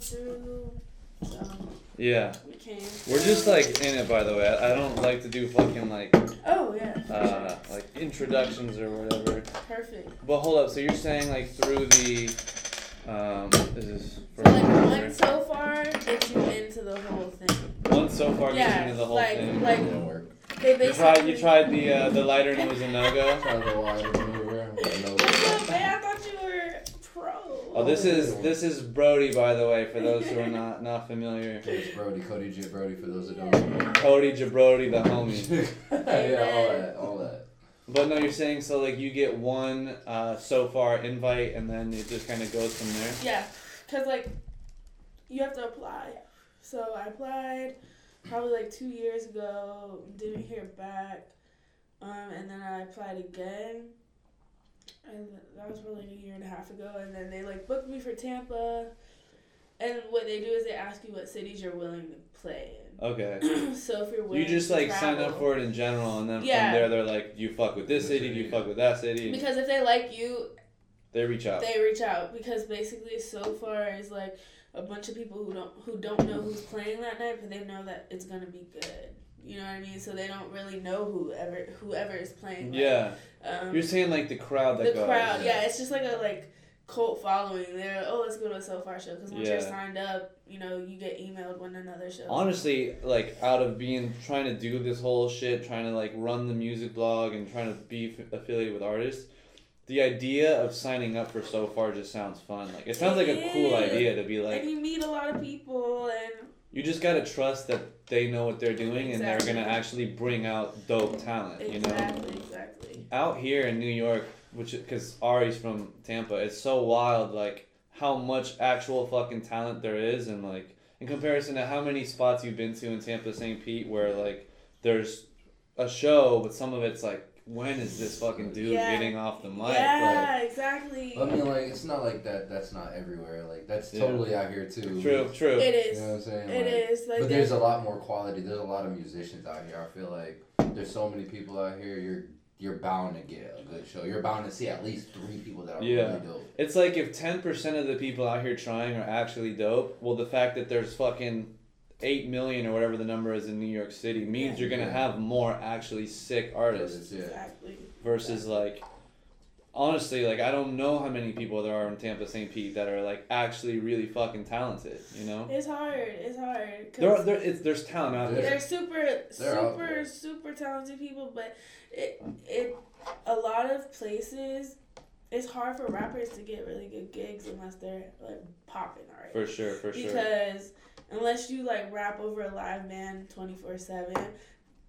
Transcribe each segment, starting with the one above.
through. So Yeah. we came. We're just like in it, by the way. I I don't like to do fucking like Oh yeah. uh like introductions or whatever. Perfect. But hold up, so you're saying like through the um is this So like one Sofar gets you into the whole thing. one Sofar gets Yeah, into the whole like- thing. like- Didn't work. They you basically. tried you tried the uh, the lighter and it was a no go. Tried the water maneuver. but no What's up, good. man? I thought you were pro. Oh, this is this is Brody, by the way, for those who are not not familiar. It's Brody, Cody J. Brody, for those that don't know. Cody Jabrody, the homie. yeah, all that, all that. But no, you're saying so like you get one uh, Sofar invite and then it just kind of goes from there. Yeah, cause like you have to apply. So I applied probably like two years ago. Didn't hear back, um, and then I applied again, and that was probably like a year and a half ago. And then they like booked me for Tampa, and what they do is they ask you what cities you're willing to play in. Okay. so if you're willing You just to like sign up for it in general, and then Yeah. from there they're like, you fuck with this This city? City, you fuck with that city?" because if they like you, They reach out. they reach out because basically Sofar is like a bunch of people who don't who don't know who's playing that night, but they know that it's gonna be good. You know what I mean? So they don't really know whoever whoever is playing. like, yeah, Um, you're saying like the crowd that the goes. crowd, yeah. yeah. It's just like a like cult following. They're oh let's go to a Sofar show because once you're signed up, you know you get emailed when another show. Honestly, like out of being trying to do this whole shit, trying to like run the music blog and trying to be f- affiliated with artists, the idea of signing up for Sofar just sounds fun. Like it sounds like a cool idea to be like and you meet a lot of people and you just gotta trust that they know what they're doing and they're gonna actually bring out dope talent. You know. exactly exactly. out here in New York, which because Ari's from Tampa, it's so wild like how much actual fucking talent there is, and like in comparison to how many spots you've been to in Tampa, St. Pete, where like there's a show, but some of it's like when is this fucking dude Yeah. getting off the mic? Like, yeah, exactly. I mean, like, it's not like that. That's not everywhere. Like, that's Yeah. totally out here too. true, true. it You know what I'm saying? It Like, is. Like But there's a lot more quality. There's a lot of musicians out here. I feel like there's so many people out here. You're you're bound to get a good show. You're bound to see at least three people that are Yeah. really dope. It's like if ten percent of the people out here trying are actually dope, well, the fact that there's fucking eight million or whatever the number is in New York City means Yeah. you're gonna Yeah. have more actually sick artists. Yeah. exactly. versus like honestly like i don't know how many people there are in tampa st pete that are like actually really fucking talented you know It's hard. It's hard. there, are, there it's, there's talent out there they're super, They're super, super talented people, but it, it, a lot of places, it's hard for rappers to get really good gigs unless they're like popping already. for sure for sure because unless you like rap over a live band twenty four seven,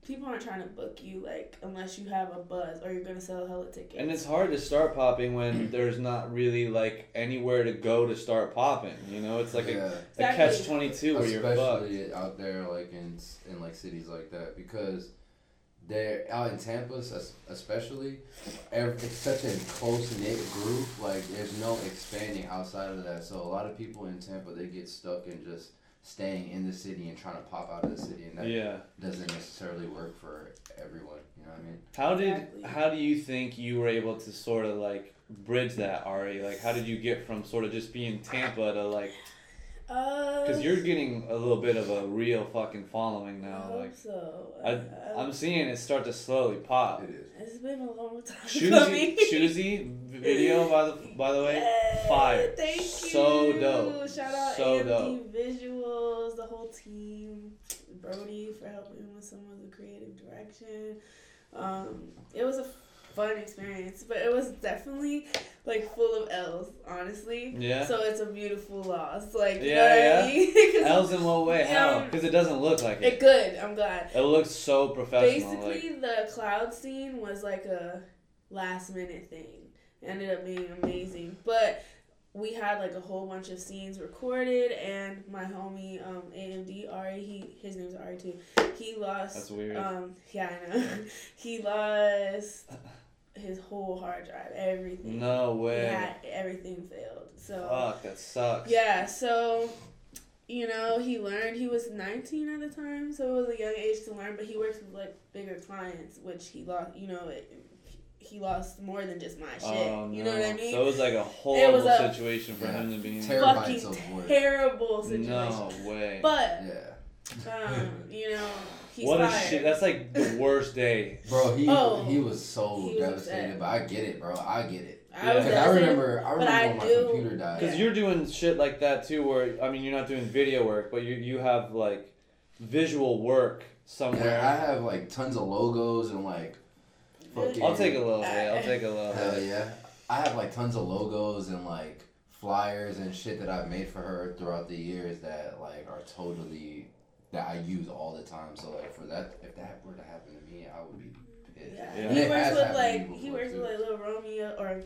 people aren't trying to book you like unless you have a buzz or you're gonna sell a hella tickets. and it's hard to start popping when there's not really like anywhere to go to start popping you know it's like a, yeah. a Exactly. catch 22 where you're fucked especially out there like in in like cities like that because they're out in Tampa especially ev it's such a close knit group like there's no expanding outside of that so a lot of people in Tampa they get stuck in just staying in the city and trying to pop out of the city and that yeah. doesn't necessarily work for everyone you know what I mean? How did Exactly. how do you think you were able to sort of like bridge that ari? Like how did you get from sort of just being tampa to like uh, Because you're getting a little bit of a real fucking following I now. hope Like so. I- I- I'm seeing it start to slowly pop. it is It's been a long time Choosy, coming. choosy video by the by the way, Yeah, fire. Thank you. So dope. Shout out So AMD dope. Visuals, the whole team, Brody for helping with some of the creative direction. Um, it was a fun experience, but it was definitely like full of L's, honestly. yeah. So it's a beautiful loss. Like, you Yeah, know what yeah. I mean? L's in what way? How? Because it doesn't look like It it. good. I'm glad. It looks so professional. Basically, Like the cloud scene was like a last minute thing. It Ended up being amazing, but we had like a whole bunch of scenes recorded, and my homie um AMD Ari, he his name's Ari too. He lost. that's weird. Um, yeah, I know. he lost his whole hard drive, everything. no way. Yeah, everything failed. So Fuck, that sucks. yeah, so you know, he learned he was 19 at the time, so it was a young age to learn, but he works with like bigger clients, which he lost, you know, it, he lost more than just my shit. Oh, You know what I mean? So it was like a horrible a- situation for him to be in. Terrible. Fucking Terabytes terrible situation. No way. But Yeah. Um, you know, he's what a shit. That's like the worst day. Bro, he Oh, he was so he devastated, upset. but I get it, bro. I get it. I Yeah. Because I remember, I but remember I when my do- computer died. Because you're doing shit like that too, where I mean, you're not doing video work, but you you have like visual work somewhere. Yeah, I have like tons of logos and like. Fucking, I'll take a little bit. I'll take a little Hell bit. yeah. I have like tons of logos and like flyers and shit that I've made for her throughout the years that like are totally that I use all the time. So like for that, if that were to happen to me, I would be pissed. Yeah. Yeah. He it works has with happened to like he works too. with like little Romeo or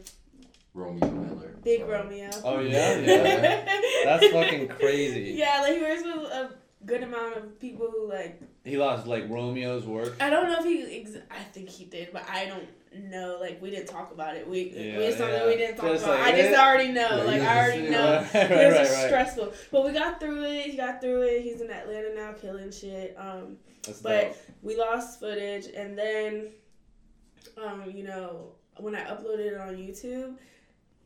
Romeo Miller. Big Sorry. Romeo. Oh, yeah? Yeah. That's fucking crazy. Yeah, like he works with a good amount of people who like He lost like Romeo's work. I don't know if he ex- I think he did, but I don't know. Like we didn't talk about it. We Yeah, it's something yeah. we didn't talk Just about. like, I just eh. already know. Yeah, like I already know. it. right, it was right. stressful. But we got through it. He got through it. He's in Atlanta now killing shit. Um That's But- dope. we lost footage and then um, you know, when I uploaded it on YouTube,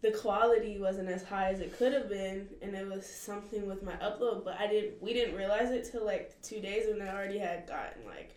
the quality wasn't as high as it could have been and it was something with my upload, but I didn't we didn't realize it till like two days when I already had gotten like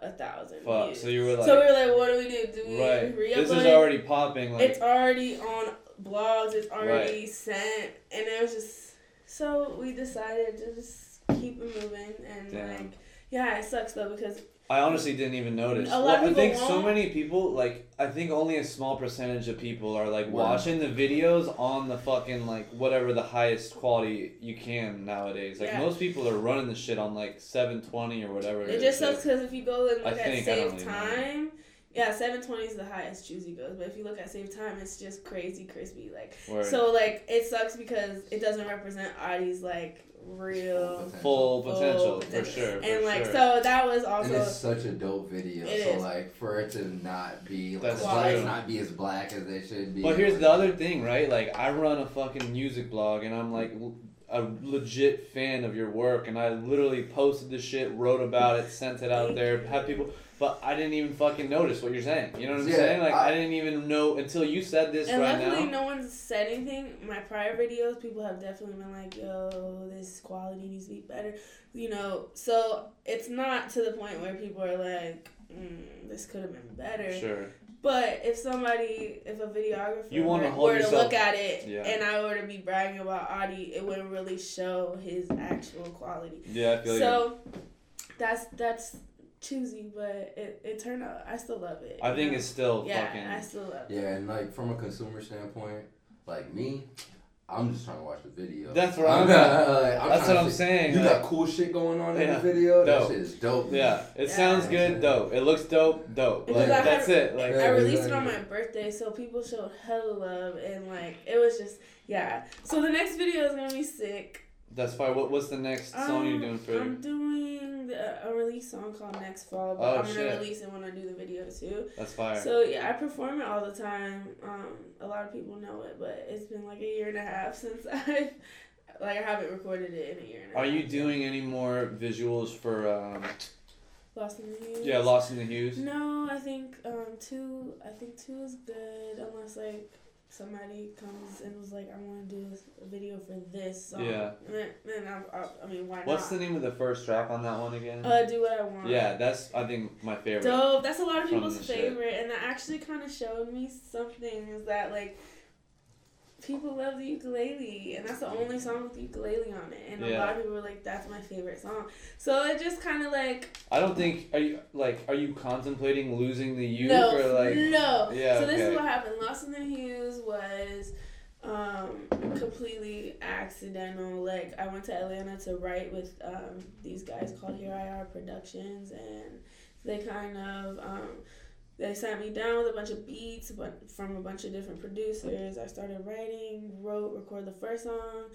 a thousand Fuck. views. So you were like, so we were like, what do we do? Do we right. re-upload This is already popping. Like, it's already on blogs, it's already sent and it was just so we decided to just keep it moving and Damn. like yeah, it sucks though because I honestly didn't even notice. A lot well, of I think so won't. many people like I think only a small percentage of people are like Wow. watching the videos on the fucking like whatever the highest quality you can nowadays. Like Yeah. most people are running the shit on like 720 or whatever. It just is. sucks because if you go and I at think, I don't save really know. Time, yeah, seven twenty is the highest Juicy goes. But if you look at save time, it's just crazy crispy. Like Word. so, like it sucks because it doesn't represent Adi's like real. Potential. full full potential for potential. sure. And like sure. so, that was And also it's such a dope video. It so is. like for it to not be like That's the lights not be as black as they should be. But here's the other thing, right? Like I run a fucking music blog, and I'm like a legit fan of your work, and I literally posted the shit, wrote about it, sent it out there, had people. But I didn't even fucking notice what you're saying. You know what I'm Yeah, saying? Like I, I- didn't even know until you said this and right luckily now. no one's said anything. My prior videos, people have definitely been like, "Yo, this quality needs to be better," you know. So it's not to the point where people are like, mm, "This could have been better." Sure. But if somebody, if a videographer You wanna were, hold were to look at it Yeah. and I were to be bragging about Adi, it wouldn't really show his actual quality. Yeah, I feel you. So that's that's choosy, but it, it turned out I still love it. I think know? it's still yeah, fucking. I still love it. Yeah, and like from a consumer standpoint, like me, I'm just trying to watch the video. That's what I'm I'm- not, like, I'm That's what I'm see- saying. You like- got cool shit going on in the video. That Dope. shit is dope. yeah, it Yeah. sounds good. Dope. It looks dope. Dope. Like that's had- it. Like Yeah, I released it on my birthday, so people showed hella love and like it was just yeah. So the next video is gonna be sick. that's fine. What what's the next song you're Um, doing for? I'm doing a release song called Next Fall, but Oh, I'm gonna release it when I do the video too. That's fire. So yeah, I perform it all the time. Um, a lot of people know it, but it's been like a year and a half since I like I haven't recorded it in a year and a half. Are half. you doing any more visuals for? Um, Lost in the Hues? yeah, Lost in the Hues. No, I think um two. I think two is good unless like somebody comes and was like, I want to do a video for this song. Yeah. Then, then I, I, I mean, why What's the name of the first track on that one again? Uh, do what I want. yeah, that's I think my favorite. Dope. That's a lot of people's the shit. favorite, and that actually kind of showed me something. Is that like people love the ukulele, and that's the only song with the ukulele on it, and a lot of people were like, "That's my favorite song." So it just kind of like I don't think are you like are you contemplating losing the youth no, or like no. Yeah, So this okay. is what happened. Lost in the Hues was um completely accidental like i went to atlanta to write with um these guys called here i are productions and they kind of um they sat me down with a bunch of beats but from a bunch of different producers. I started writing wrote recorded the first song.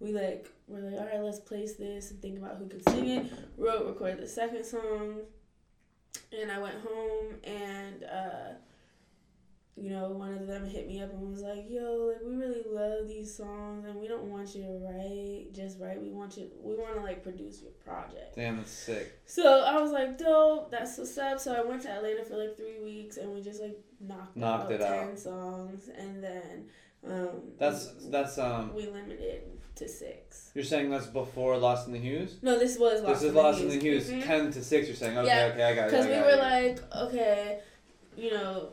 We like were like all right let's place this and think about who could sing it. Wrote recorded the second song. And i went home and uh you know, one of them hit me up and was like, "Yo, like we really love these songs, and we don't want you to write just write. We want you. We want to like produce your project." Damn, that's sick. So I was like, "Dope, that's what's up." So I went to Atlanta for like three weeks, and we just like knocked, Knocked out it ten out. songs, and then um, That's that's um. we limited to six. You're saying that's before Lost in the Hues. No, this was Lost this is in Lost the in the Hues. Mhm. Ten to six. You're saying okay, Yeah, okay, I got it. Because we were it. like, okay, you know,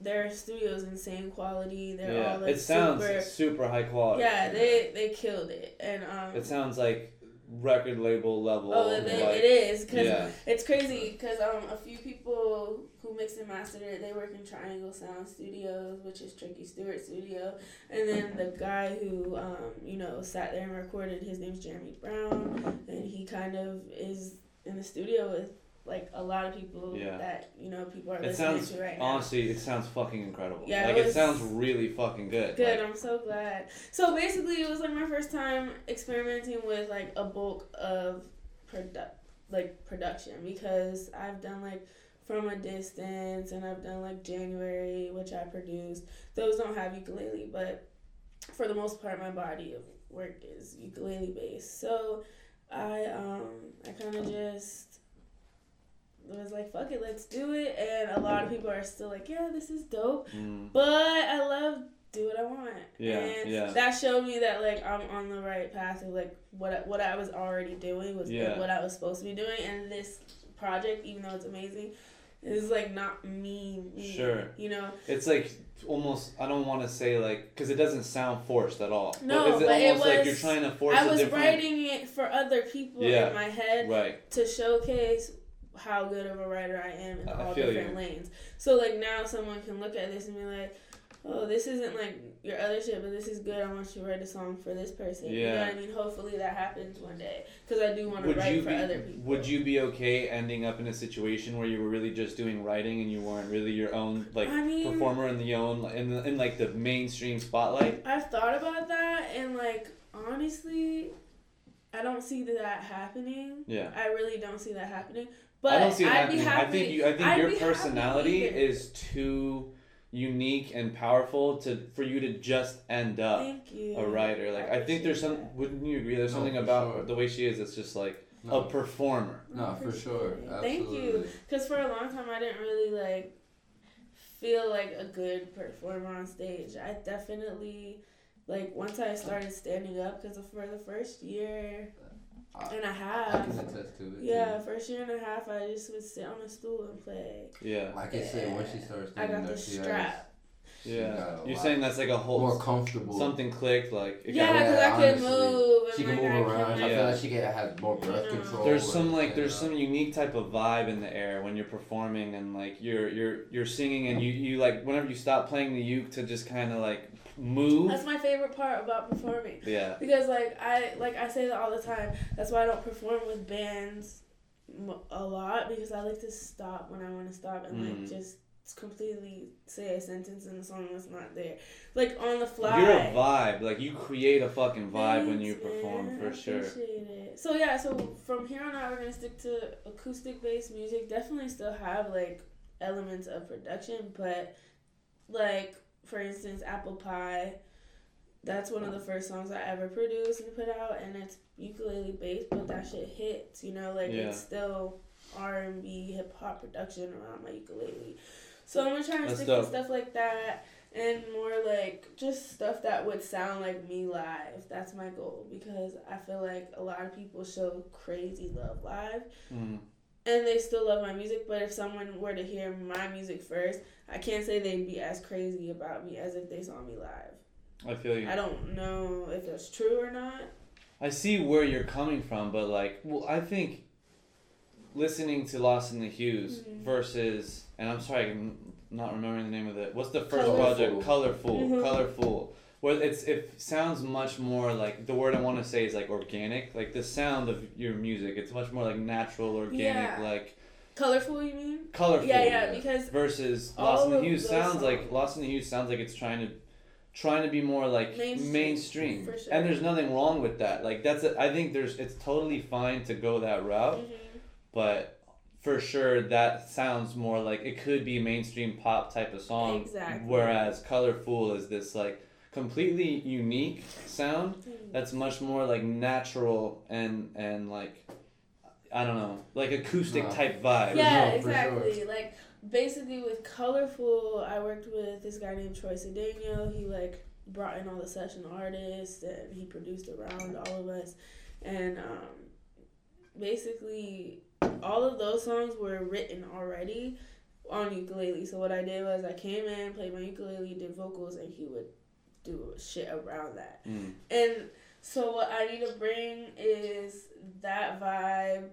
their studio's insane quality. They're yeah, all like it sounds super. super, high quality. Yeah, they they killed it, and um. It sounds like record label level. Oh, it, like, it is because yeah. it's crazy because um a few people who mix and mastered it they work in Triangle Sound Studios, which is Tricky Stewart Studio, and then the guy who um you know sat there and recorded his name's Jeremy Brown, and he kind of is in the studio with like a lot of people Yeah. that you know people are It listening sounds to right now. honestly, it sounds fucking incredible. Yeah, like it it, sounds really fucking good. Good, Like, I'm so glad. So basically, it was like my first time experimenting with like a bulk of produ- like production because I've done like from a distance and I've done like January, which I produced. Those don't have ukulele, but for the most part, my body of work is ukulele based. So I um I kind of just was like fuck it, let's do it, and a lot of people are still like, yeah, this is dope. mm, But I love do what I want. Yeah, and yeah. That showed me that like I'm on the right path of like what I, what I was already doing was Yeah. what I was supposed to be doing, and this project, even though it's amazing, is like not me. me Sure. You know. it's like almost. I don't want to say like because it doesn't sound forced at all. No, it but it almost like you're was- trying to force I was different? writing it for other people Yeah. in my head Right. to showcase how good of a writer I am in I all different you. lanes. So like now someone can look at this and be like, "Oh, this isn't like your other shit, but this is good. I want you to write a song for this person." Yeah. You know what I mean? Hopefully that happens one day because I do want to write you for be other people. Would you be okay ending up in a situation where you were really just doing writing and you weren't really your own like I mean- performer in the own in, in like the mainstream spotlight? I've thought about that and like honestly, I don't see that happening. Yeah. I really don't see that happening. But I don't see it I'd be happening. happy. I think you, I think I'd your personality is too unique and powerful to for you to just end up a writer. Like I think there's some. that. Wouldn't you agree? There's No, something about sure. the way she is. It's just like No, a performer. no, for sure. Absolutely. Thank you. Because for a long time, I didn't really like feel like a good performer on stage. I definitely like once I started standing up because for the first year I- and a I half. can attest to it. Yeah, first year and a half, I just would sit on a stool and play. Yeah. Like I said, once she starts I standing got up, the she strap. Yeah. You're lot saying that's like a whole more comfortable. something clicked like it Yeah, because Yeah, I could honestly. move. She can like, move I around. I feel like she can have more breath Yeah. control. There's some like there's know. some unique type of vibe in the air when you're performing and like you're you're you're singing and you you like whenever you stop playing the uke to just kind of like move. That's my favorite part about performing. Yeah. Because like I like I say that all the time. That's why I don't perform with bands a lot because I like to stop when I want to stop and Mm. like just completely say a sentence in the song that's not there. Like on the fly. You're a vibe. Like you create a fucking vibe when you perform man. for I sure. appreciate it. So yeah, so from here on out, we're gonna stick to acoustic based music. Definitely still have like elements of production, but like for instance, Apple Pie. That's one of the first songs I ever produced and put out, and it's ukulele based, but that shit hits. You know, like Yeah. it's still R and B hip hop production around my ukulele. So I'm gonna try and That's stick dope. to stuff like that and more like just stuff that would sound like me live. That's my goal because I feel like a lot of people show crazy love live Mm. And they still love my music. But if someone were to hear my music first, I can't say they'd be as crazy about me as if they saw me live. I feel you. I don't know if that's true or not. I see where you're coming from, but like, well, I think listening to Lost in the Hues Mhm. versus, and I'm sorry, I'm not remembering the name of it. What's the first Colorful. project? Colorful, Mhm. colorful. Where it's it sounds much more like the word I want to say is like organic, like the sound of your music. It's much more like natural, organic, Yeah. like Colorful, you mean? colorful. Yeah, yeah. Because Versus Lost in the those sounds like songs. Lost in the Hues sounds like it's trying to trying to be more like Mainstream, mainstream, sure. and there's nothing wrong with that. Like that's a, I think there's it's totally fine to go that route, mhm. but for sure that sounds more like it could be mainstream pop type of song. Exactly. Whereas Colorful is this like completely unique sound that's much more like natural and and like I don't know, like acoustic No. type vibe. Yeah, No, for exactly. Like basically with colorful, I worked with this guy named Troy Cedeno. He like brought in all the session artists and he produced around all of us, and um, basically all of those songs were written already on ukulele. So what I did was I came in, played my ukulele, did vocals, and he would do shit around that. Mm. And so what I need to bring is that vibe.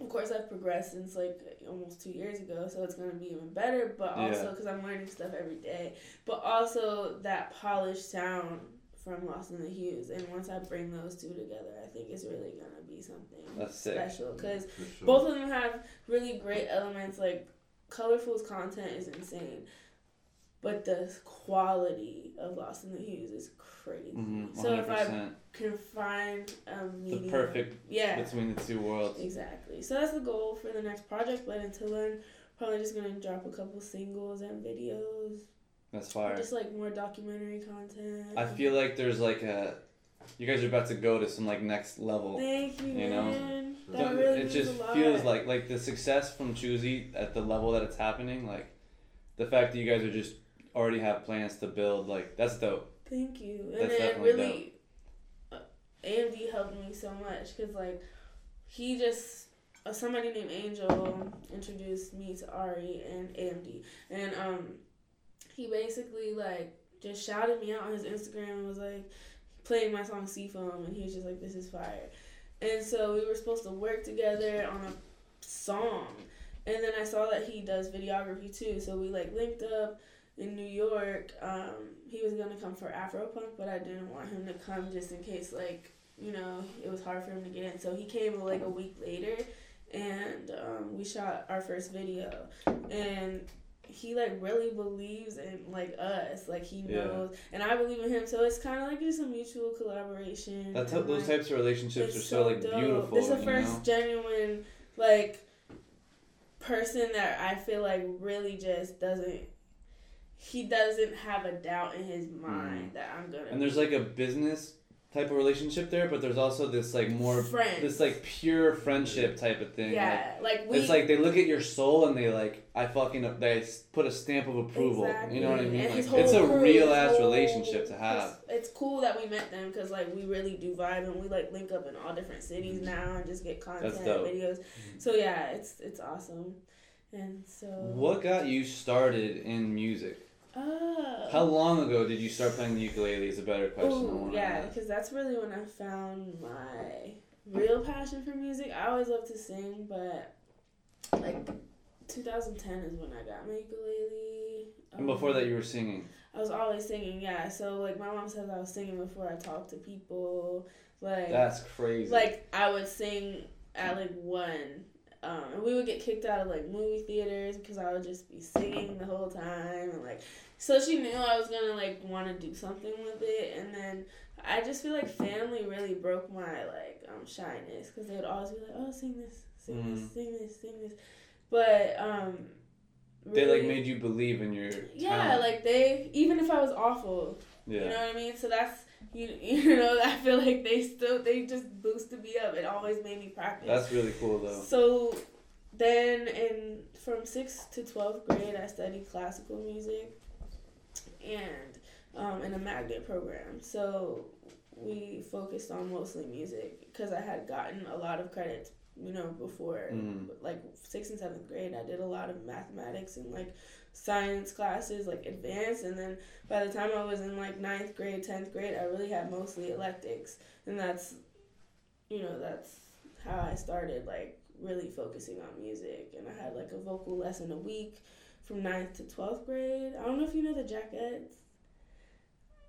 Of course, I've progressed since like almost two years ago, so it's gonna be even better. But also Yeah. because I'm learning stuff every day, but also that polished sound from Lost in the Hues, And once I bring those two together, I think it's really gonna be something That's special. Because sure. both of them have really great elements. Like Colorful's content is insane, but the quality of Lost in the Hues is crazy. Mm-hmm. So if I can find a The perfect yeah, between the two worlds. exactly. So that's the goal for the next project. But until then, probably just gonna drop a couple singles and videos, That's fire. just like more documentary content. I feel like there's like a you guys are about to go to some like next level. Thank you, you know? man. That really it means just a lot. feels like like the success from Choosy at the level that it's happening, like the fact that you guys are just already have plans to build, like that's dope. Thank you. And That's then really, uh, AMD helped me so much because like he just uh, somebody named Angel introduced me to Ari and AMD, and um he basically like just shouted me out on his Instagram and was like playing my song Seafoam, and he was just like, "This is fire." And so we were supposed to work together on a song, and then I saw that he does videography too, so we like linked up in New York. Um, he was gonna come for Afropunk, but I didn't want him to come just in case, like, you know, it was hard for him to get in. So he came like a week later, and um, we shot our first video, and he like really believes in like us, like he Yeah. knows, and I believe in him. So it's kind of like just a mutual collaboration. That's how, those like, types of relationships are so, like dope. beautiful. Is the first know? genuine like person that I feel like really just doesn't. He doesn't have a doubt in his mind that I'm gonna. Mm. And there's like a business type of relationship there, but there's also this like more friend. this like pure friendship type of thing. yeah, like we. it's like they look at your soul and they like I fucking they put a stamp of approval. Exactly. You know what I mean? Like, it's a crew, real ass whole- relationship to have. It's, it's cool that we met them because like we really do vibe and we like link up in all different cities now and just get content videos. So yeah, it's it's awesome. And so. What got you started in music? Uh, How long ago did you start playing the ukulele? Is a better question. Ooh, yeah, because that's really when I found my real passion for music. I always loved to sing, but like 2010 is when I got my ukulele. And before Um, that, you were singing. I was always singing, yeah. So like my mom says I was singing before I talked to people. Like That's crazy. like I would sing at like one. Um, and we would get kicked out of like movie theaters because I would just be singing the whole time and like so she knew I was gonna like want to do something with it and then I just feel like family really broke my like um shyness because they would always be like oh sing this sing Mm. this sing this sing this but um they like made you believe in your yeah talent. like they even if I was awful yeah. you know what I mean? So that's you you know I feel like they still they just boosted me up. It always made me practice. That's really cool though. So then in from sixth to twelfth grade I studied classical music and um, in a magnet program. So we focused on mostly music because I had gotten a lot of credits, you know, before Mm. like sixth and seventh grade. I did a lot of mathematics and like science classes, like advanced, and then by the time I was in like ninth grade, tenth grade, I really had mostly electives, and that's, you know, that's how I started like really focusing on music, and I had like a vocal lesson a week from ninth to twelfth grade. I don't know if you know the Jackettes.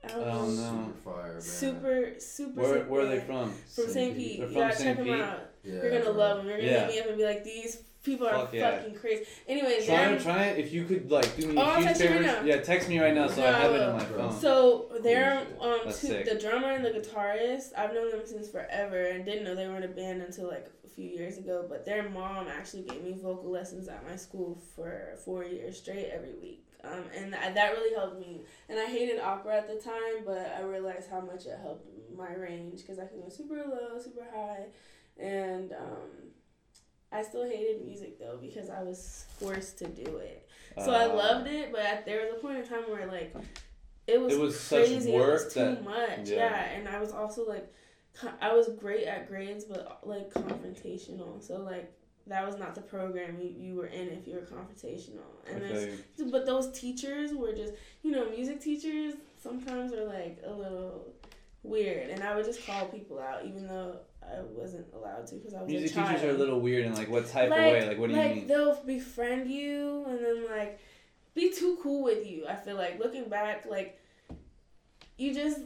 I don't Oh, know. Super fire, man. Super, super. Where sick where are they from? From St. Pete. They're You gotta St. check them out. Yeah, You're gonna bro. love them. You're gonna Yeah. hit me up and be like, these people are Fuck yeah. fucking crazy. Anyways, Try they're- try it if you could like do me Oh, a I'll huge text you right favor. now. Yeah, text me right now so I have it on my phone. So they're um That's two, sick. the drummer and the guitarist. I've known them since forever and didn't know they were in a band until like a few years ago. But their mom actually gave me vocal lessons at my school for four years straight every week. um, and th- that really helped me. And I hated opera at the time, but I realized how much it helped my range because I can go super low, super high, and um, I still hated music though because I was forced to do it. So I Uh, loved it, but at, there was a point in time where like it was It was such crazy. work it was too that- much. yeah. Yeah. and I was also like, I was great at grades, but like confrontational. So like that was not the program you, you were in if you were confrontational. And I there's but those teachers were just, you know, music teachers sometimes are like a little weird, and I would just call people out, even though I wasn't allowed to because I was Music a child. teachers are a little weird in like what type like, of way? Like what do you like mean? they'll befriend you and then like be too cool with you. I feel like looking back, like you just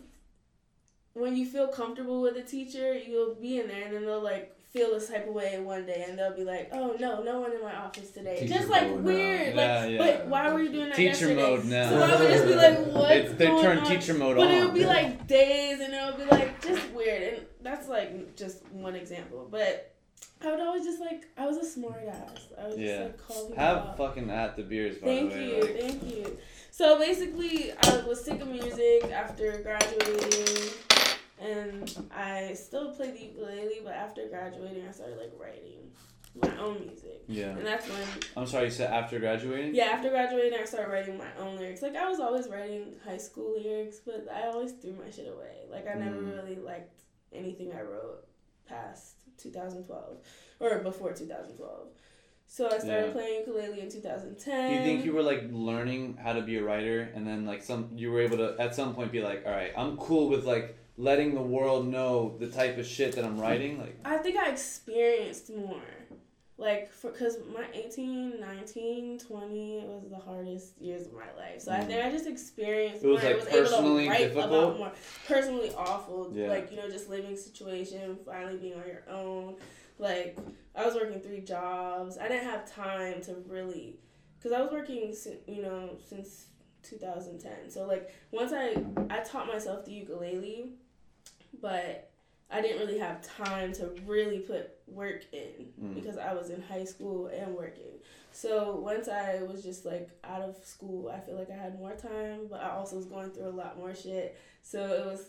when you feel comfortable with a teacher, you'll be in there, and then they'll like feel this type of way one day, and they'll be like, "Oh no, no one in my office today." Teacher just like mode now. weird, Yeah, like. yeah. But why were you doing that Teacher yesterday? mode now. So I would just be like, "What's They, they going turn on?" teacher mode But on. it would be like days, and it would be like just weird, and that's like just one example. But I would always just like I was a smart ass. I would Yeah. just like call people Have out. fucking at the beers, by Thank the way. you, like- thank you. So basically, I was sick of music after graduating, and I still play the ukulele. But after graduating, I started like writing my own music, yeah. and that's when I'm sorry, you said after graduating? yeah, after graduating, I started writing my own lyrics. Like I was always writing high school lyrics, but I always threw my shit away. Like I never Mm. really liked anything I wrote past 2012 or before 2012. So I started Yeah. playing ukulele in 2010. Do you think you were like learning how to be a writer and then like some you were able to at some point be like, all right, I'm cool with like letting the world know the type of shit that I'm writing? Like, I think I experienced more. Like, for because my 18, 19, 20 was the hardest years of my life. So I Mm. think I just experienced It was, more. like, I was able personally to write difficult? about more. Personally awful. Yeah. Like, you know, just living situation, finally being on your own. Like, I was working three jobs. I didn't have time to really. Because I was working, you know, since 2010. So, like, once I, I taught myself the ukulele, but I didn't really have time to really put work in Mm. because I was in high school and working. So once I was just like out of school, I feel like I had more time, but I also was going through a lot more shit. So it was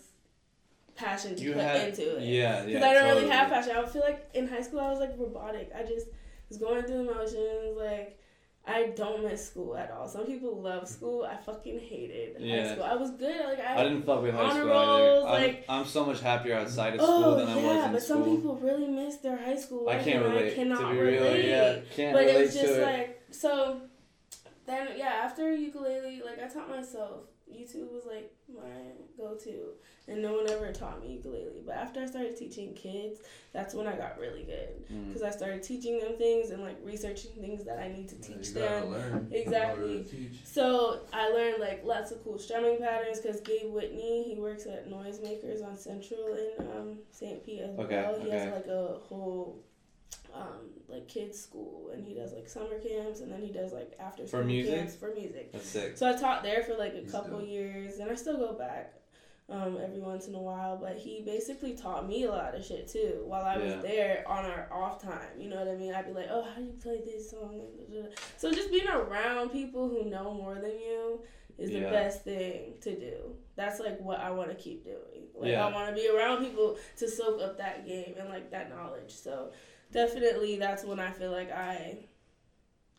passion to you put had into it. yeah, yeah. Because. I don't totally. really have passion. I feel like in high school I was like robotic. I just was going through the motions. Like I don't miss school at all. Some people love school. I fucking hated Yeah. high school. I was good. Like I, I didn't fuck with high school rolls, either. I'm, I'm so much happier outside of oh school than I was yeah, in but some people really miss their high school I can't relate. I cannot to be relate. real, yeah, can't but relate it was just to it. like so. Then yeah, after ukulele, like I taught myself. YouTube was like my go-to, and no one ever taught me ukulele. But after I started teaching kids, that's when I got really good Mm. because I started teaching them things and like researching things that I need to Yeah, teach you them. learn. Exactly. to teach. So I learned like lots of cool strumming patterns because Gabe Whitney, he works at Noisemakers on Central in um, St. Pete as Okay, well. He okay. has like a whole um, like kids school and he does like summer camps and then he does like after school music? camps for music. That's sick. So I taught there for like a He's couple dope. years and I still go back um, every once in a while. But he basically taught me a lot of shit too while I was Yeah. there on our off time. You know what I mean? I'd be like, oh, how do you play this song? So just being around people who know more than you is the Yeah. best thing to do. That's like what I want to keep doing. Like Yeah. I want to be around people to soak up that game and like that knowledge. So definitely that's when I feel like I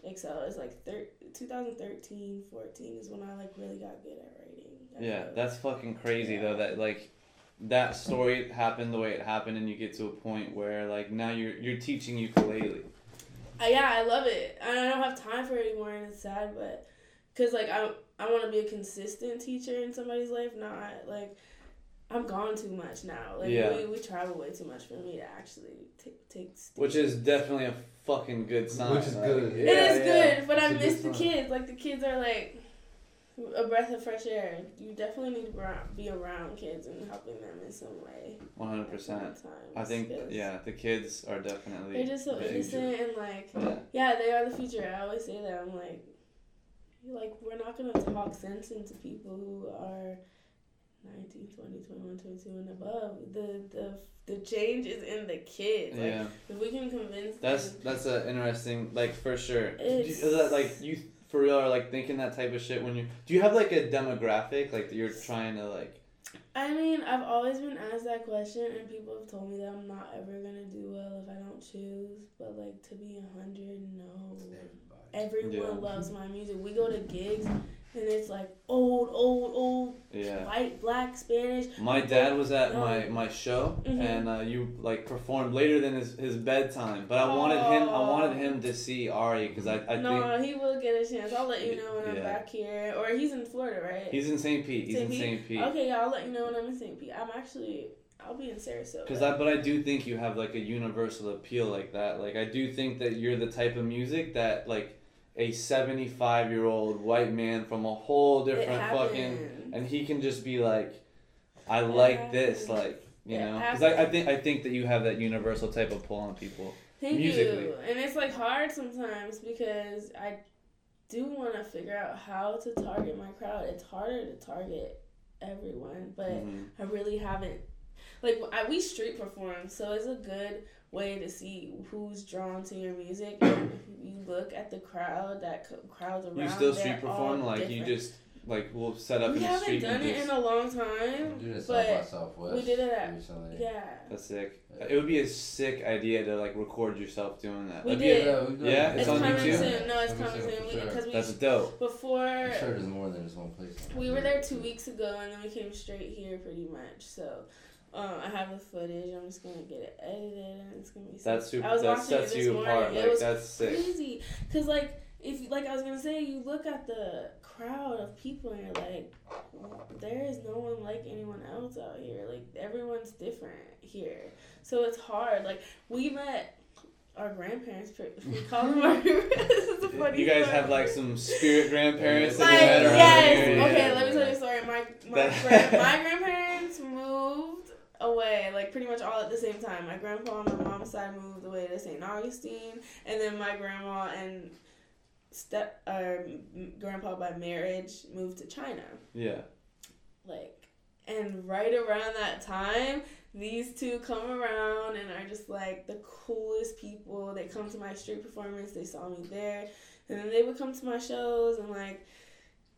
excel. It's like thir- 2013, 14 is when I like really got good at writing. Yeah, that's fucking crazy Yeah. though. That like that story happened the way it happened, and you get to a point where like now you're you're teaching ukulele. Uh, yeah, I love it. I don't have time for it anymore, and it's sad, but because like I I want to be a consistent teacher in somebody's life, not like I'm gone too much now. Like Yeah. we, we travel way too much for me to actually take take. Which is definitely a fucking good sign. Which is like, good. yeah, it is yeah. good, but I It's a miss the sign. kids. Like the kids are like a breath of fresh air. You definitely need to be around kids and helping them in some way. One hundred percent. I think yeah, the kids are definitely. They're just so big. innocent and like Yeah. Yeah, they are the future. I always say that. I'm like, like we're not gonna talk sense into people who are 19, 20, 21, 22 and above. The the the change is in the kids. Like Yeah, if we can convince that's them, that's a interesting like for sure. It's- Is that, like you for real are like thinking that type of shit when you do you have like a demographic like that you're trying to like I mean, I've always been asked that question, and people have told me that I'm not ever gonna do well if I don't choose. But like to be a hundred, no. Everybody. Everyone Yeah. loves my music. We go to gigs, and it's like old, old, old, yeah white, black, Spanish. my dad was at No. my my show Mhm. and uh, you like performed later than his, his bedtime but i wanted him i wanted him to see ari because i, I think no, he will get a chance. I'll let you know when I'm back here. Or he's in Florida, right? he's in st pete he's St. in st pete Okay, yeah, I'll let you know when I'm in St. Pete. I'm actually, I'll be in Sarasota. Cause I, but I do think you have like a universal appeal like that. Like I do think that you're the type of music that like a 75 year old white man from a whole different fucking, and he can just be like, I It like this, like you It know. Cause I, I think I think that you have that universal type of pull on people. Thank musically. you. And it's like hard sometimes because I do want to figure out how to target my crowd. It's harder to target everyone, but Mhm. I really haven't. Like I, we street perform, so it's a good way to see who's drawn to your music. And you look at the crowd, that c- crowds around. You still street perform all like you just like we'll set up We in the haven't street done and it just. in a long time, We did it South by but Southwest. we did it at recently. yeah. That's sick. It would be a sick idea to like record yourself doing that. We That'd be a- did. Yeah, we've Yeah, it's It's on coming YouTube? soon. No, it's coming soon sure. because we That's dope. before I'm sure there's more than just one place. We were there two weeks ago, and then we came straight here, pretty much. So, um, I have the footage. I'm just gonna get it edited, and it's gonna be. That's super. I was That watching sets it this you morning. apart. It was that's sick. crazy, cause like if like I was gonna say, you look at the crowd of people, and you're like, there is no one like anyone else out here. Like everyone's different here, so it's hard. Like we met. Our grandparents, we call them our. this is a funny You guys story. have like some spirit grandparents that Like, you met around yes. here. Okay, yeah. let me tell you a story. My my, grand, my grandparents moved away, like pretty much all at the same time. My grandpa on my mom's side moved away to St. Augustine, and then my grandma and step uh, grandpa by marriage moved to China. Yeah. Like, and right around that time, these two come around and are just like the coolest people. They come to my street performance. They saw me there, and then they would come to my shows and like,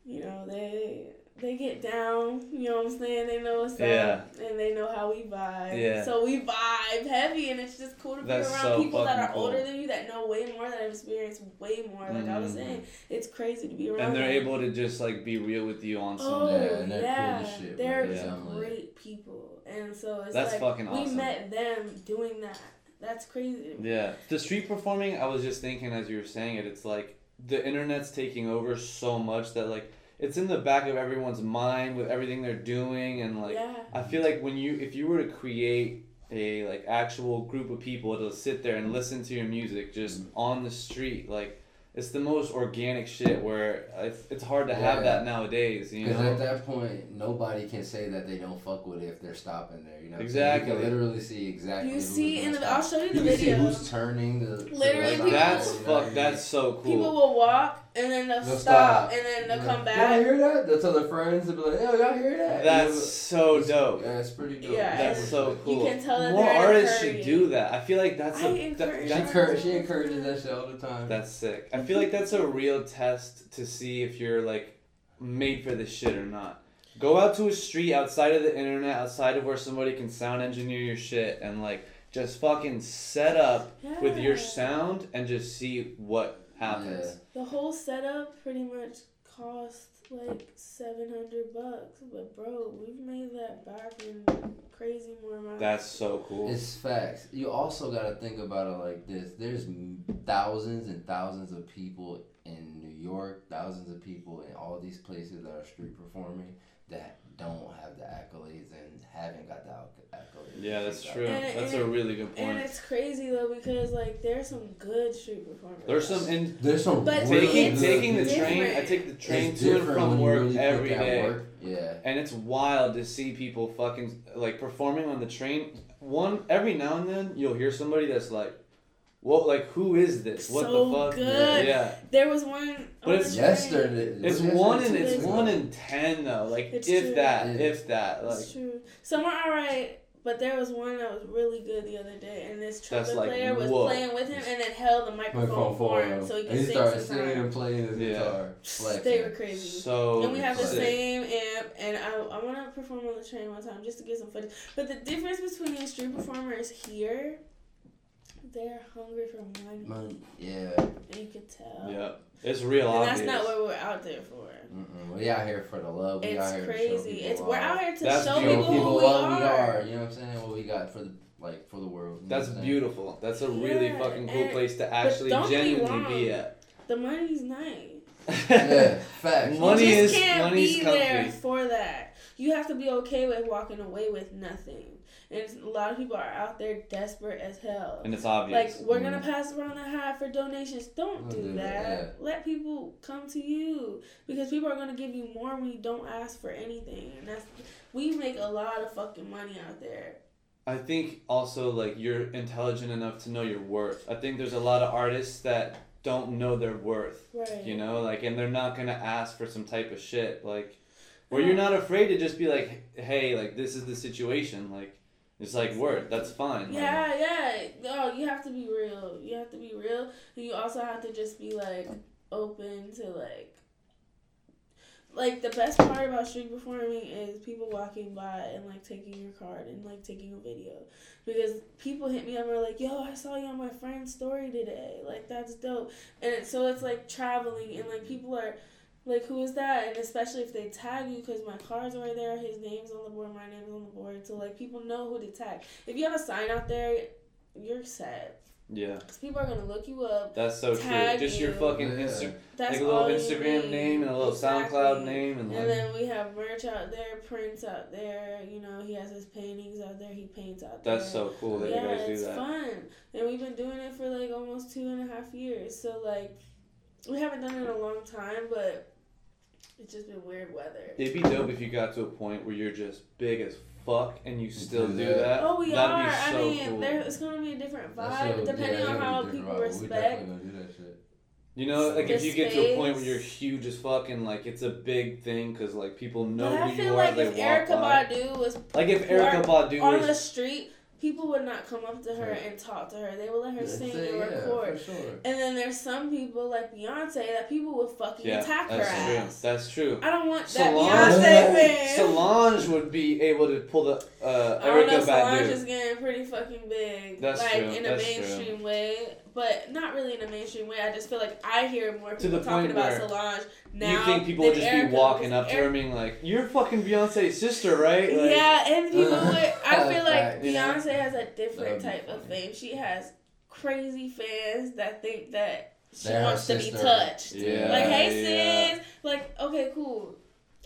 you know, they they get down. You know what I'm saying? They know what's Yeah. up, and they know how we vibe. Yeah. So we vibe heavy, and it's just cool to be around so people that are cool. older than you that know way more that have experienced way more. Like I was Mhm. saying, it's crazy to be around. And they're them. able to just like be real with you on some. Oh Yeah, yeah, and they're cool as shit, they're bro. Yeah. I'm great people, and so it's That's like fucking we met them doing that. That's crazy. Yeah. The street performing, I was just thinking as you were saying it, it's like the internet's taking over so much that like it's in the back of everyone's mind with everything they're doing and like yeah, I feel like when you if you were to create a like actual group of people to sit there and listen to your music just mm-hmm. on the street like it's the most organic shit where it's, it's hard to have that nowadays you Because know at that point, nobody can say that they don't fuck with it if they're stopping there. You know, what I'm? Exactly. You can literally see exactly. you see gonna in the. stop. I'll show you the You can see video. who's turning the. to the Literally, people- that's you know, fuck that's so cool People will walk and then they'll, They'll stop, stop. and then they'll Yeah. come Y'all back. hear that? They'll tell their friends. They'll be like, "Yo, y'all hear that?" that's You so know, dope Yeah, it's pretty dope. Yeah, that's and so you cool can tell that more they're in a artists should do that I feel like that's I a that, encourage She, that's she encourages that shit all the time. That's sick. I feel like that's a real test to see if you're like made for this shit or not. Go out to a street outside of the internet, outside of where somebody can sound engineer your shit, and like just fucking set up with your sound and just see what happens. The whole setup pretty much cost like seven hundred bucks, but bro, we've made that back in crazy more money. That's so cool. It's facts. You also got to think about it like this. There's thousands and thousands of people in New York, thousands of people in all these places that are street performing that don't have the accolades and haven't got the accolades. yeah, that's true. And- That's and- a really good point. and point. it's crazy though because like there's some good street performers. There's some in There's some But really taking good taking the people. train. I take the train It's to and from work really put every that work. Yeah. and it's wild to see people fucking like performing on the train. One every now and then you'll hear somebody that's like, "What? Like who is this? What So the fuck?" good. Yeah, There was one. But it's the train. Yesterday. it's was one yesterday, in it's one in ten though. Like It's if true. that, Yeah. if that. Like It's true. Some are alright, But there was one that was really good the other day, and this That's trumpet like, player was whoa. playing with him, and then held the microphone for him so he could and he sing started some singing and playing his Yeah. guitar. Flexing. They were crazy. So and we have the same amp, and I, I want to perform on the train one time just to get some footage. But the difference between street performers here, they're hungry for money, Man, yeah. and you could tell. Yeah, it's real And obvious. that's not what we're out there for. Mm-mm. We out here for the love. We It's out here To show crazy. It's we're out here to That's show beautiful. people, people who we what are. we are. You know what I'm saying? What we got for the like for the world. That's what I'm saying? beautiful. That's a really Yeah, fucking cool place to actually don't be genuinely be at. The money's nice. Yeah, facts. Money you just is- can't money's be there for that. You have to be okay with walking away with nothing. And a lot of people are out there desperate as hell. And it's obvious. Like we're gonna mm-hmm. pass around a hat for donations. Don't Don't do do that. that, Let people come to you because people are gonna give you more when you don't ask for anything. And that's we make a lot of fucking money out there. I think also like you're intelligent enough to know your worth. I think there's a lot of artists that don't know their worth. Right. You know, like and they're not gonna ask for some type of shit. Like where you're not afraid to just be like, hey, like this is the situation. Like it's like word, that's fine. Like, Yeah, yeah. No, you have to be real. You have to be real. You also have to just be like open to like like the best part about street performing is people walking by and like taking your card and like taking a video because people hit me up and are like yo i saw you on my friend's story today like that's dope and so it's like traveling and like people are like who is that and especially if they tag you because my card's right there his name's on the board my name's on the board so like people know who to tag if you have a sign out there you're set Yeah. because people are gonna look you up That's so Tag true. Just your you. fucking Yeah. Insta- that's like a little Instagram name and a little Exactly. SoundCloud name and And like then we have merch out there, prints out there. You know, he has his paintings out there. He paints out there. that's so cool that yeah, you guys do it's that. fun, and we've been doing it for like almost two and a half years. So like, we haven't done it in a long time, but it's just been weird weather. It'd be dope if you got to a point where you're just big as fuck and you still do do that. that. Oh, we That'd are. Be so I mean, cool. there, it's gonna be a different vibe so- depending yeah, on how people vibe. We respect. definitely gonna do that shit. You know, like if The you get to a point where you're huge as fuck and like it's a big thing because like people know But I who feel you are. like if walk Erykah by. Badu was like if Erykah Badu on was the street, people would not come up to her Right. and talk to her. They would let her That's sing it, and record. for sure. And then there's some people like Beyonce that people would fucking yeah, attack her that's true. ass. That's true. I don't want that Beyonce fan. Solange would be able to pull the uh, I don't Erykah know. Solange Badu. is getting pretty fucking big, That's like true, in a that's true. mainstream way, but not really in a mainstream way. I just feel like I hear more To people the talking point about Solange now. you think people than would just Erykah, be walking up to her and being like, "You're fucking Beyonce's sister, right?" Like, yeah, and people would. I feel like Fact, you know? Beyonce has a different be type of funny. fame. She has crazy fans that think that she They're wants to be touched. Yeah, like, hey yeah. sis, like okay, cool.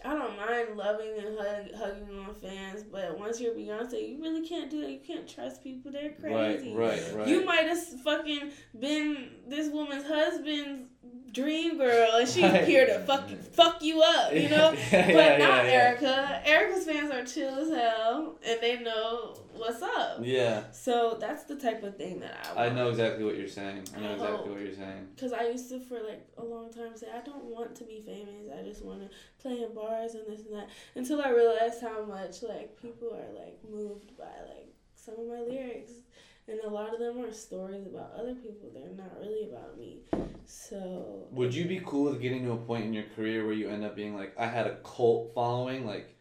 I don't mind loving and hug, hugging on fans, but once you're Beyonce, you really can't do that. You can't trust people. They're crazy. Right, right, right. You might have fucking been this woman's husband's dream girl, and she's Right. here to fuck fuck you up, you know. yeah, But yeah, not yeah, Erykah. Erykah's fans are chill as hell, and they know what's up. Yeah, So that's the type of thing that I. I know exactly what you're saying. I know I exactly what you're saying. Cause I used to for like a long time say I don't want to be famous. I just want to play in bars and this and that. Until I realized how much like people are like moved by like some of my lyrics, and a lot of them are stories about other people. They're not really about me. So Would you be cool with getting to a point in your career where you end up being like, I had a cult following, like,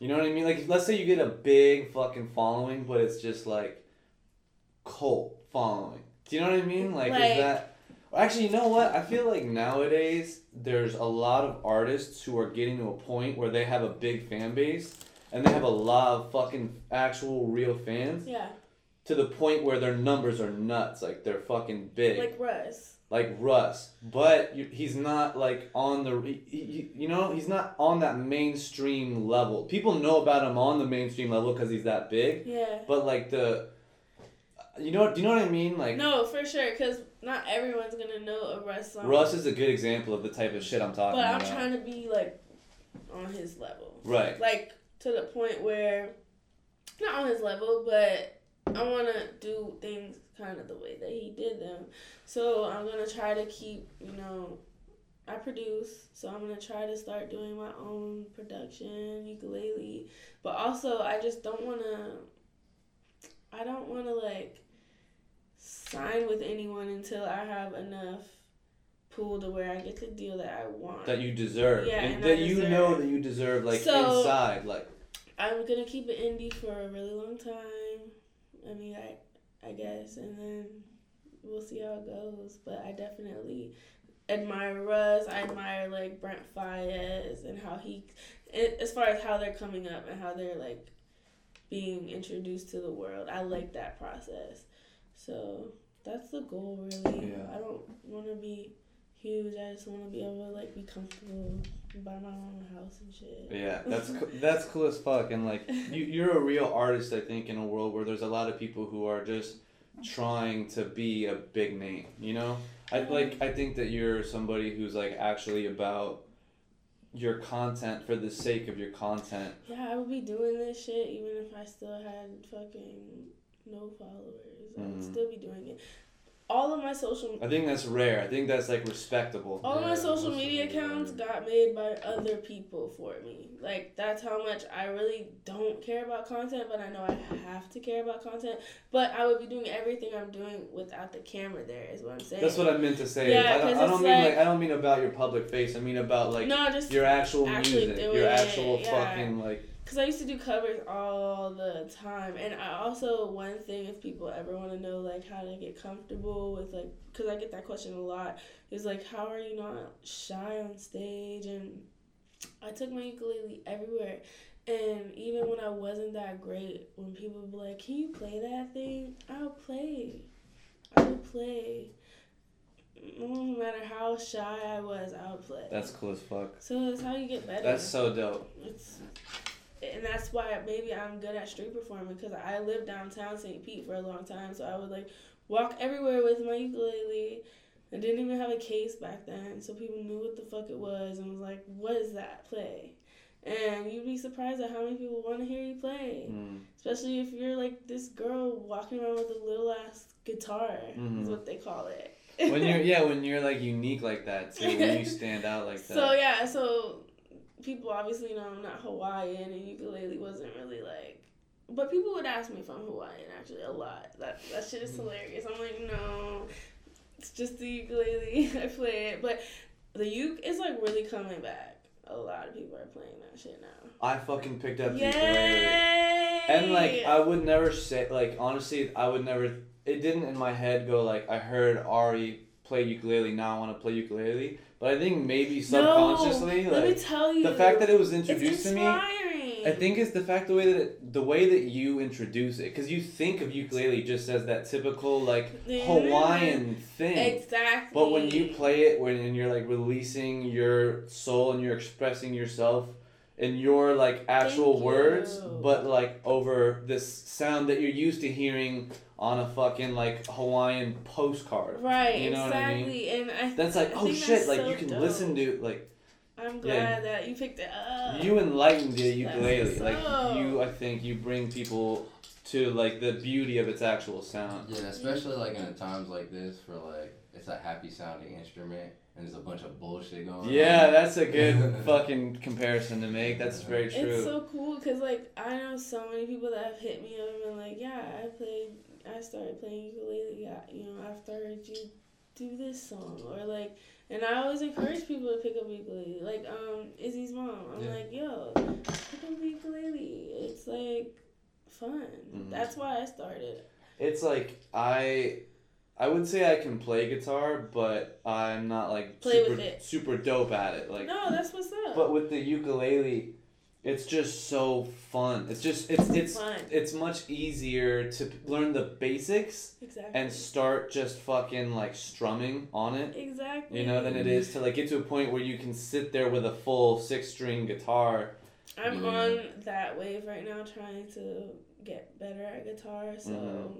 you know what I mean? Like, let's say you get a big fucking following, but it's just like cult following. Do you know what I mean? Like, Like- is that? Actually, you know what? I feel like nowadays there's a lot of artists who are getting to a point where they have a big fan base and they have a lot of fucking actual real fans yeah, to the point where their numbers are nuts. Like they're fucking big like Russ. Like Russ, but he's not like on the he, he, you know he's not on that mainstream level. People know about him on the mainstream level because he's that big, Yeah. but like the you know do you know what I mean? Like No, for sure, because not everyone's gonna know a Russ song. Russ is a good example of the type of shit I'm talking but I'm about. trying to be like on his level. right. like to the point where not on his level, but I want to do things kind of the way that he did them. So I'm gonna try to keep, you know, I produce, so I'm gonna try to start doing my own production ukulele. But also, I just don't want to I don't want to like sign with anyone until I have enough pool to where I get the deal that I want. That you deserve. Yeah, and and that you know that you deserve like So- inside. Like I'm gonna keep it indie for a really long time. I mean, I I guess, and then we'll see how it goes. But I definitely admire Russ. I admire like Brent Faiyaz and how he, as far as how they're coming up and how they're like being introduced to the world. I like that process. So that's the goal, really. Yeah. I don't want to be huge. I just want to be able to like be comfortable, buy my own house and shit. Yeah, that's co- that's cool as fuck, and like you, you're a real artist. I think in a world where there's a lot of people who are just trying to be a big name. You know, I like I think that you're somebody who's like actually about your content for the sake of your content. Yeah, I would be doing this shit even if I still had fucking no followers. I would Mhm. still be doing it. All of my social I think that's rare. I think that's like respectable. all of my social media of accounts yeah. got made by other people for me. Like that's how much I really don't care about content, but I know I have to care about content. But I would be doing everything I'm doing without the camera there is what I'm saying. That's what I meant to say. Yeah, I don't, 'cause I don't mean like, like- I don't mean about your public face. I mean about like no, just your actual music, doing your it, actual yeah. fucking like. Because I used to do covers all the time. And I also, one thing, if people ever want to know, like, how to get comfortable with, like, because I get that question a lot, is, like, how are you not shy on stage? And I took my ukulele everywhere. And even when I wasn't that great, when people would be like, can you play that thing? I'll play. I would play. No matter how shy I was, I would play. That's cool as fuck. so that's how you get better. That's so dope. It's and that's why maybe I'm good at street performing because I lived downtown St. Pete for a long time, so I would like walk everywhere with my ukulele. I didn't even have a case back then, so people knew what the fuck it was and was like, "What is that? Play." And you'd be surprised at how many people want to hear you play, Mm. especially if you're like this girl walking around with a little ass guitar, Mhm. is what they call it. when you're yeah when you're like unique like that too when you stand out like that So yeah, so people obviously know I'm not Hawaiian, and ukulele wasn't really like. But people would ask me if I'm Hawaiian actually a lot. That that shit is mm-hmm. hilarious. I'm like, no, it's just the ukulele. I play it, but the uke is like really coming back. A lot of people are playing that shit now. I fucking picked up the Yay! ukulele and like I would never say like honestly I would never it didn't in my head go like I heard Ari play ukulele now I want to play ukulele but I think maybe subconsciously no, let me like tell you, the fact that it was introduced to me inspiring. I think it's the fact the way that it, the way that you introduce it because you think of ukulele just as that typical like mm-hmm. Hawaiian thing exactly. But when you play it, when and you're like releasing your soul and you're expressing yourself in your like actual Thank words, but like over this sound that you're used to hearing on a fucking like Hawaiian postcard. right, You know what I mean? and I That's like, I oh think shit, like so you can dope. listen to like I'm Yeah. glad that you picked it up. you enlightened the That's ukulele. what's Like you I think you bring people to like the beauty of its actual sound. Yeah, especially like in times like this, for like it's a happy sounding instrument and there's a bunch of bullshit going on. Yeah, that's a good fucking comparison to make. That's very true. It's so cool because like I know so many people that have hit me up and been like, yeah, I played, I started playing ukulele, yeah, you know, after I heard you do this song or like, and I always encourage people to pick up ukulele. Like um Izzy's mom, I'm Yeah. like, yo, pick up the ukulele. It's like fun. Mhm. That's why I started. It's like I I would say I can play guitar, but I'm not like Play super with it. super dope at it. Like no, that's what's up. but with the ukulele, it's just so fun. It's just it's it's fun. it's much easier to learn the basics Exactly. and start just fucking like strumming on it. exactly. You know, than it is to like get to a point where you can sit there with a full six string guitar. I'm Yeah. on that wave right now, trying to get better at guitar. So Mhm.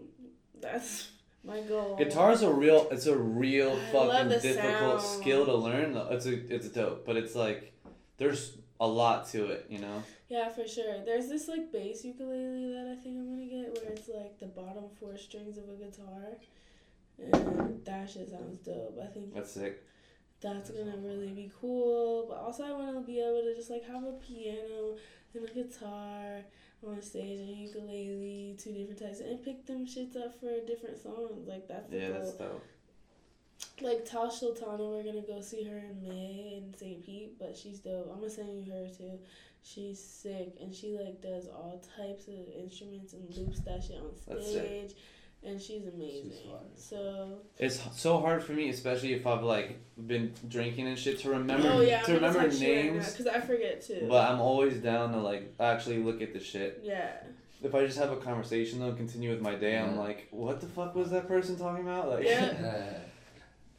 that's my goal. Guitar is a real it's a real I fucking difficult sound. skill to learn though. It's a it's dope, but it's like there's a lot to it, you know. Yeah, for sure. There's this like bass ukulele that I think I'm gonna get, where it's like the bottom four strings of a guitar, and that shit sounds dope. I think That's sick. that's gonna really be cool. But also, I want to be able to just like have a piano and a guitar. on stage and ukulele, two different types, and pick them shits up for different songs. Like that's the Yeah, goal. that's dope. Like Tash Sultana, we're gonna go see her in May in St. Pete, but she's dope. I'm gonna send you her too. She's sick and she like does all types of instruments and loops that shit on stage, and she's amazing. fire. so It's so hard for me, especially if I've like been drinking and shit, to remember oh yeah, to remember names. names because I forget too. But I'm always down to like actually look at the shit. yeah, If I just have a conversation though, and continue with my day, I'm like, what the fuck was that person talking about? Like, Yeah.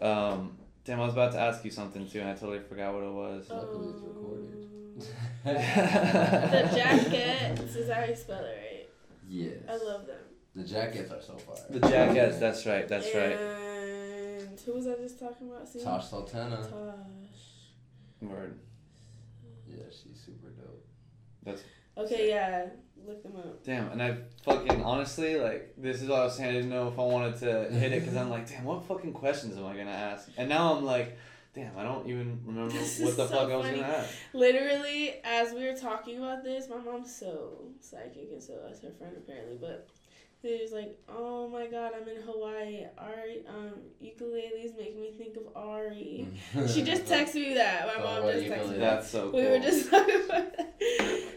um, damn, I was about to ask you something too, and I totally forgot what it was. Luckily it's recorded. The jackets is how you spell it right. yes. I love them. The jackets are so fire. The Jackass, that's right, that's right. And who was I just talking about? See? Tash Sultana. Tash. Word. Yeah, she's super dope. Okay, yeah, look them up. Damn, and I fucking honestly like this is what I was saying. I didn't know if I wanted to hit it because I'm like, damn, what fucking questions am I gonna ask? And now I'm like, damn, I don't even remember This what the so fuck I was gonna ask. Literally, as we were talking about this, my mom's so psychic, and so is her friend apparently. But they was like, "Oh my God, I'm in Hawaii. Ari, um, ukuleles make me think of Ari." She just texted me that. My Oh, mom just texted ukulele? me. That's so cool. We were just talking about that.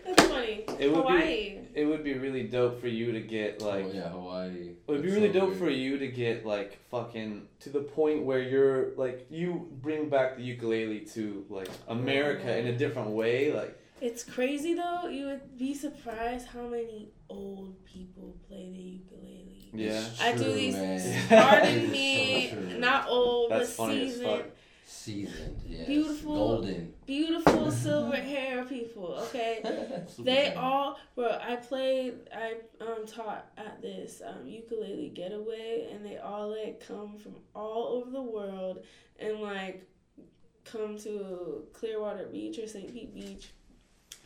That's funny. It would be- It would be really dope for you to get like. oh, yeah, Hawaii. It would be really so dope weird. for you to get like fucking to the point where you're like you bring back the ukulele to like America in a different way. Like It's crazy though. You would be surprised how many old people play the ukulele. yeah, It's I do these- man. Pardon It's me, so not old, That's but funny as seasoned. fuck. Seasoned, yes. Beautiful. Golden. beautiful silver hair people. Okay, they all. Bro, I played. I um taught at this um ukulele getaway, and they all like come from all over the world and like come to Clearwater Beach or St. Pete Beach.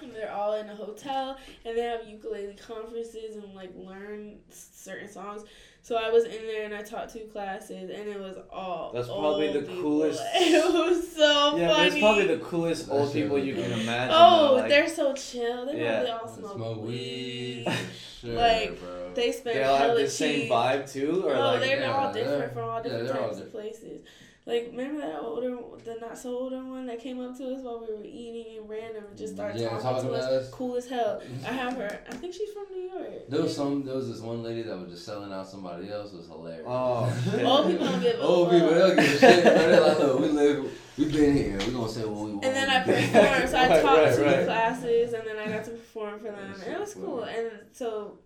And they're all in a hotel, and they have ukulele conferences and like learn certain songs. So I was in there and I taught two classes, and it was all. That's probably old the people. coolest- It was so yeah, funny. that's probably the coolest old shit people you can imagine. Oh, though, like, they're so chill. They Yeah. probably all smoke, Smoke weed. weed. Sure, Like, bro. They spend they all have hella the same vibe too, or oh, like they're yeah, all they're- different from all different they're all types of places. Like, remember that older, the not so older one that came up to us while we were eating and random and just started Yeah, talking, talking to to us? us. Cool as hell. I have her. I think she's from New York. There was some. There was this one lady that was just selling out somebody else. It was hilarious. Oh, shit. Old people don't give a Old people don't give a shit. bro. They're like, look, we live. We've been here. We're gonna say what we want. And then I We performed, so I Right, taught right, two right. classes, and then I got to perform for them. And it was cool. And so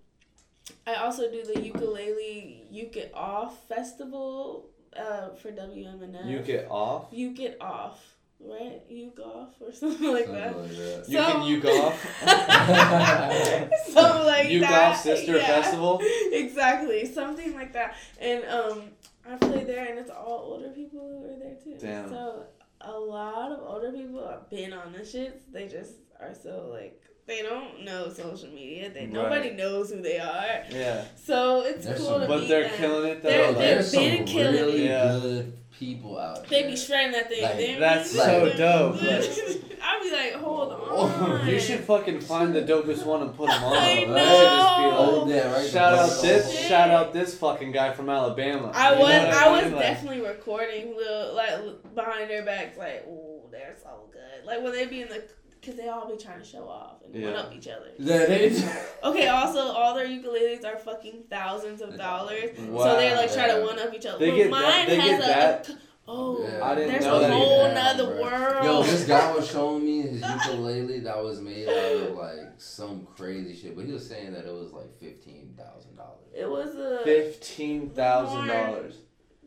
I also do the ukulele Uke Off festival uh, for WMNF. you get off. You Get Off, right? you golf or something like Something that. like that. You can So- uke off. something like Uke that. golf sister Yeah. festival. Exactly, something like that. And um, I play there, and it's all older people who are there too. Damn. So a lot of older people have been on the shits. They just are so like they don't know social media. They Right. nobody knows who they are. Yeah, So it's There's cool some- to but meet they're them. killing it though. They're- they're- There's been some killing really it. Yeah. good people out They there. be shredding that thing. Like, they be that's so dope. I'd be like, hold Oh, on. You should fucking find the dopest one and put them on. I That should just be know. like, right. Shout out this, Shit. shout out this fucking guy from Alabama. I You was, what I was mean? Like, definitely recording, little, like behind their backs, like, ooh, they're so good. Like when they be in the, cause they all be trying to show off and one up each other. Yeah, they. Okay, also all their ukuleles are fucking thousands of dollars, Wow. so they like try to one up each other. They But get mine that- they has get a, that? a- oh, Yeah. I didn't there's know a whole either. nother world. Yo, this guy was showing me his ukulele that was made out of like some crazy shit, but he was saying that it was like fifteen thousand dollars. it was a Fifteen thousand dollars.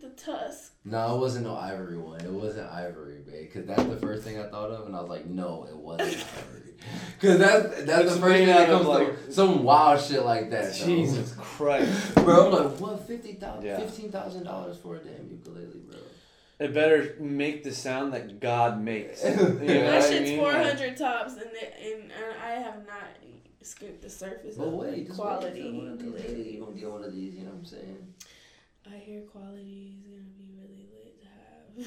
The tusk. No, it wasn't no ivory one. It wasn't ivory, babe. Cause that's the first thing I thought of, and I was like, no, it wasn't ivory. Cause that's that's It's the first thing that comes like- to some wild shit like that. though. Jesus Christ! bro. I'm like, what? Fifty thousand, Yeah. fifteen thousand dollars for a damn ukulele, bro. It better make the sound that God makes. You know that what I shit's mean? four Like, tops, and, it, and and I have not scooped the surface But of wait, just quality wait until one of these days ukulele. you gonna get one of these. You know what I'm saying? I hear quality is gonna be really lit to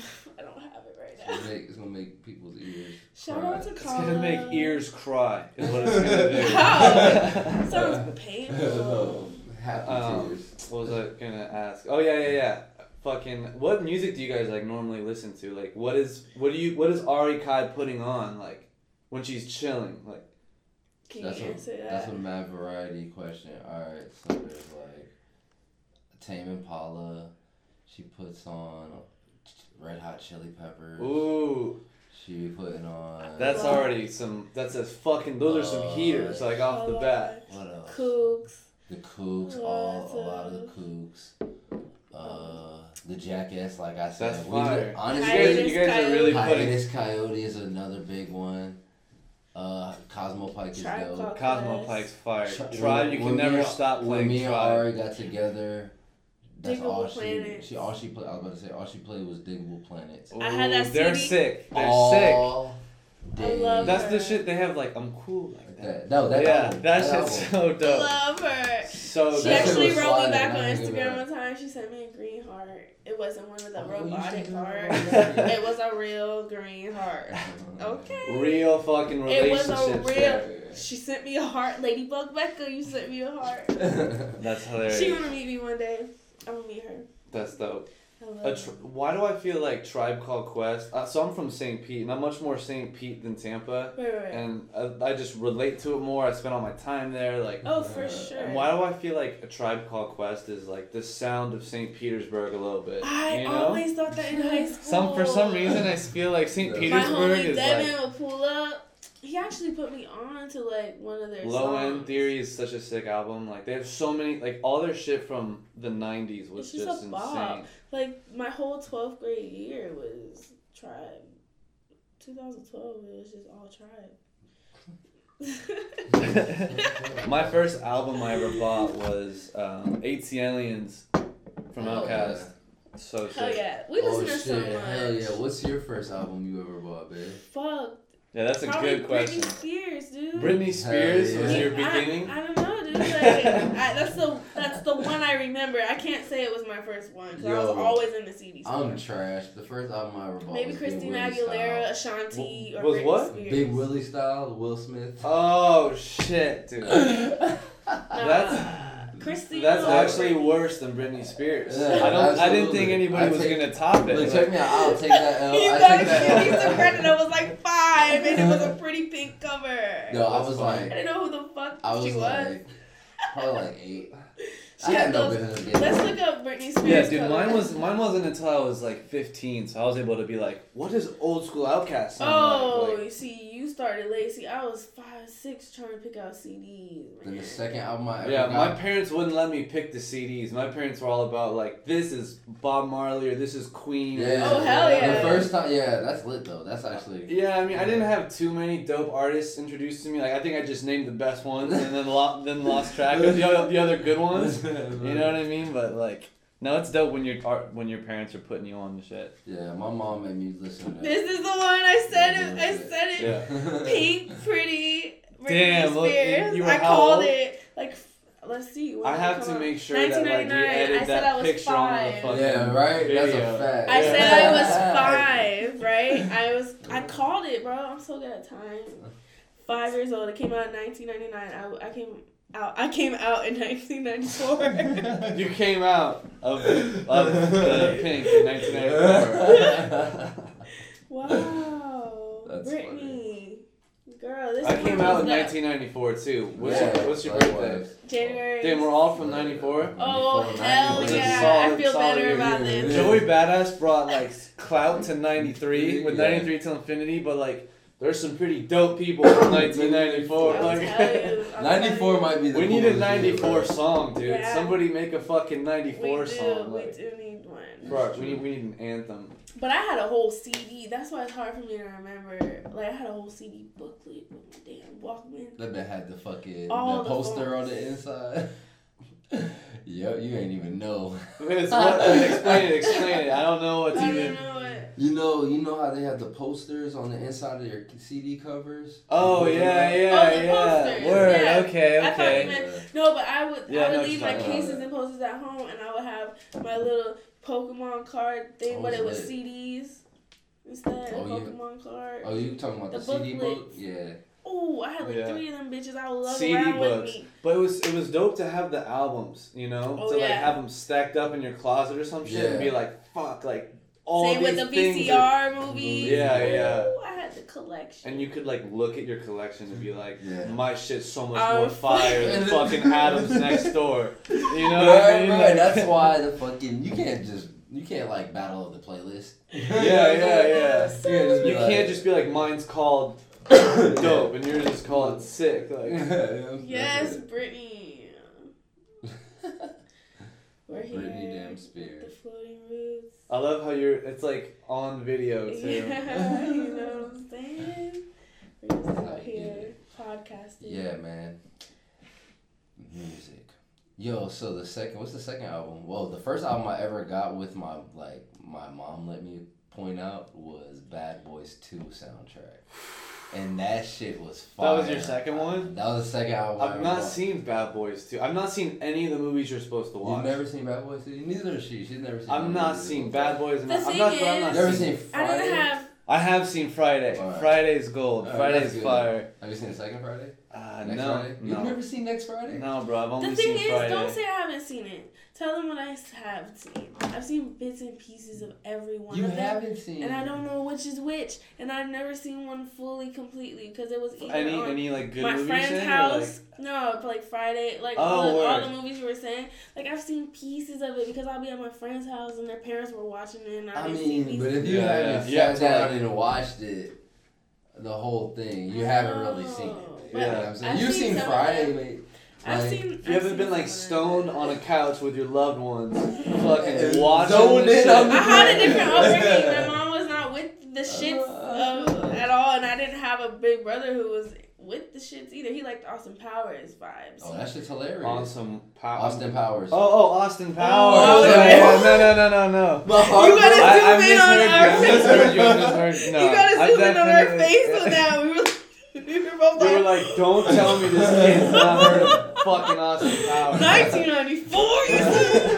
have. I don't have it right now. Just make, make it's gonna make people's ears. Shout cry. out to It's Kala. gonna make ears cry. Is what it's gonna do. How? Sounds painful. no, happy Um, tears. What was I gonna ask? Oh yeah, yeah, yeah. Fucking, what music do you guys like normally listen to? Like, what is what do you what is Ari Kai putting on like when she's chilling? Like, Can That's you a answer that? that's a mad variety question. All right, so there's like Tame Impala. She puts on Red Hot Chili Peppers. ooh, She be putting on. that's Wow. already some. That's a fucking. Those are some Uh, heaters like off the bat. what else? Kooks. The Kooks, all a lot of the Kooks. Uh, the Jackass, like I said. That's we fire. li- You honestly, guys, you guys are really putting Hiatus Kaiyote is another big one. Uh, Cosmo Pyke is Tribe dope. Cosmo Pyke's fire. Tri- Tribe, you can never and- stop When me and Tribe. Ari got together, that's all Digable she. She all she played. I was about to say all she played was Digable Planets. Ooh, I had that They're CD. sick. They're sick. all I day. love That's her. the shit they have. Like, I'm cool like that. That, no, that yeah, album, that that shit's album. so dope. Love her. So She That actually wrote me back on not gonna give Instagram one time. She sent me a green heart. It wasn't one of the Oh, robotic should hearts. it was a real green heart. Okay. real fucking It was a real. there. She sent me a heart. Ladybug Mecca, you sent me a heart. That's hilarious. She gonna meet me one day. I'm gonna meet her. That's dope. I A her. why do I feel like Tribe Called Quest? Uh, so I'm from St. Pete, and I'm much more St. Pete than Tampa, Wait, wait, wait. and I, I just relate to it more. I spend all my time there, like. oh, for Uh, sure. And why do I feel like a Tribe Called Quest is like the sound of St. Petersburg a little bit? I you know? always thought that in high school. Some for some reason I feel like St. My My Petersburg homie is Devin like would pull up. He actually put me on to like one of their Low songs. End Theory is such a sick album. Like they have so many like all their shit from the '90s was It's just just a insane. bop. Like my whole twelfth grade year was Tribe. 2012, it was just all Tribe. My first album I ever bought was um, ATLiens from Oh, Outkast. So sick. Hell yeah, we oh listen to so shit! much. Hell yeah! What's your first album you ever bought, babe? Fuck. Yeah, that's a Probably good question. Britney Spears, dude. Britney Spears Hell was your beginning. I, don't know, dude. Like, I, that's the that's the one I remember. I can't say it was my first one because I was always in the CD store. I'm trash. The first album I ever bought Maybe was Christina Willie Aguilera, Style. Ashanti, or Was Britney what? Spears. Big Willie style, Will Smith. Oh shit, dude. Nah, That's- Christina. That's actually Britney. worse than Britney Spears. Yeah, I don't. I didn't think anybody I was take- gonna top it. Look, Like, check me out. I'll take that L. You I gotta take that give me L. some credit. I was like five, and it was a pretty pink cover. Yo, I That's was fine. I like, didn't know who the fuck I was she was. like, probably like eight. She I had had no business getting Let's look up Britney Spears. yeah, dude. cover. Mine was mine wasn't until I was like 15, so I was able to be like, "What does old school Outkast sound Oh, like?" like? you see, you started late. See, I was five, six, trying to pick out CDs. Then the second album I ever Yeah, my got, parents wouldn't let me pick the CDs. My parents were all about like, "This is Bob Marley or this is Queen." Yeah. Oh, hell yeah. The first time, yeah, that's lit though. That's actually. Yeah, I mean, I didn't have too many dope artists introduced to me. Like, I think I just named the best ones and then lo- then lost track of the other, the other good ones. You know what I mean? But like, no, it's dope when your when your parents are putting you on the shit. Yeah, my mom made me listen to. This is the one I said it. I said it. Yeah. Pink, pretty. Britney Damn, look, Spears. you were I how called old? it like. Let's see. when I have to out? make sure that like you 1999. edit I said I that was picture on the five. fucking Yeah, right. That's a fact. I Yeah. said I was five, right? I was. I called it, bro. I'm so good at time. Five years old. It came out in 1999. I, I came out. I came out in 1994. You came out of, of the pink in 1994. wow, That's Brittany, girl, this I came out in 1994 too. What's Yeah, your, what's your birthday? January. Damn, we're all from 94. Oh 94, hell 90. yeah! Solid- I feel better year. about this. Joey Badass brought like clout to 93 with Yeah. 93 till infinity, but like there's some pretty dope people from 1994. Like, tell you. I'll tell 94 might be the we need a coolest year, 94 song, dude. Yeah. Somebody make a fucking We 94 do. song. we Like, do need one. bro, we need we need an anthem. But I had a whole CD. That's why it's hard for me to remember. Like I had a whole CD booklet with my damn Walkman. That bit had the fucking All the the poster on the inside. yep, you ain't even know. It's what, explain it, explain it. I don't know what's I even. don't know it. You know, you know how they have the posters on the inside of your CD covers. Oh You yeah, yeah, Oh, the yeah. posters, Word. yeah. Okay, I thought you okay. meant- No, but I would Yeah, I I would what leave my cases and posters at home, and I would have my little Pokemon card thing, Oh, but it was. CDs. instead Oh, of yeah. Pokemon cards. Oh, you talking about the, The CD book? booklets. Yeah. Oh, I had like Yeah. three of them bitches. I would love CD around books. with me. But it was it was dope to have the albums, you know, Oh, to like have them stacked up in your closet or some shit and be like, fuck, like all Same with the things are- VCR movies. Yeah, yeah. Ooh, I had the collection. and you could like look at your collection and be like, Yeah. my shit's so much Oh, more fire than fucking Adam's next door. You know Right, what I mean? right, Like- That's why the fucking you can't just you can't like battle of the playlist. Yeah, yeah, yeah. You can't just be You like, can't just be like, mine's called dope and yours is called sick. Like, yes, Brittany. We're here. Britney damn with Spears. The floating roots. I love how you're. It's like on video too. Yeah, you know what I'm saying? We're just out here podcasting. Yeah, man. Music. Yo, so the second what's the second album? Well, the first album I ever got with my like my mom let me point out was Bad Boys 2 soundtrack. And that shit was That was your second one? That was the second album. I I've ever not bought. seen Bad Boys 2. I've not seen any of the movies you're supposed to watch. You've never seen Bad Boys 2? Neither has she. She's never seen I've none not these seen. Bad Boys. And The I'm thing not, but I'm not is- You ever seen- seen I Friday? didn't have. I have seen Friday. Alright. Friday's gold. Alright, Friday's fire. Have you seen the second Friday? Uh, Next no, Friday? You've no, never seen Next Friday? no, bro. I've only seen. The thing seen is, Friday. don't say I haven't seen it. Tell them what I have seen. I've seen bits and pieces of every one You of them. haven't seen And I don't know which is which. And I've never seen one fully, completely, because it was either any on any like good my movies friend's in, or, house. No, like Friday, like Oh, all, the, all the movies you were saying. Like I've seen pieces of it because I'll be at my friend's house and their parents were watching it, and I, I didn't see mean, pieces. but if you Yeah, haven't yeah. sat You down and watched it, the whole thing, you haven't really seen it. Oh, you know I'm saying I've You've seen seen Friday, them. mate. I've like, seen. You I've haven't seen been like stoned on a couch with your loved ones, And fucking watching zoned in shit. on the I had a different upbringing. My mom was not with the shits Uh, of, at all, and I didn't have a big brother who was with the shits either. He liked Austin Powers vibes. Oh, that shit's hilarious. Awesome. Pow- Austin Powers. Oh, oh, Austin oh, Powers. Oh, okay. yeah, oh. no, no, no, no, no. You gotta broke. I, I zoom in on you. Our face. you. I. No, you gotta I zoom in on our face with that. We were, we were both You were like, like, don't tell me this kid's not heard of fucking Austin Powers. 1994. You said.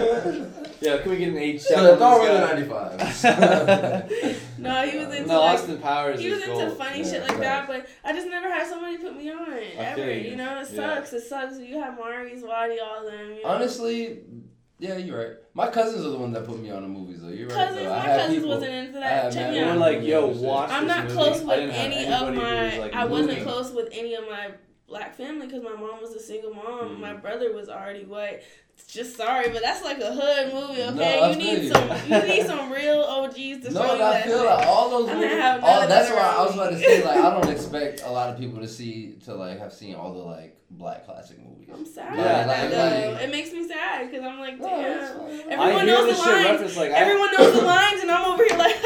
Yeah, can we get an age So, check Thor on was this 95. no, he was into No, like. Austin Powers He was into gold. funny Yeah, shit like right. that, but I just never had somebody put me on I ever. you. You know, it Yeah. sucks. It sucks. You have Mari's, Wadi, all them. You know? Honestly, yeah, you're right. My cousins are the ones that put me on the movies, though. You're right. though. I my cousins people- wasn't into that. had Check me out. were like, yo, watch I'm this not movie. close with any of my. was, like, I wasn't moving. close with any of my black family because my mom was a single mom. Mm. My brother was already white. Just sorry, but that's like a hood movie. Okay, I you need you. some. You need some real OGs to No, show you and I feel shit. like all those movies. have All, that's that why I was about to say, like, I don't expect a lot of people to see, to, like, have seen all the, like, black classic movies. I'm sad Yeah, about like- like- it makes me sad because I'm like, damn. fine. Everyone I knows the lines. referenced like I, Everyone knows the lines, and I'm over here like.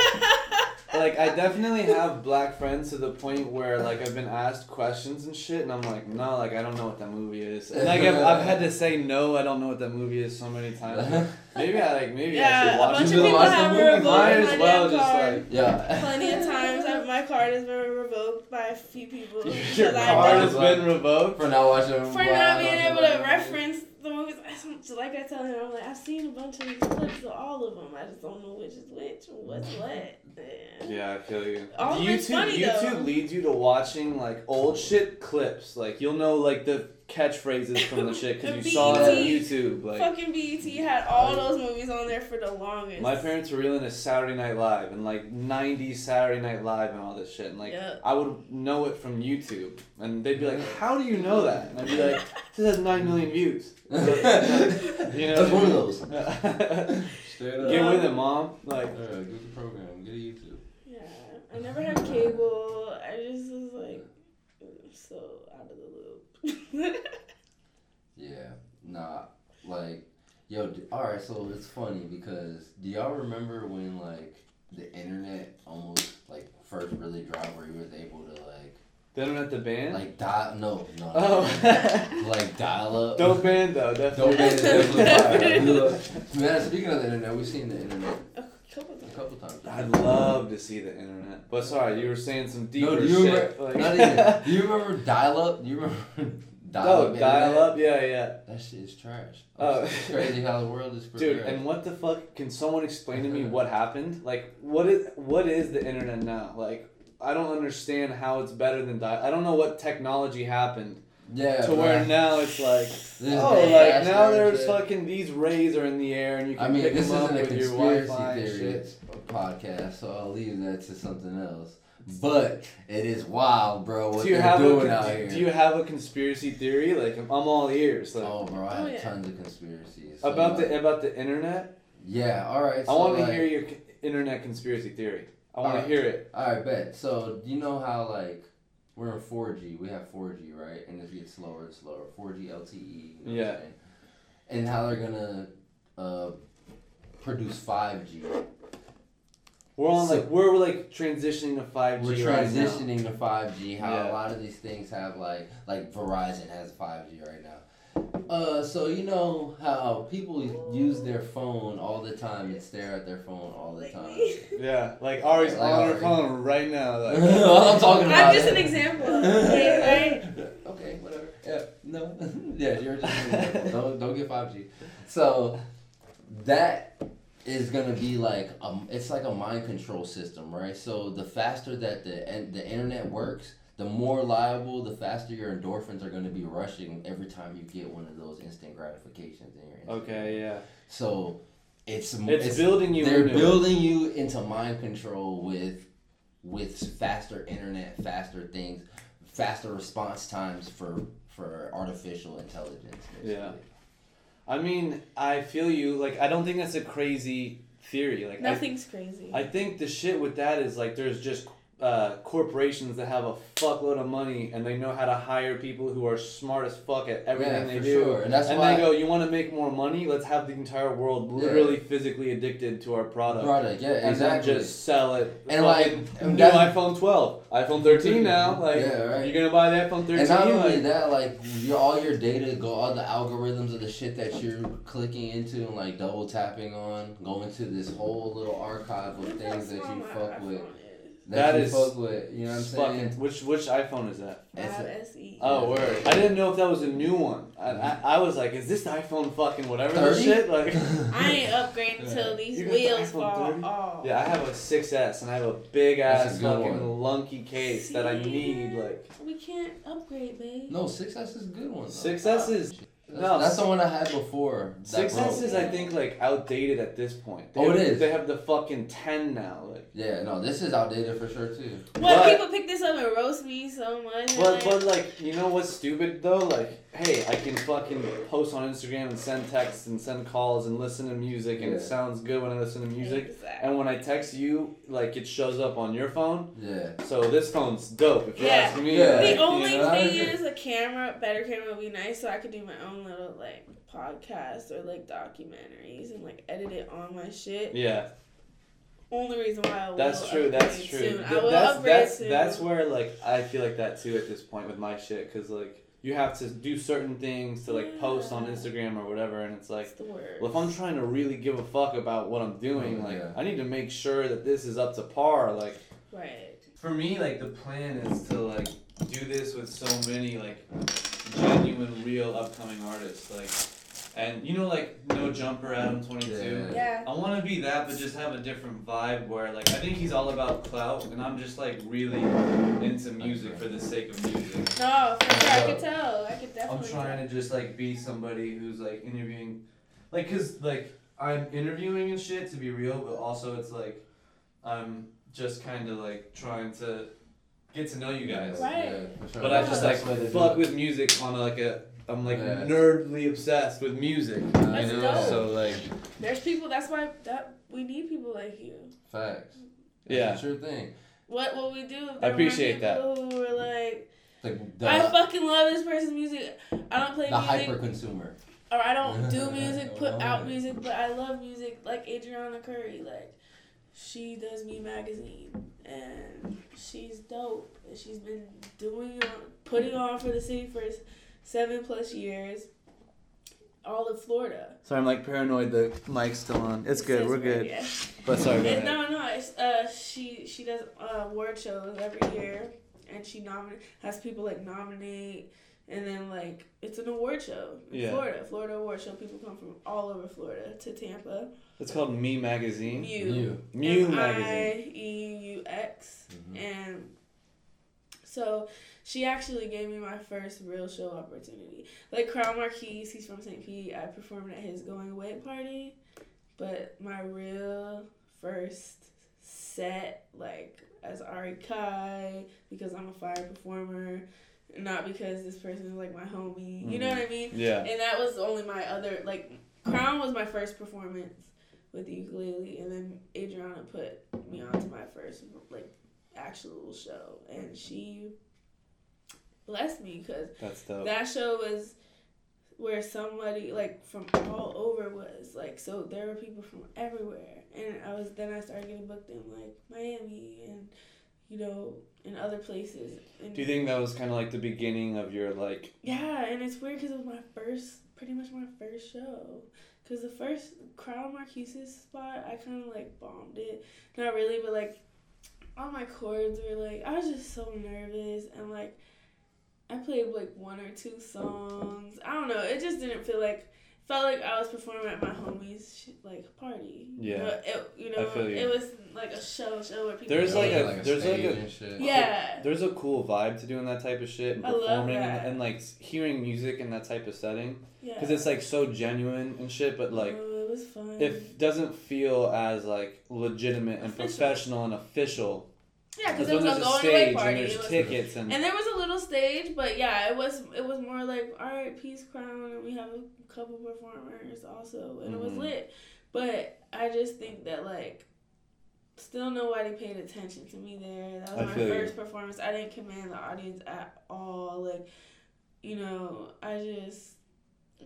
like I definitely have black friends to the point where like I've been asked questions and shit, and I'm like, no, like I don't know what that movie is. And like I've, I've had to say no, I don't know what that movie is so many times. Maybe I like maybe I Yeah, should a bunch it. of people watch the have movie. revoked Might my as well damn just card. like Yeah. Plenty of times I, my card has been revoked by a few people. your card has been revoked. For not watching. for not being able to reference the movies. I don't- so like I tell him, I'm like, I've seen a bunch of these clips of all of them. I just don't know which is which what's mm-hmm. what. Yeah. Yeah, I feel you. All YouTube funny, though. YouTube leads you to watching like old shit clips. Like you'll know like the catchphrases from the shit because you saw it on YouTube. Like Fucking BET had all those movies on there for the longest. my parents were real into Saturday Night Live and like '90s Saturday Night Live and all this shit. And like Yeah. I would know it from YouTube, and they'd be like, "How do you know that?" And I'd be like, "This has nine million views." You know, That's one of those. Get with it, mom. Like, Alright, get the program. Get a YouTube. Yeah, I never had cable. I just was like so out of the loop. Yeah. Nah. Like, yo. D- all right. So it's funny because do y'all remember when like the internet almost like first really dropped where you was able to like they don't have to ban. like dial no no oh, like dial up. don't ban though. Definitely. Don't ban definitely. Man, speaking of the internet, we've seen the internet a couple a times. couple times. I'd love to see the internet. But sorry, you were saying some deeper No, do you shit. remember? like- Not even. Do you remember dial up? Do you remember Oh, internet. dial up, yeah, yeah. That shit is trash. Oh. it's crazy how the world is Dude, and what the fuck? Can someone explain to me what happened? Like, what is what is the internet now? Like, I don't understand how it's better than dial. I don't know what technology happened yeah, to bruh. where now it's like, This oh, like now there's shit. fucking these rays are in the air and you can I mean, pick this them up isn't a with your conspiracy Wi-Fi and theory shit. podcast, so I'll leave that to something else. But it is wild, bro. What Do you they're have a doing con- out here. do you have a conspiracy theory? Like, I'm all ears. Like, oh, bro, I have Oh, yeah. tons of conspiracies. So, about like, the about the internet. yeah, all right. I want to like, hear your internet conspiracy theory. I want to hear it. All right, bet. So you know how like we're in four G, we have four G, right? And it gets slower and slower. Four G LTE. You know Yeah. And how they're gonna uh, produce five G. We're on So- like we're like transitioning to five G We're right now. transitioning to five G. How Yeah. a lot of these things have like like Verizon has five G right now. Uh, so you know how people use their phone all the time and stare at their phone all the time. Yeah, like Ari's Like on her phone right now. Like, I'm talking about. I'm just it. an example. Okay, right? okay, whatever. Yeah, no, yeah, you're just an example. don't don't get five G. So that is gonna be like um, it's like a mind control system, right? So the faster that the and the internet works, the more liable, the faster your endorphins are gonna be rushing every time you get one of those instant gratifications in your. Instagram. okay, yeah, So it's it's, building you. they're into it. building you into mind control with with faster internet, faster things, faster response times for for artificial intelligence. basically. Yeah. I mean, I feel you. Like, I don't think that's a crazy theory. Like, I, Nothing's crazy. I think the shit with that is like there's just uh, corporations that have a fuckload of money and they know how to hire people who are smart as fuck at everything yeah, they for do. sure, and that's and why they go, you want to make more money? Let's have the entire world Yeah. literally physically addicted to our product. product. Yeah, and exactly. then just sell it. And, like, Fucking and new iPhone 12, iPhone 13 now. Like, Yeah, right. you're gonna buy the iPhone 13. and not only like, that, like your all your data go, all the algorithms of the shit that you're clicking into and like double tapping on, go into this whole little archive of things that you fuck with. iPhone is. That, That you fuck with. You know what I'm saying? fucking, which which iPhone is that? It's Five SE. Oh, word. I didn't know if that was a new one. I, I, mm-hmm. I was like, is this the iPhone fucking whatever this 30? shit? Like, I ain't upgrading until these You got the wheels iPhone fall 30? off. yeah, I have a 6S and I have a big That's ass a good fucking lunky case that I need. Like, We can't upgrade, babe. No, 6S is a good one. though. 6S is ah, That's, No, that's the one I had before. Six 6S broke. is I think like outdated at this point. They Oh, have, it is. They have the fucking 10 now. Like, Yeah, no, this is outdated for sure too. What But- people pick this up and roast me so much. but like, but like you know what's stupid though? Like, hey, I can fucking post on Instagram and send texts and send calls and listen to music and it sounds good when I listen to music. Exactly. And when I text you, like it shows up on your phone. Yeah. So this phone's dope if you Yeah. ask me. Yeah. The only you know? thing is a camera, better camera would be nice, so I could do my own little like podcast or like documentaries and like edit it on my shit. Yeah, Only reason why I will that's true. That's upgrade true. Soon. Th- I will that's upgrade that's soon. that's where like I feel like that too at this point with my shit because like you have to do certain things to like post on Instagram or whatever, and it's like. That's the word. Well, if I'm trying to really give a fuck about what I'm doing, Oh, like yeah. I need to make sure that this is up to par. Like right. for me, like the plan is to like do this with so many like genuine, real upcoming artists. Like, and you know, like No Jumper, Adam Twenty Two. Yeah. Yeah. I want to be that, but just have a different vibe where, like, I think he's all about clout, and I'm just like really into music for the sake of music. No, for sure. I could tell. I could definitely. I'm definitely. trying to just like be somebody who's like interviewing, like, cause like I'm interviewing and shit to be real, but also it's like I'm just kind of like trying to get to know you guys. Right. Yeah, sure. But I just like best way to do fuck with music on like a. I'm like Yeah. nerdly obsessed with music, That's you know. dope. So like, There's people. That's why that we need people like you. Facts. Yeah. That's a true thing. What will we do? If I appreciate that. Who were like, Like the, I fucking love this person's music. I don't play the music, hyper consumer. or I don't do music, put oh. out Oh. music, but I love music. Like Adriana Curry, like she does Mieux Magazine, and she's dope. And she's been doing on, putting on for the city for seven plus years. All of Florida. sorry, I'm like paranoid. The mic's still on. It's good. Says We're right, good. Yeah. But sorry. Go ahead. no, no. It's, uh, she she does uh, award shows every year, and she nominate has people like nominate and then like it's an award show in Yeah. Florida. Florida award show. People come from all over Florida to Tampa. It's called Mieux Magazine. Mew. Mew. Mew M Magazine. I E U X. Mhm. And so she actually gave me my first real show opportunity. Like Crown Marquise, he's from St. Pete. I performed at his going away party. But my real first set, like as Ari Kai, because I'm a fire performer, not because this person is like my homie. You know Mhm. what I mean? Yeah. And that was only my other like Crown was my first performance with the ukulele, and then Adriana put me on to my first like actual show, and she blessed me because that show was where somebody like from all over was like so there were people from everywhere. And i was then i started getting booked in like miami and you know in other places. And Do you think that was kind of like the beginning of your like? yeah and it's weird because it was my first pretty much my first show. Because the first Crown Marquise's spot i kind of like bombed it. Not really but like all my chords were like i was just so nervous and like I played like one or two songs. I don't know. It just didn't feel like felt like I was performing at my homie's like party. You Yeah. know, it, you I know feel you. it was like a show, show where people. There's were like Yeah, a- there's like a- shit. yeah, There's a cool vibe to doing that type of shit and I love performing and, and like hearing music in that type of setting yeah. because it's like so genuine and shit, but like oh, it was fun. it doesn't feel as like legitimate and Official. professional and official. Yeah, because it was a going away party. and there's was, tickets and and there was a little stage, but yeah, it was it was more like all right, peace crown, and we have a couple performers also, and it was Mhm. lit. But I just think that like. Still nobody paid attention to me there. That I was my feel you. first performance. I didn't command the audience at all. Like, you know, I just.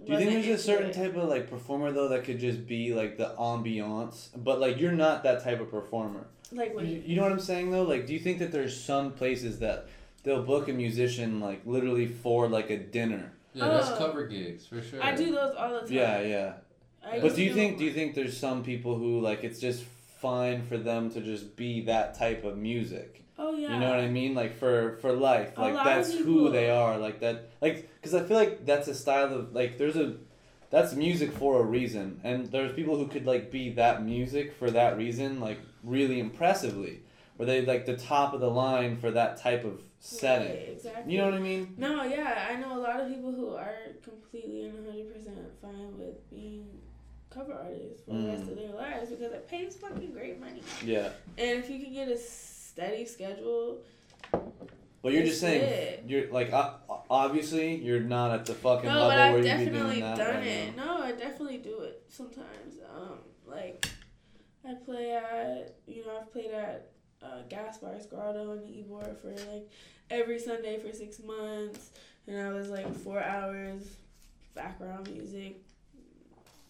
Do you think there's a certain it. type of like performer though that could just be like the ambiance, but like you're not that type of performer. Like when You, you know what I'm saying though? Like, do you think that there's some places that they'll book a musician like literally for like a dinner? Yeah, that's Oh. cover gigs for sure. I do those all the time. Yeah, yeah. I But But do you think do you think there's some people who like it's just fine for them to just be that type of music? Oh yeah. You know what I mean? Like for for life, like that's who they are. Like that, like because I feel like that's a style of like there's a that's music for a reason, and there's people who could like be that music for that reason, like really impressively, where they like the top of the line for that type of setting. Right, exactly. You know what I mean? No, yeah, I know a lot of people who are completely and hundred percent fine with being cover artists for the rest Mm. of their lives because it pays fucking great money. Yeah, And if you can get a steady schedule, but you're just saying lit. you're like o- obviously you're not at the fucking no, level but I've where you'd be definitely doing that done it. now. No, I definitely do it sometimes. Um, like I play at, you know, I've played at uh, Gaspar's Grotto in Ybor for like every Sunday for six months, and I was like four hours background music,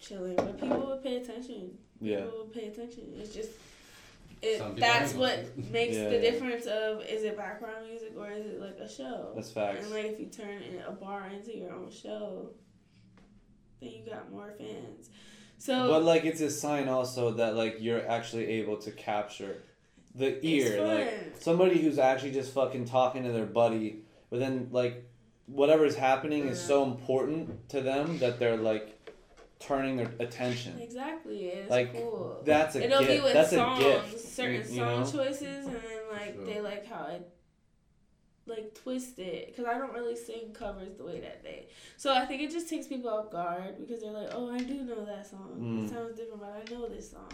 chilling. But people would pay attention. Yeah. People would pay attention. It's just. It, that's what gonna- makes Yeah, the yeah. difference of is it background music or is it like a show? That's facts. And like if you turn a bar into your own show, then you got more fans. So But like it's a sign also that like you're actually able to capture the ear, it's like somebody who's actually just fucking talking to their buddy, but then like whatever's happening is so important to them that they're like turning their attention. exactly, it's Like, cool. That's a It'll be gift. with That's songs, a gift. certain you- you song know? choices, and then like Sure. they like how I like twist it because I don't really sing covers the way that they. So I think it just takes people off guard because they're like, "Oh, I do know that song. Mm. It sounds different, but I know this song."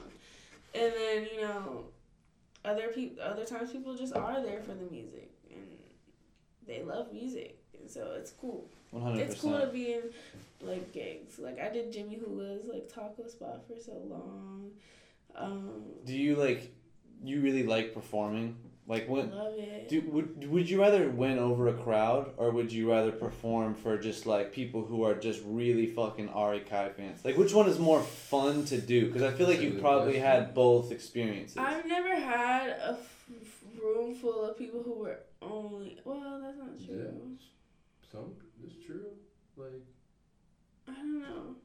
And then you know, other people, other times people just are there for the music and they love music, and so it's cool. 100%. It's cool to be in like gigs. Like I did Jimmy Hula's like taco spot for so long. Um, Do you like? You really like performing? Like when? Do, would would you rather win over a crowd or would you rather perform for just like people who are just really fucking Ari Kai fans? Like which one is more fun to do? Because I feel like you probably had both experiences. I've never had a f- f- room full of people who were only. Well, that's not true. Yeah. Some it's true. Like I don't know.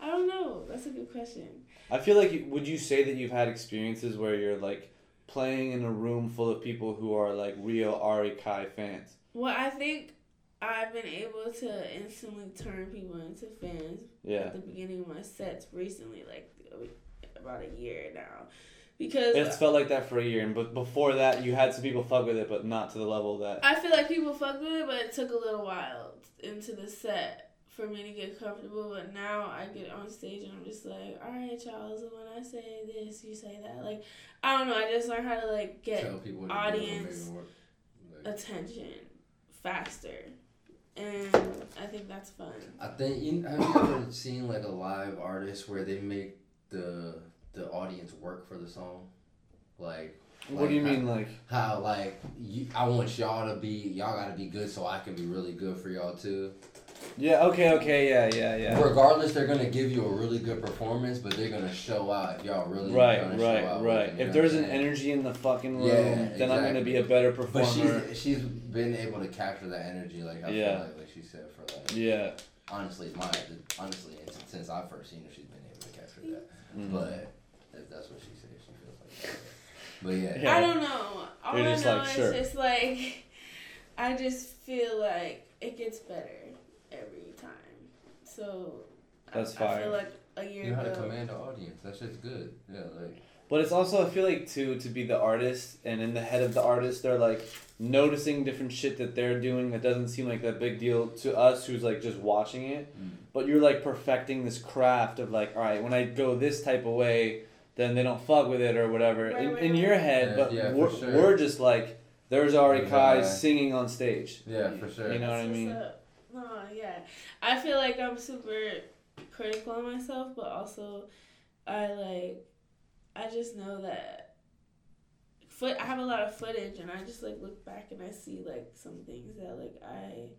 I don't know. That's a good question. I feel like would you say that you've had experiences where you're like playing in a room full of people who are like real Ari Kai fans? Well, I think I've been able to instantly turn people into fans Yeah. at the beginning of my sets recently, like about a year now, because It's felt like that for a year, and but before that, you had some people fuck with it, but not to the level that. I feel like people fuck with it, but it took a little while into the set for me to get comfortable. But now I get on stage and I'm just like, all right, y'all. When I say this, you say that. Like, I don't know. I just learned how to like get people what audience more, like- attention faster, and I think that's fun. I think you have you ever seen like a live artist where they make the the audience work for the song, like. what do you like, mean, like? How like you, I want y'all to be y'all gotta be good so I can be really good for y'all too. Yeah. Okay. Okay. Yeah. Yeah. Yeah. Regardless, they're gonna give you a really good performance, but they're gonna show out if y'all really Right. gonna show Right. out Right. with them, you If there's an energy in the fucking room, Yeah, then I'm gonna be a exactly. better But performer. she's she's been able to capture that energy, like I Yeah. feel like, like she said for like Yeah. honestly, my honestly since I first seen her, she's been able to capture that. Mhm. But if that's what she said, she feels like that. But yeah, Yeah. I don't know. All You're I just know like, is sure. just like I just feel like it gets better every time. So I- That's I, fire. feel like a year you know how to ago. command the audience. That's just good. Yeah, like But it's also I feel like too to be the artist and in the head of the artist they're like noticing different shit that they're doing that doesn't seem like that big deal to us who's like just watching it. Mm. But you're like perfecting this craft of like, all right, when I go this type of way, then they don't fuck with it or whatever Right, in, right, in right. your head. Yeah, but yeah, for we're, sure. we're just like, there's Ari Yeah. Kai singing on stage. yeah, for sure. You know what I That's mean? what's up. No. I feel like I'm super critical of myself, but also I like I just know that foot I have a lot of footage and I just like look back and I see like some things that like I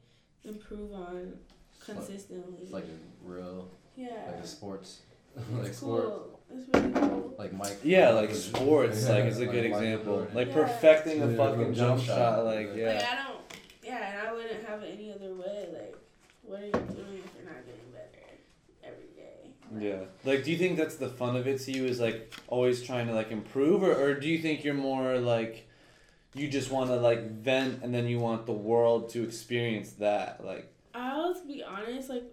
improve on It's like- consistently. It's like a real, yeah. like a sports, like it's cool. It's really cool. like Mike. Yeah, like Mike- sports, like is a like good Michael example. Jordan. Like Yeah. perfecting a Yeah, fucking jump jump shot. shot, like Yeah. Like yeah. I don't yeah, and I wouldn't have it any other way. Like what are you doing if you're not getting better every day? Like, Yeah. Like, do you think that's the fun of it to you? Is like always trying to like improve, or, or do you think you're more like you just want to like vent and then you want the world to experience that? Like, I'll be honest, like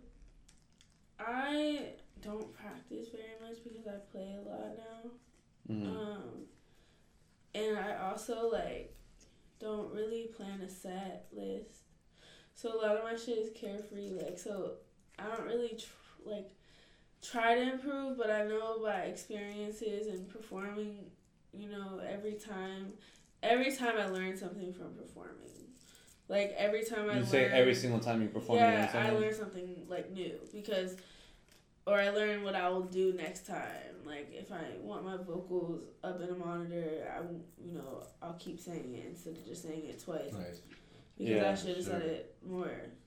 I don't practice very much because I play a lot now. mm, Um and I also like don't really plan a set list. So a lot of my shit is carefree like so I don't really tr- like try to improve, but I know by experiences and performing, you know, every time every time I learn something from performing. Like every time I you learn say every single time you perform. you learn yeah, I learn something like new because, or I learn what I will do next time. Like if I want my vocals up in a monitor, I won't- you know I'll keep saying it instead of just saying it twice Nice. Because Yeah, I should have said sure. it more.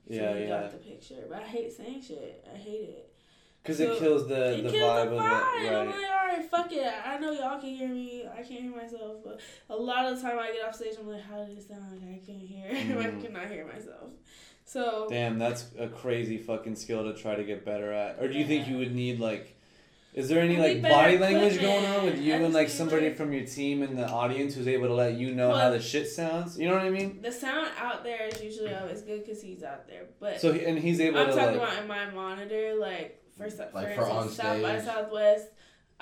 So Yeah, you yeah. got the picture. But I hate saying shit. I hate it. Because So, it kills the it the kills vibe the of vibe. it, I'm right? like, all right, fuck it. I know y'all can hear me. I can't hear myself. But a lot of the time I get off stage, I'm like, how did it sound? Like I can't hear. I Mhm. cannot hear myself. So Damn, that's a crazy fucking skill to try to get better at. Or do you think Yeah. you would need like? Is there any like body language going on with you and like somebody like- from your team in the audience who's able to let you know how the shit sounds? You know what I mean? The sound out there is usually always good because he's out there. But So and he's able I'm to talking like. about in my monitor, like for so- for, Like for on instance, South by? Southwest,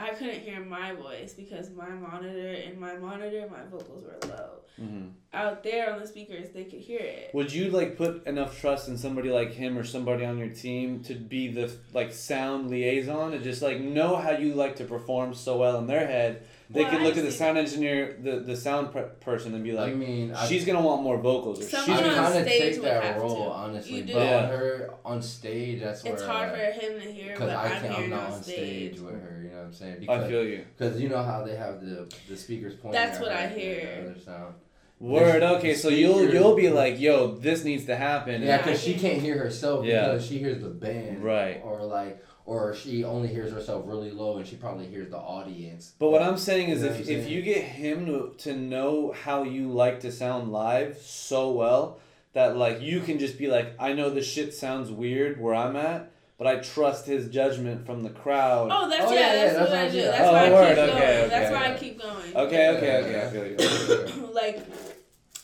I couldn't hear my voice because my monitor and my monitor my vocals were low. Mhm. Out there on the speakers, they could hear it. Would you like put enough trust in somebody like him or somebody on your team to be the like sound liaison and just like know how you like to perform so well in their head? They Well, could look at the sound engineer, the the sound per- person, and be like, I like, mean, I, she's gonna want more vocals, or she's I on gonna. kind of take that role, to. honestly. You do. But Yeah. on her on stage, that's where It's hard for him to hear, Because I can't, I'm hearing not on on stage. stage with her, you know what I'm saying? I Because feel you. cause you know how they have the the speakers pointing. That's at what her I and hear. the other sound. Word. Okay, so you'll you'll be like, yo, this needs to happen. Yeah, because she can- can't hear herself Yeah. because she hears the band, Right. Or like, or she only hears herself really low, and she probably hears the audience. But what I'm saying is, You know if, what I'm if you get him to, to know how you like to sound live so well that like you can just be like, I know the shit sounds weird where I'm at, but I trust his judgment from the crowd. Oh, that's Oh, yeah, yeah, yeah, that's, that's what I what do. That's saying. why Oh, I keep okay, going. okay, that's why I okay. keep going. Okay, okay, okay. I feel you. like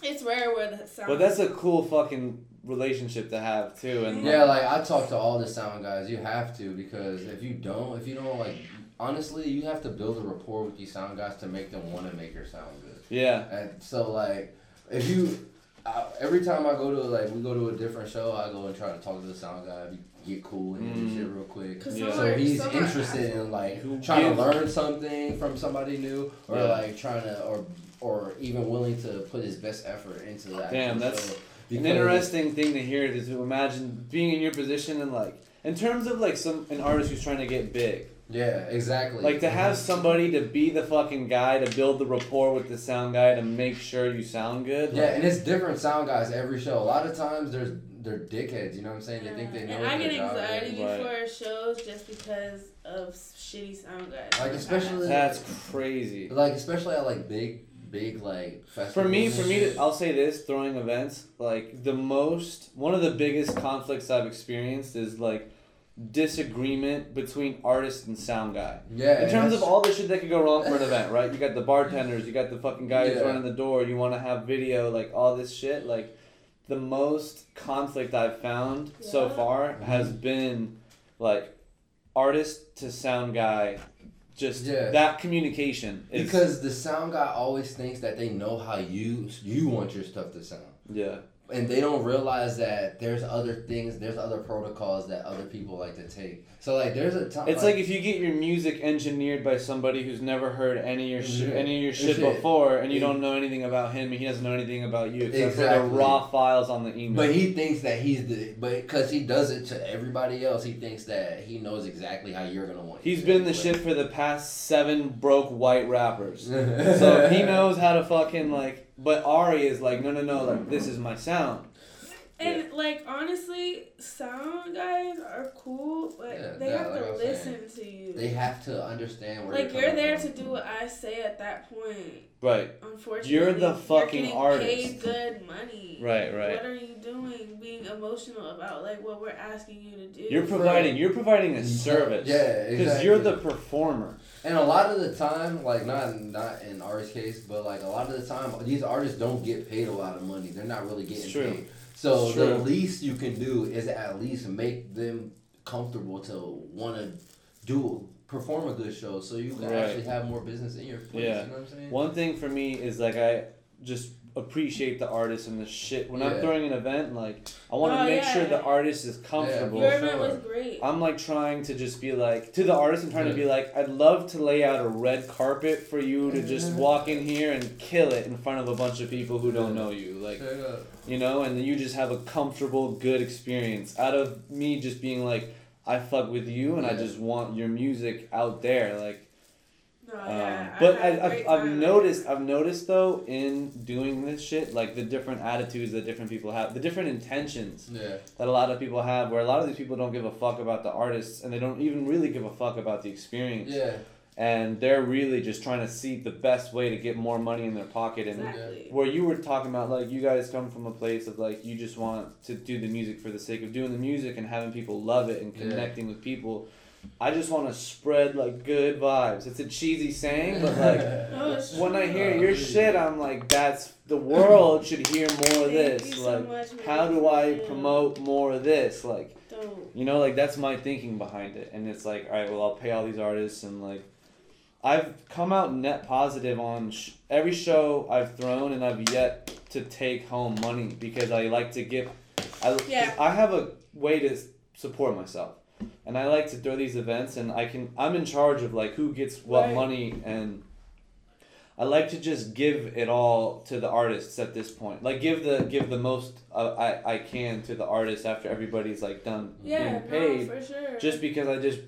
It's rare where the sound. But that's a cool fucking relationship to have too, and Yeah, like I talk to all the sound guys. You have to because if you don't, if you don't like, honestly, you have to build a rapport with these sound guys to make them want to make your sound good. yeah, And so like, if you, I, every time I go to like we go to a different show, I go and try to talk to the sound guy, be, get cool and do Mm. shit real quick. Yeah. some So he's interested in like trying gives- to learn something from somebody new, or Yeah. like trying to, or or even willing to put his best effort into that. Damn, that's show. an interesting thing to hear is to imagine being in your position and like in terms of like some an artist who's trying to get big. Yeah, exactly. Like to have mhm. somebody to be the fucking guy to build the rapport with the sound guy to make sure you sound good. Yeah, like- and it's different sound guys every show. A lot of times there's they're dickheads. You know what I'm saying? They think they know. And what I their get job is. anxiety Right. before shows just because of shitty sound guys. Like, especially- that's crazy. Like especially at like big, big like festivals. For me, for me, to, I'll say this: throwing events, like the most, one of the biggest conflicts I've experienced is like disagreement between artist and sound guy. yeah. In terms of all the shit that could go wrong for an event, right? You got the bartenders, you got the fucking guy who's Yeah. running the door, you want to have video, like all this shit. Like the most conflict I've found so far Mm-hmm. has been like artist to sound guy. Just Yeah. that communication is because the sound guy always thinks that they know how you you want your stuff to sound. yeah. And they don't realize that there's other things, there's other protocols that other people like to take. So like, there's a time. It's like if you get your music engineered by somebody who's never heard any of your sh- any of your shit Shit. before, and you don't know anything about him, and he doesn't know anything about you except for the raw files on the email. But he thinks that he's the, but because he does it to everybody else, he thinks that he knows exactly how you're gonna want. He's been the shit for the past seven broke white rappers. so he knows how to fucking like. But Ari is like, no, no, no, like this is my sound. And like honestly, sound guys are cool, but Yeah, they yeah, have to was listen to you. They have to understand where like you're, you're there from. to do what I say at that point. Right, Unfortunately, You're the fucking getting artist. Paid good money. right, right. What are you doing? Being emotional about like what we're asking you to do. You're providing. You're providing a service. Yeah, Because exactly. you're the performer. And a lot of the time, like not not in Ari's case, but like a lot of the time, these artists don't get paid a lot of money. They're not really getting It's true. paid. So It's the least you can do is at least make them comfortable to want to do perform a good show, so you can Right. actually have more business in your place. Yeah. You know what I'm saying? One thing for me is like I just appreciate the artist and the shit. When I'm throwing an event, like I want to Oh, make yeah. sure the artist is comfortable. Your event sure. was great. I'm like trying to just be like to the artist. I'm trying to be like, I'd love to lay out a red carpet for you to just walk in here and kill it in front of a bunch of people who don't know you, like Straight you know, and then you just have a comfortable, good experience out of me just being like, I fuck with you and I just want your music out there, like. no, Um, Oh, but I I, had a I've, I've noticed I've noticed though in doing this shit like the different attitudes that different people have the different intentions Yeah. that a lot of people have where a lot of these people don't give a fuck about the artists and they don't even really give a fuck about the experience Yeah. And they're really just trying to see the best way to get more money in their pocket and Exactly. where you were talking about like you guys come from a place of like you just want to do the music for the sake of doing the music and having people love it and Yeah. connecting with people I just want to spread like good vibes. It's a cheesy saying, but like No, when I hear your shit. I'm like, that's the world should hear more of Thank this. you so Like, much, how do I Yeah. promote more of this? Like, Dope. you know, like that's my thinking behind it. And it's like, all right, well, I'll pay all these artists, and like, I've come out net positive on sh- every show I've thrown, and I've yet to take home money because I like to give. I, Yeah. I have a way to support myself, and I like to throw these events, and I can. I'm in charge of like who gets what Right. money, and I like to just give it all to the artists at this point. Like give the give the most uh, I I can to the artists after everybody's like done Yeah, being paid no, for sure. just because I just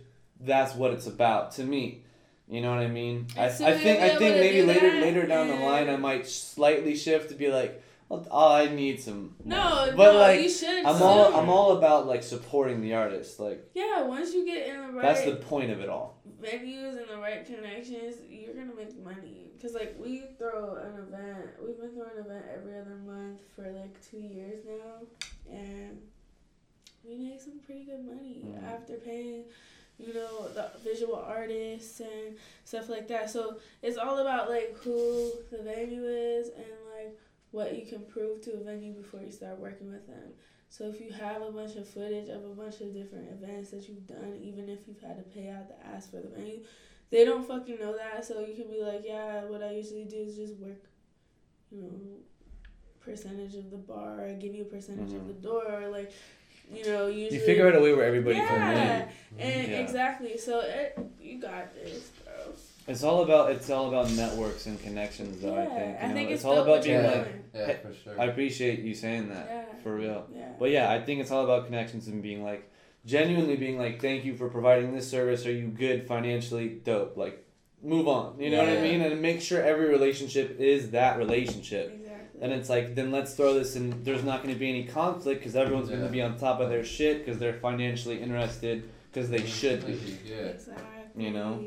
that's what it's about to me. You know what I mean? I, I think I think maybe later that, later down the line I might slightly shift to be like, oh, I need some. no, but no, like you should. I'm all. I'm all about like supporting the artist. Like Yeah, once you get in the right that's the point of it all. venues and the right connections, you're gonna make money. Cause like we throw an event, we've been throwing an event every other month for like two years now, and we make some pretty good money Mhm. after paying, you know, the visual artists and stuff like that. So it's all about like who the venue is and like what you can prove to a venue before you start working with them. So if you have a bunch of footage of a bunch of different events that you've done, even if you've had to pay out the ass for the venue, they don't fucking know that. So you can be like, yeah, what I usually do is just work, you know, percentage of the bar, or give you a percentage of Mhm. the door, or like, you know, usually You figure out a way where everybody yeah, can win. and mm-hmm. Yeah. exactly. So it, you got this, bro. It's all about it's all about networks and connections, though. I think you I know? think it's, it's all about being like. Yeah, Hey, for sure. I appreciate you saying that Yeah. for real. Yeah. But yeah, I think it's all about connections and being like genuinely being like, thank you for providing this service. Are you good financially? Dope. Like, move on. You know what I mean? And make sure every relationship is that relationship. Exactly. And it's like, then let's throw this in. There's not going to be any conflict because everyone's going to be on top of their shit because they're financially interested because they should be. Yeah. Exactly. You know?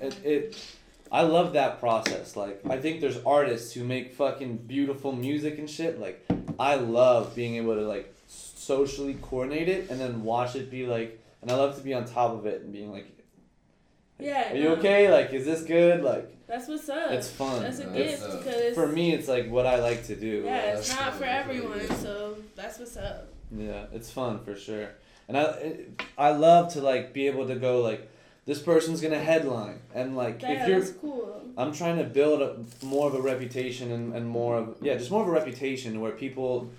It, it, I love that process. Like, I think there's artists who make fucking beautiful music and shit. Like, I love being able to like socially coordinate it and then watch it be like, and I love to be on top of it and being like, Yeah, are you no. okay? Like, is this good? Like, That's what's up. it's fun. That's a That's gift up. because For me, it's like what I like to do. yeah, That's it's not for everyone. good. So that's what's up. Yeah, it's fun for sure. And I, I love to like be able to go like, this person's gonna headline and like Yeah, if you're that's cool. I'm trying to build a, more of a reputation and, and more of yeah, just more of a reputation where people,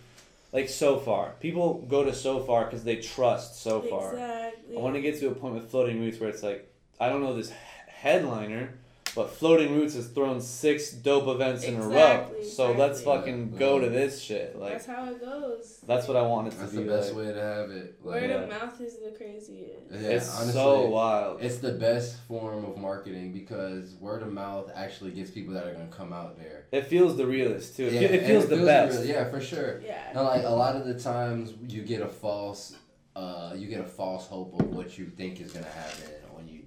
like Sofar, people go to Sofar because they trust Sofar. Exactly. I want to get to a point with floating roots where it's like I don't know this headliner, but floating roots has thrown six dope events in a row. Exactly, So let's fucking Yeah. go to this shit. Like that's how it goes. that's what I wanted to That's be. the best like. way to have it. Like, Word yeah. of mouth is the craziest. Yeah, it's honestly, so wild. It's the best form of marketing because word of mouth actually gets people that are gonna come out there. It feels the realest too. It, Yeah, fe- it and feels the best. real. Yeah, for sure. Yeah. Now, like a lot of the times, you get a false, uh, you get a false hope of what you think is gonna happen when you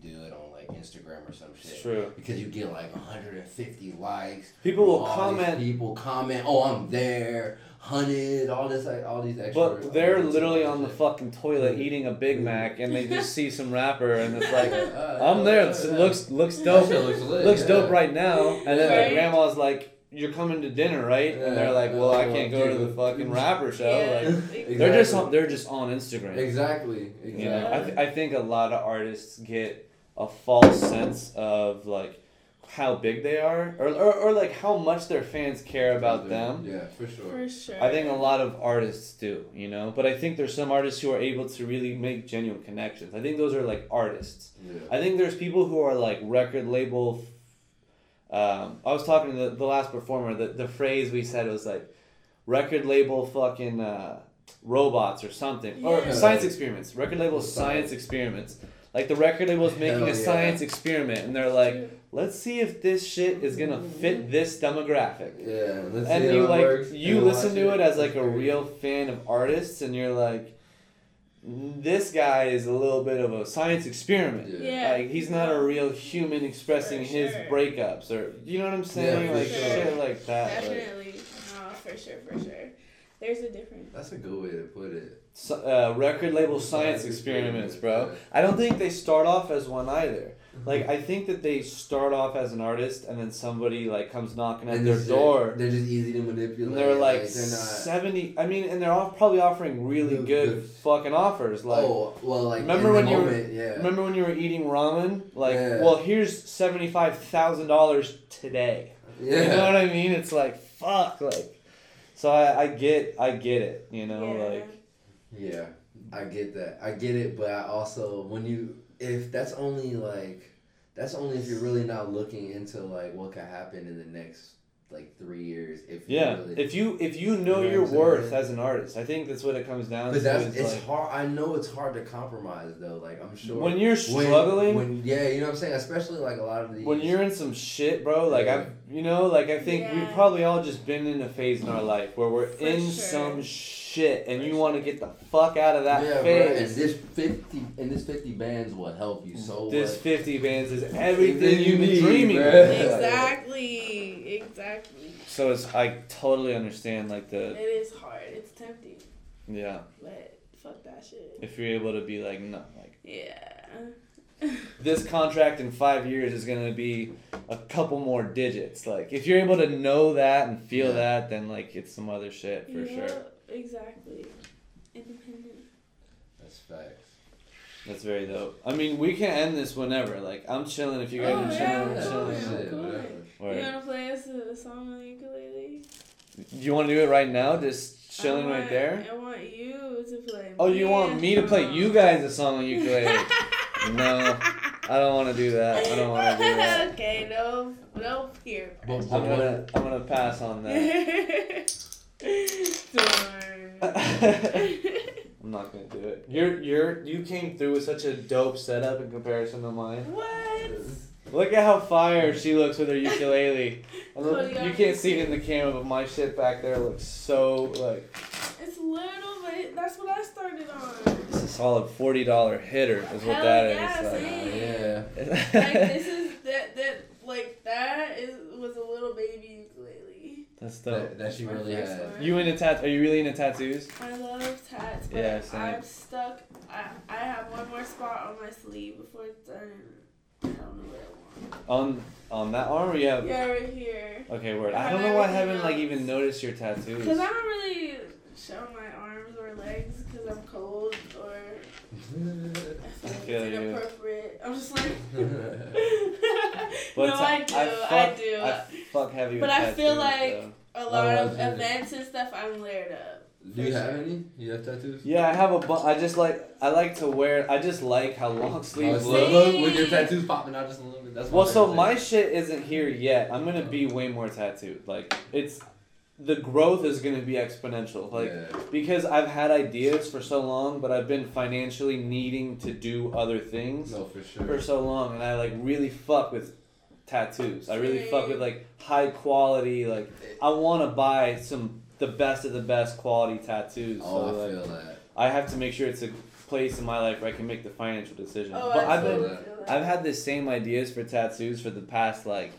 do it on like Instagram or some shit. It's shit. true. Because you get like 150 likes. People will all these comment People comment, "Oh, I'm there." Hunted, all this, like, all these extra. But they're all literally on the shit. fucking toilet eating a Big Mac, and they just see some rapper, and it's like, Uh, I'm there. uh, It looks looks dope. shit looks lit, Looks yeah. dope right now. And then Right. the grandma's like, "You're coming to dinner, right?" And they're like, "Well, I can't go to the fucking rapper show." Yeah, Like, exactly. they're just on, they're just on Instagram. Exactly. Exactly. You know, I, th- I think a lot of artists get a false sense of like how big they are, or, or, or like how much their fans care about them. Yeah, for sure. For sure. I think a lot of artists do, you know, but I think there's some artists who are able to really make genuine connections. I think those are like artists. Yeah. I think there's people who are like record label. Um, I was talking to the, the last performer. The, the phrase we said was like record label fucking uh, robots or something. Or science experiments. Record label science experiments. Like the record label is making Hell a yeah. science experiment and they're like, let's see if this shit is gonna fit this demographic Yeah. Let's and see you how like it works, you and listen watch to it as like a real fan of artists and you're like this guy is a little bit of a science experiment Yeah. Yeah. like he's not a real human expressing For his sure. breakups or you know what i'm saying for like sure. shit like that like, Definitely. No, for sure, for sure. There's a difference. That's a good way to put it. So- uh, record label science Science experiments bro i don't think they start off as one either like i think that they start off as an artist and then somebody like comes knocking at And their it's- door They're just easy to manipulate. And they're like they're not. seventy. I mean, and they're all probably offering really Good- good good. fucking offers. Like, oh well, like remember in when the you were- yeah. remember when you were eating ramen? Like, Yeah. well, here's seventy five thousand dollars today. yeah. You know what I mean? It's like fuck, like. So I, I get I get it. You know, yeah. like Yeah, I get that. I get it, but I also when you if that's only like that's only if you're really not looking into like what could happen in the next like three years. If you yeah. really, If you if you know You know your worth as an artist, I think that's what it comes down but to. that's it's like, hard. I know it's hard to compromise though. Like I'm sure when you're struggling. When, yeah, you know what I'm saying. Especially like a lot of these. when you're in some shit, bro, like Yeah. I've, you know, like I think we've probably all just been in a phase in our life where we're For in sure. some shit, and you want to get the fuck out of that yeah, bro, and this fifty and this fifty bands will help you so this much. fifty bands is everything you you've been need, dreaming bro. Exactly. Exactly. So it's I totally understand like the It is hard. It's tempting, yeah. but fuck that shit. If you're able to be like no, like Yeah. this contract in five years is gonna be a couple more digits. Like if you're able to know that and feel Yeah. that, then like it's some other shit for yeah, sure. Exactly. Independent. That's facts. That's very dope. I mean, we can end this whenever. Like I'm chilling. If you guys Oh, are chilling, we're we're cool, chilling. Oh, yeah. Shit, cool. whatever. Or- You wanna play us a, a song on the ukulele? Do you want to do it right now? Just chilling want, right there. I want you to play. Oh, you want me to play you guys a song on ukulele? no, I don't want to do that. I don't want to do that. okay, no, no peer But- I'm but gonna, I'm gonna pass on that. Darn. I'm not gonna do it. You're, you're, you came through with such a dope setup in comparison to mine. what? Look at how fire she looks with her ukulele. Look- you can't see it in the camera, but my shit back there looks so like It's little, but it, that's what I started on. it's a solid forty dollar hitter is what Hell that is. yeah, like. Yeah. Like this is that that like that is was a little baby ukulele. That's dope. That, that she My really first had. You into tat? Are you really into tattoos? I love tats, but Yeah, same. I'm stuck. I I have one more spot on my sleeve before it's done. I don't know what I want. On on that arm, or you have? Yeah, right here. Okay, word. I I don't know why I haven't like even noticed your tattoos. Cause I don't really show my arms or legs because I'm cold or I feel like feel it's you. inappropriate. I'm just like. No, I do. I, fuck, do. I fuck heavy. But with I feel like- though. a lot Oh, of yeah. events and stuff I'm layered up. Do you For have any? You have tattoos? Yeah, I have a bu- I just like I like to wear. I just like how long sleeves it's look. look, look, with your tattoos popping out just a little bit. That's Well, so my shit isn't here yet. I'm gonna be way more tattooed. Like it's, the growth is gonna be exponential. Like yeah. because I've had ideas for so long, but I've been financially needing to do other things No, for sure. for so long, and I like really fuck with tattoos. I really fuck with like high quality. Like I want to buy some the best of the best quality tattoos. Oh, so I like, feel that. I have to make sure it's a place in my life where I can make the financial decision. Oh, but I I've been feel that. I've had the same ideas for tattoos for the past like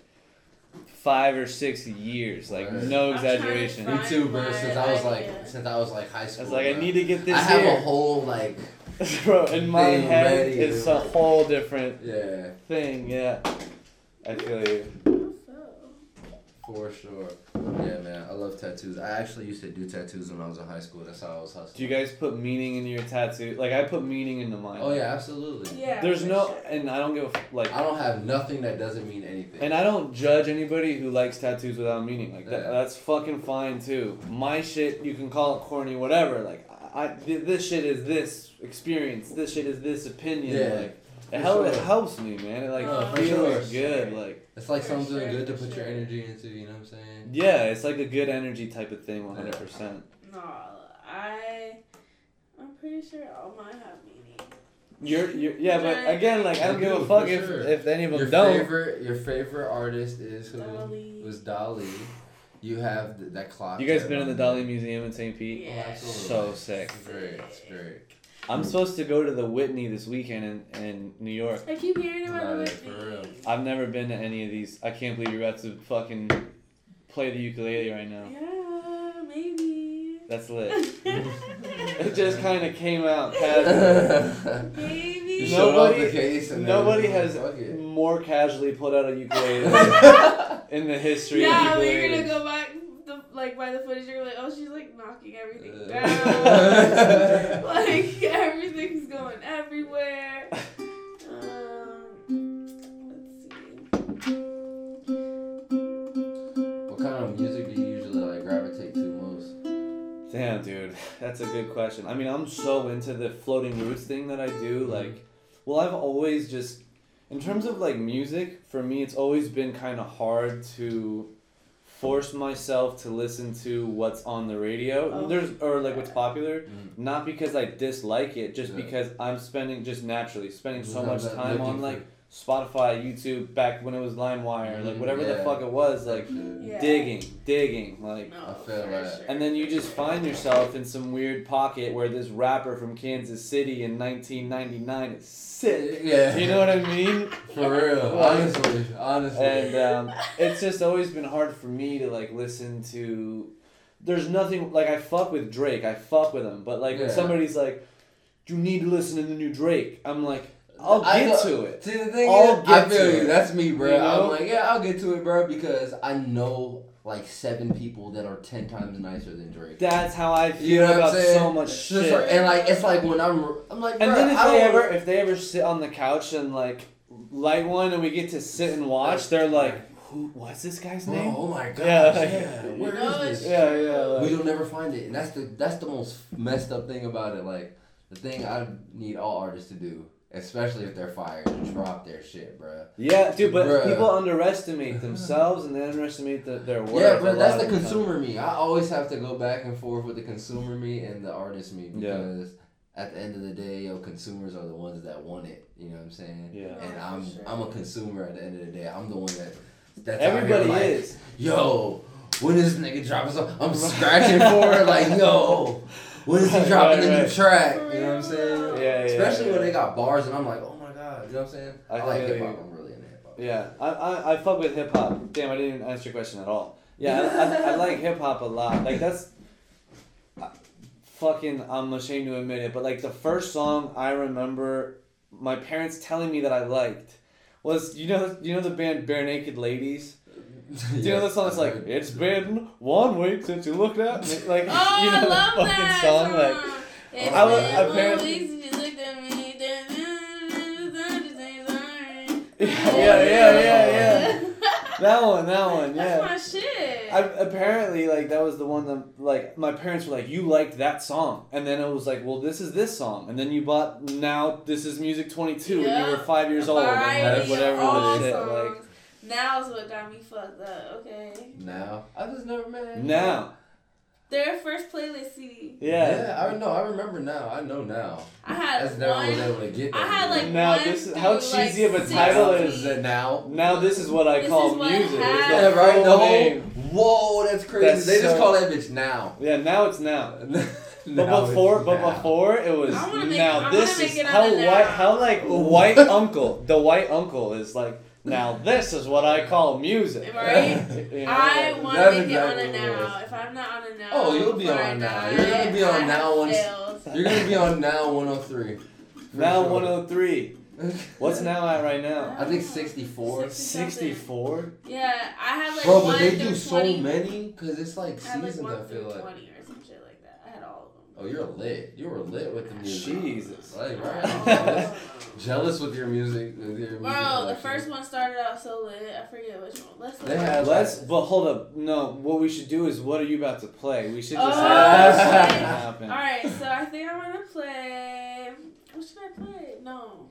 five or six years. Like Right. no I'm to exaggeration. find- Me too, bro. Since I was like, idea. since I was like high school. I school. was like, I need to get this I have here. a whole like, Bro, in my thing head, ready, it's dude. a whole different yeah, thing. Yeah, I feel you. For sure. Yeah, man, I love tattoos. I actually used to do tattoos when I was in high school. That's how I was hustling. Do you guys put meaning into your tattoo? Like I put meaning into mine. Oh yeah, absolutely. Yeah. There's no, sure. and I don't give a f- like. I don't have nothing that doesn't mean anything. And I don't judge anybody who likes tattoos without meaning. Like that, Yeah. that's fucking fine too. My shit, you can call it corny, whatever. Like I, this shit is this experience. This shit is this opinion. Yeah, Like for it, hel- it helps me, man. It like No, feels sure. good. Like it's like something sure, good to for put your energy into. You know what I'm saying? yeah, it's like a good energy type of thing. One hundred percent. No, I. I'm pretty sure all mine have meaning. You're, you're, yeah, but again, like I don't give a fuck if sure. if any of them Your don't. favorite, your favorite artist is who? Dali. Was Dali. You have th- that clock. You guys been in the on Dali. Museum in St. Pete? Yeah. Oh, absolutely. So sick. It's great. It's great. I'm supposed to go to the Whitney this weekend in, in New York. I keep hearing about Nah, the that's for real. Whitney. I've never been to any of these. I can't believe you're about to fucking play the ukulele right now. Yeah, maybe. That's lit. It just kind of came out casually. Maybe. You No. showed off Nobody- the case and Nobody everything. has more casually pulled out a ukulele in the history Yeah, of but you're gonna go back, the, like by the footage, you're like, oh, she's like knocking everything Uh. down. like everything's going everywhere. Um, let's see. What kind of music do you usually like gravitate to most? Damn, dude, that's a good question. I mean, I'm so into the floating roots thing that I do. Mhm. Like, well, I've always just, in terms of like music, for me, it's always been kind of hard to force myself to listen to what's on the radio. Oh. There's or like what's popular. Mm. Not because I dislike it, just Yeah. because I'm spending just naturally spending so much time looking on for- like Spotify, YouTube, back when it was LimeWire, like Mhm, whatever the fuck it was, like Yeah. digging, digging, like. No, I feel for that. sure. And then you just find yourself in some weird pocket where this rapper from Kansas City in 1999 is sick. Yeah. You know what I mean? For real. Honestly. Honestly. And um, it's just always been hard for me to like listen to. There's nothing like I fuck with Drake. I fuck with him, but like when somebody's like, "You need to listen to the new Drake," I'm like, I'll get know- to it. See the thing I'll is, I feel to you. it. That's me, bro. You know? I'm like, yeah, I'll get to it, bro, because I know like seven people that are ten times nicer than Drake. That's how I feel You know about saying? so much It's just shit. like- and like it's like when I'm, I'm like, and then if I they ever if they ever sit on the couch and like light one and we get to sit and watch, they're like, "Who? What's this guy's Bro, name?" oh my gosh, Yeah, yeah, like- where No, this? Yeah, yeah. Like, We'll never find it, and that's the that's the most messed up thing about it. Like the thing I need all artists to do, especially if they're fired, drop their shit, bro. yeah, dude. But Bruh. people underestimate themselves and they underestimate the, their work. Yeah, a bro, that's the of time. consumer me. I always have to go back and forth with the consumer me and the artist me Yeah. because at the end of the day, yo, consumers are the ones that want it. You know what I'm saying? Yeah. Oh, and Oh, I'm sure. I'm a consumer at the end of the day. I'm the one that that's Everybody like, is. Yo, when is this nigga dropping something? I'm scratching for it. Like, yo, when is he Right, dropping right, the new track? You know what I'm saying? Yeah, yeah. Especially yeah. when they got bars, and I'm like, oh my god. You know what I'm saying? I I, like hip hop. I'm really into hip hop. Yeah, I, I, I fuck with hip hop. Damn, I didn't even answer your question at all. Yeah, I, I, I like hip hop a lot. Like that's fucking. I'm ashamed to admit it, but like the first song I remember my parents telling me that I liked was you know you know the band Barenaked Ladies. Do you know the song that's like it's been one week since you looked at me like Oh, you know I the love fucking that song like song. It's I was- apparently- one week since you looked at me. yeah yeah yeah yeah that one that one yeah. That's my shit. I, apparently, like that was the one that like my parents were like, "You liked that song," and then it was like, "Well, this is this song," and then you bought now this is music twenty two, and you were five years old, and Variety whatever the shit. songs. Now's what got me fucked up. Okay, Now I just never met. Like now, their first playlist CD. yeah. I know. I remember now. I know now. I had That's never was one. able to get I had like Now one this is- how through, like, cheesy of a title is 60. it now. Now this is what I This call is music. It's happened. the Yeah, right. The whole name. whoa, that's crazy. That's they just call that bitch now. Yeah, now it's now. Now But before, but now. before it was make- now. I wanna this make is it how out of white, how like white uncle. The white uncle is like now. This is what I call music. Right? You know, I like- want to That's make it on exactly a what it now. was. If I'm not on a now, Oh, you'll be before on I now. die, You're gonna be on now once- failed. You're gonna be on now 103. For Now sure. 103. What's now at right now? I think 64. 64? Yeah, I have like Bro, one but they do 20. so many because it's like I like seasons. one I feel like. 20 or like that. I had all of them. Oh, you're lit. You were lit with the music. Jesus. Like, Bro, right? jealous, jealous with your music. With your music the first one started out so lit. I forget which one. Let's They had- Let's, but hold up. No, what we should do is what are you about to play? We should just Oh, have that shit. happen. Alright, so I think I'm gonna play. What should I play? No.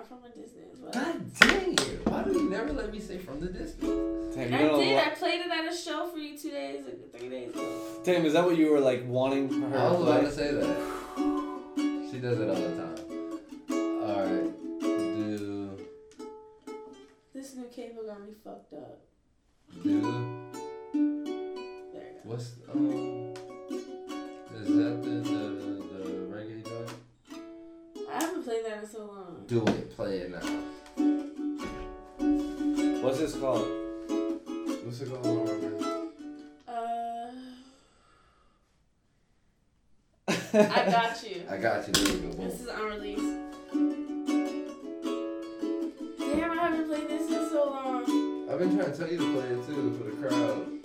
Not from a distance. But God dang it! Why do you never let me say from the distance? Damn, I did. what- I played it at a show for you two days, three days ago. Damn, is that what you were like wanting for her I was about play? to say that. She does it all the time. All right, do This new cable got me fucked up. do There you go. what's um is that the the, haven't played that in so long. Do it, play it now. What's this called? What's it called? Uh, I got you. I got you. There you go. This is unreleased. Damn, I haven't played this in so long. I've been trying to tell you to play it too for the crowd.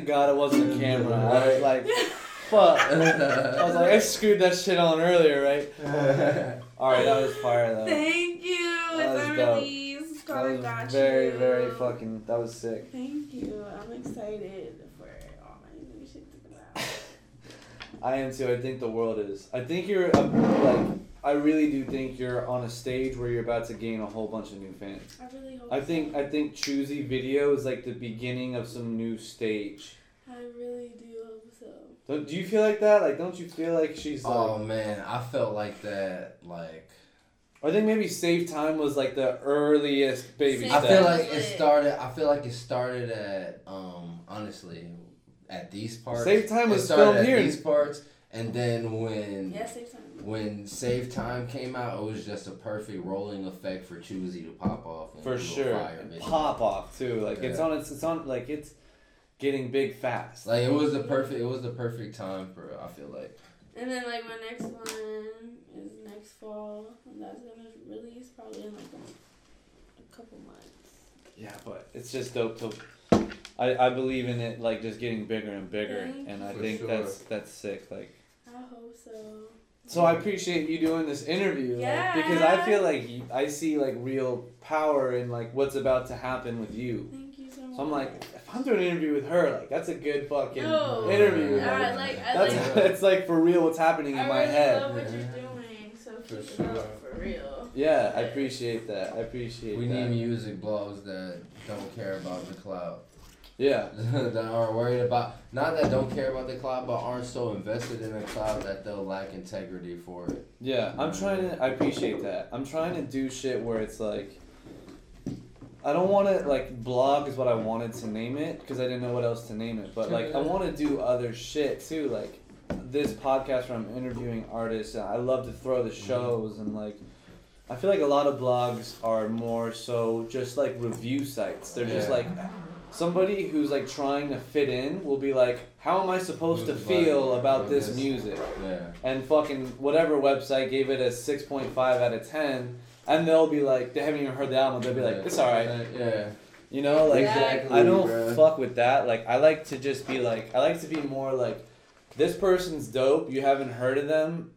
To God it wasn't a camera. I was like, fuck. I was like, I screwed that shit on earlier, right? All right, that was fire though. Thank you. That It's was on dope. release. That was got very, you. very fucking. That was sick. Thank you. I'm excited for all my new shit to come out. I am too. I think the world is. I think you're uh, like. I really do think you're on a stage where you're about to gain a whole bunch of new fans. I really hope. I think So. I think Choosy Video is like the beginning of some new stage. I really do hope so. Don't, do you feel like that? Like, don't you feel like she's like? Oh man, I felt like that. Like I think maybe Save Time was like the earliest baby Save I feel like it started. I feel like it started at um honestly at these parts. Save Time It was started filmed at here. these parts, and then when Yeah, save time. When Save Time came out, it was just a perfect rolling effect for Choosy to pop off. and For sure, fire and video. pop off too. Like it's on. It's, it's on. Like it's getting big fast. Like it was the perfect. It was the perfect time for. I feel like. And then like my next one is next fall, and that's gonna release probably in like a, a couple months. Yeah, but it's just dope to. I, I believe in it like just getting bigger and bigger, Thank and I you. think For that's that's sick. Like I hope so. So, I appreciate you doing this interview. like, because I feel like you, I see like real power in like what's about to happen with you. Thank you so much. So I'm like, if I'm doing an interview with her, like that's a good fucking No. interview. Yeah. I Like, like I that's like. that's like for real what's happening in I my really head. love what you're doing. So For sure. up for real. Yeah, I appreciate that. I appreciate We that. need music blogs that don't care about the cloud. Yeah. that aren't worried about not that don't care about the cloud, but aren't so invested in the cloud that they'll lack integrity for it. Yeah, I'm trying to. I appreciate that. I'm trying to do shit where it's like. I don't want to like blog is what I wanted to name it because I didn't know what else to name it. But like I want to do other shit too, like this podcast where I'm interviewing artists. And I love to throw the mm-hmm. shows and like. I feel like a lot of blogs are more so just like review sites. They're just Yeah. like somebody who's like trying to fit in will be like, how am I supposed to feel about this this? music? Yeah. and fucking whatever website gave it a 6.5 out of 10 and they'll be like they haven't even heard the album they'll be like it's all right Yeah. you know like Exactly, i don't bruh. fuck with that like i like to just be like i like to be more like this person's dope you haven't heard of them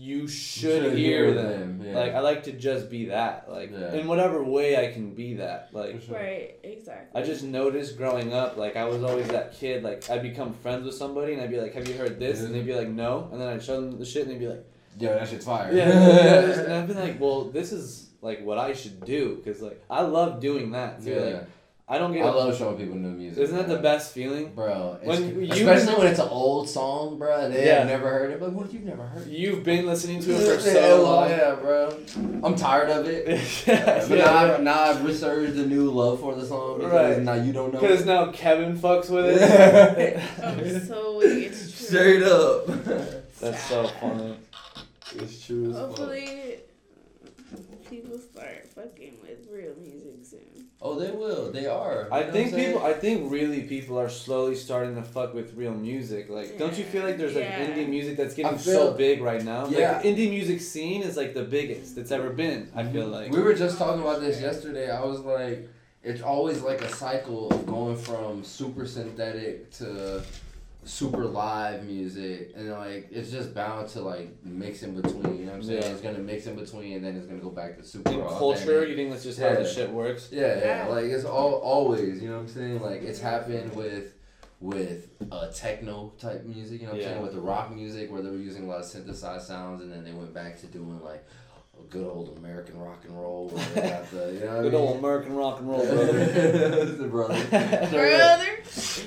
you should, should hear, hear them, them, yeah. like i like to just be that like Yeah. in whatever way i can be that like Right. Exactly. I just noticed growing up, like I was always that kid. Like I'd become friends with somebody, and I'd be like, "Have you heard this?" And they'd be like, "No," and then I'd show them the shit, and they'd be like, Yo, that shit's fire. yeah, yeah, and I've been like, well, this is like what I should do because like I love doing that too. Yeah. Like I don't get. I love showing people new music. isn't that the best feeling? Bro, it's, When you- especially when it's an old song, bro, and they Yeah. have never heard it. But what you've never heard? it? You've been listening to it for so long. yeah, bro. I'm tired of it. yeah, but now, I've, now I've resurged a new love for the song because Right. now you don't know. Because now Kevin fucks with it. Oh, so it's true. Straight up. That's so funny. it's true as fuck. Hopefully, people start fucking with real music soon. Oh, they will. They are. You I think people. I think really people are slowly starting to fuck with real music. Like, don't you feel like there's like Yeah. indie music that's getting I so big right now? Yeah. Like, the indie music scene is like the biggest that's ever been. I feel mm-hmm. like. We were just talking about this yesterday. I was like, it's always like a cycle of going from super synthetic to super live music, and like it's just bound to like mix in between. You know what I'm saying? Yeah. It's gonna mix in between, and then it's gonna go back to super In authentic. culture, you think that's just how the Yeah. shit works? Yeah, yeah, Yeah. like it's all always, you know what I'm saying? Like it's happened with with uh techno type music, you know what I'm saying? With the rock music where they were using a lot of synthesized sounds and then they went back to doing like a good old American rock and roll where they got the you know what Good I mean? old American rock and roll, brother. the brother. Brother.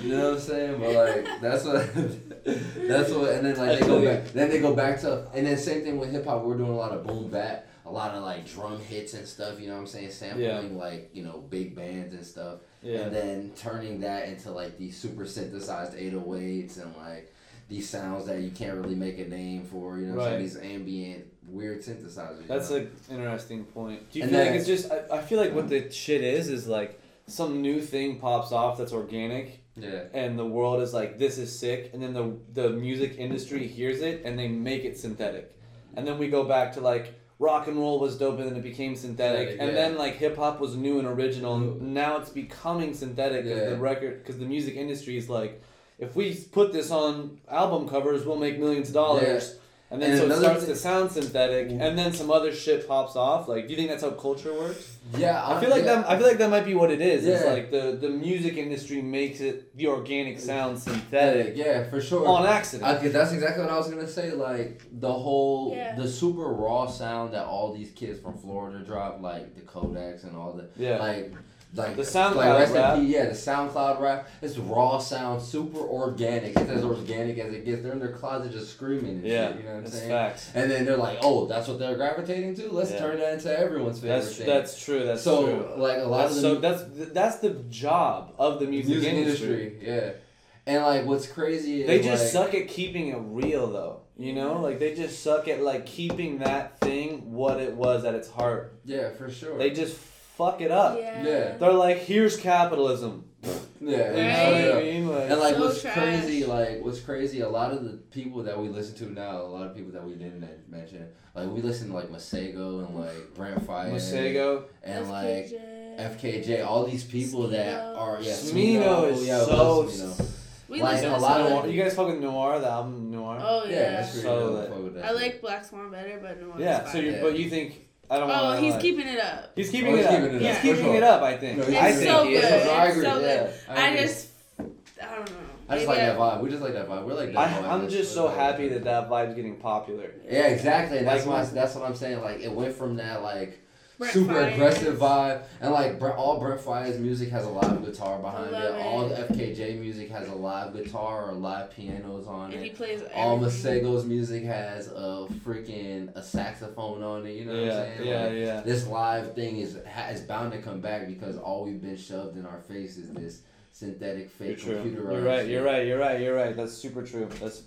You know what I'm saying? But like that's what that's what and then like they go back then they go back to and then same thing with hip hop, we're doing a lot of boom bap, a lot of like drum hits and stuff, you know what I'm saying? Sampling like, you know, big bands and stuff Yeah. and then turning that into like these super synthesized 808s and like these sounds that you can't really make a name for, you know, what I'm Right. these ambient weird synthesizers. you That's know? an interesting point. Do you And feel like it's just? I, I feel like what the shit is is like some new thing pops off that's organic, yeah, and the world is like, "This is sick," and then the the music industry hears it and they make it synthetic, and then we go back to like rock and roll was dope and then it became synthetic, Synthetic, and yeah. then like hip hop was new and original, and now it's becoming synthetic because Yeah. the record because the music industry is like. If we put this on album covers, we'll make millions of dollars. And then And so it starts thi- to sound synthetic, mm-hmm. and then some other shit pops off. Like, do you think that's how culture works? yeah. I feel like yeah. that. I feel like that might be what it is. Yeah. It's like the the music industry makes it the organic sound synthetic Yeah, for sure. on accident. Okay, that's exactly what I was gonna say. Like the whole, Yeah. the super raw sound that all these kids from Florida drop, like the Kodaks and all the, yeah, like, like The SoundCloud like rest in rap. peace- yeah, the SoundCloud rap. It's raw sound, super organic. It's as organic as it gets. They're in their closet just screaming and yeah, shit. You know what I'm saying? facts. And then they're like, oh, that's what they're gravitating to. Let's Yeah. turn that into everyone's favorite That's thing. that's true. That's so true. like a lot That's of the so that's that's the job of the music, industry. yeah. And like, what's crazy is They just like, suck at keeping it real, though. You know, like they just suck at like keeping that thing what it was at its heart. yeah, for sure. They just fuck it up. Yeah. Yeah. They're like, here's capitalism. yeah, You know what I mean? Like, And like So what's trash. crazy, like what's crazy, a lot of the people that we listen to now, a lot of people that we didn't mention, like we listen to like Masego and like Brent Faiyaz Masego. and like FKJ. FKJ, all these people that are yeah, Smino is yeah, so. love Smino. We like, listen a lot of. You guys fucking Noir, the album Noir. Oh Yeah, yeah. that's pretty So dope. lit. Fuck with that I like Black Swan better, but no. yeah. So you, Yeah. but you think I don't Oh, he's like, keeping it up. He's keeping Oh, it he's up. keeping it he's up, for keeping it up. I think. No, he's I It's think so good. is. I It's agree. so good. Yeah. I agree. just, I don't know. I just Maybe like that vibe. We just like that vibe. We're like that I, vibe. I'm just so happy that that vibe's getting popular. Yeah, exactly. And that's Like, why that's what I'm saying. Like it went from that like Brent super Faiyaz. aggressive vibe, and like Brent, all Brent Faiyaz's music has a live guitar behind love it. All the FKJ music has a live guitar or live pianos on And he plays All everything. Masego's music has a freaking a saxophone on it. You know what I'm saying? yeah, Like, yeah. This live thing is ha- is bound to come back because all we've been shoved in our face is this synthetic, You're fake true. computerized. You're right. You're right. You're right. You're right. That's super true. That's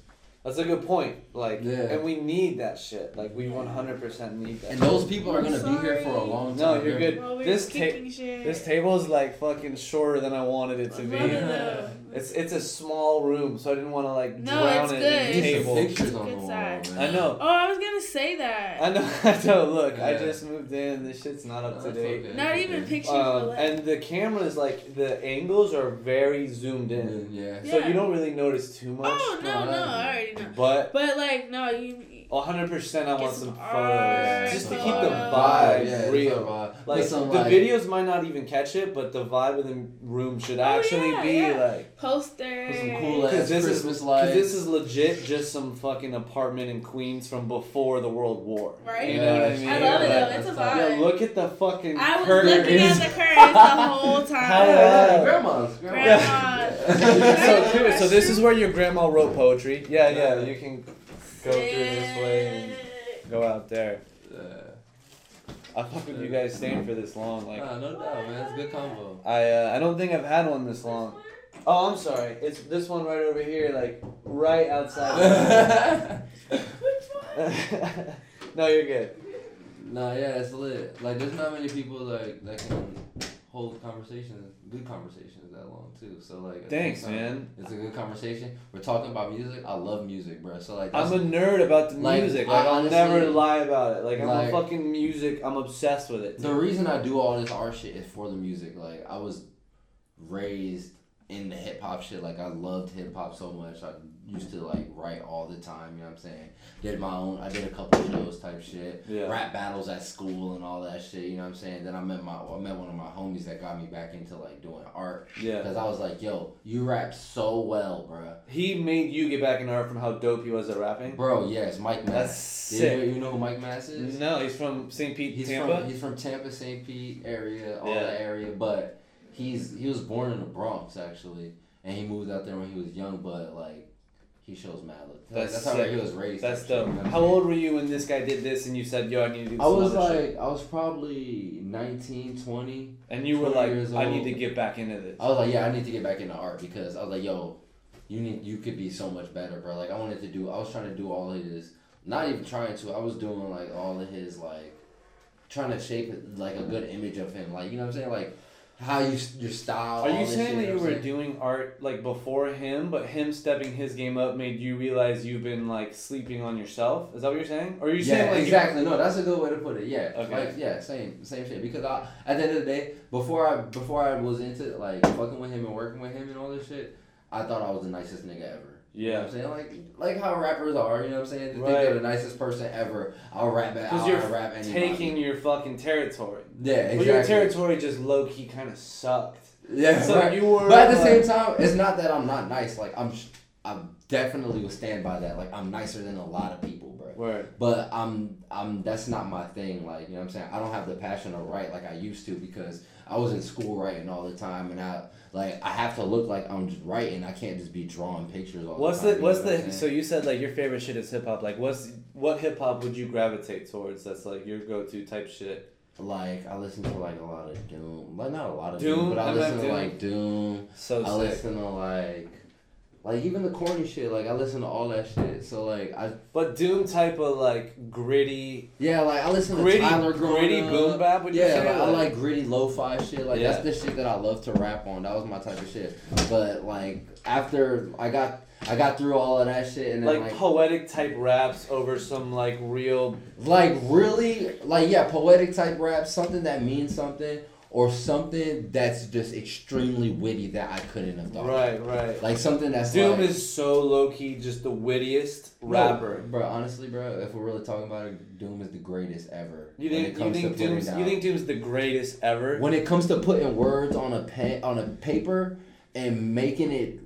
that's a good point. Like, Yeah. and we need that shit. Like, we 100% need that. And those people are I'm gonna be here for a long time. No, you're They're- good. Well, we're This ta- skipping shit. This table is like fucking shorter than I wanted it to I be. love. It's it's a small room, so I didn't want to like No, drown it's it good. in the Need some table. pictures on the Good wall, I know. Oh, I was gonna say that. I know. I know. Look, I just moved in. This shit's not up to date. okay. Not even pictures. Um, but like, and the cameras, like the angles, are very zoomed in, Yeah. so you don't really notice too much. oh no, no, I already know. But But like, no, you. 100, percent I want some some art, photos just to some keep the vibe yeah, real. vibe. Like some, the like, videos might not even catch it, but the vibe of the room should Oh, actually yeah, be yeah. like. Posters. Put some cool Because ass this is Christmas because lights. this is legit just some fucking apartment in Queens from before the World War. Right? You know what I mean? I love it though. It's a that's vibe. Yeah, look at the fucking I was curtains. looking at the curtains the whole time. How yeah, Yeah. grandma's. Grandma. so, Yeah. so this is where your grandma wrote poetry. Yeah, yeah. Yeah. You can go through this way and go out there. Yeah. I fuck with you guys staying for this long. Like Nah, no doubt, man. It's a good combo. I, uh, I don't think I've had one this long. Oh, I'm sorry. It's this one right over here, like right outside. Which one? no, you're good. Nah, yeah, it's lit. Like, there's not many people like that can hold conversations, good conversations that long too. So like, Thanks, time, man. It's a good conversation. We're talking about music. I love music, bro. So like, I'm a nerd about the Like, music. I Like, I'll never lie about it. Like, I'm like- a fucking music. I'm obsessed with it. the reason I do all this art shit is for the music. Like, I was raised in the hip hop shit. Like, I loved hip hop so much. I used to like write all the time. You know what I'm saying? Did my own. I did a couple shows type shit. Yeah. rap battles at school and all that shit. You know what I'm saying? Then I met my I met one of my homies that got me back into like doing art Yeah. because I was like, yo, you rap so well, bruh. He made you get back into art from how dope he was at rapping. Bro, yes, Mike Mass. That's sick. You, you know who Mike Mass is? No, he's from St. Pete, He's Tampa. from he's from Tampa, St. Pete area, all Yeah. that area, but he's he was born in the Bronx actually, and he moved out there when he was young, but like he shows mad. Like, That's that's, how sick. he was raised. That's type shit, dope. you know How old were you when this guy did this and you said, yo, I need to do I was like, shit? I was probably 19, 20. And you were like, I need to get back into this. I was like, yeah, I need to get back into art because I was like, yo, you need, you could be so much better, bro. Like I wanted to do, I was trying to do all of his, not even trying to, I was doing like all of his like, trying to shape like a good image of him, like you know what I'm saying, like how you your style. Are you saying shit, that you were doing art like before him, but him stepping his game up made you realize you've been like sleeping on yourself? Is that what you're saying? Or are you yeah, saying like you- exactly. No, that's a good way to put it. Yeah, Okay. like yeah, same same shit. Because I, at the end of the day, before I before I was into like fucking with him and working with him and all this shit, I thought I was the nicest nigga ever. You know Yeah. I'm saying? Like like how rappers are, you know what I'm saying? They think Right. they're the nicest person ever. I'll rap at Because you're rap anybody. taking your fucking territory. Yeah, exactly. But your territory just low key kind of sucked. Yeah, So right. you were. But at the like- same time, it's not that I'm not nice. Like I'm, I definitely will stand by that. Like I'm nicer than a lot of people, bro. Right. But I'm, I'm. That's not my thing. Like you know what I'm saying. I don't have the passion to write like I used to because I was in school writing all the time, and I like I have to look like I'm just writing. I can't just be drawing pictures all What's the time. the what's the so you said like your favorite shit is hip hop like what's what hip hop would you gravitate towards that's like your go to type shit like I listen to like a lot of Doom. Like not a lot of Doom? Doom, but I I listen to Doom. like Doom. so I sick listen to like. Like even the corny shit, like I listen to all that shit. So like I but Doom type of like gritty Yeah, like I listen gritty to Tyler growing gritty up. boom bap would you Yeah, like, I like gritty lo-fi shit. Like Yeah. that's the shit that I love to rap on. That was my type of shit. But like after I got I got through all of that shit and then like, like poetic type raps over some like real like really like yeah, poetic type raps something that means something or something that's just extremely witty that I couldn't have thought. of. right right Like something that's Doom like, is so low key just the wittiest No, rapper bro. Honestly, bro, if we're really talking about it, Doom is the greatest ever. you think you think Doom's down- you think Doom's the greatest ever when it comes to putting words on a pen on a paper and making it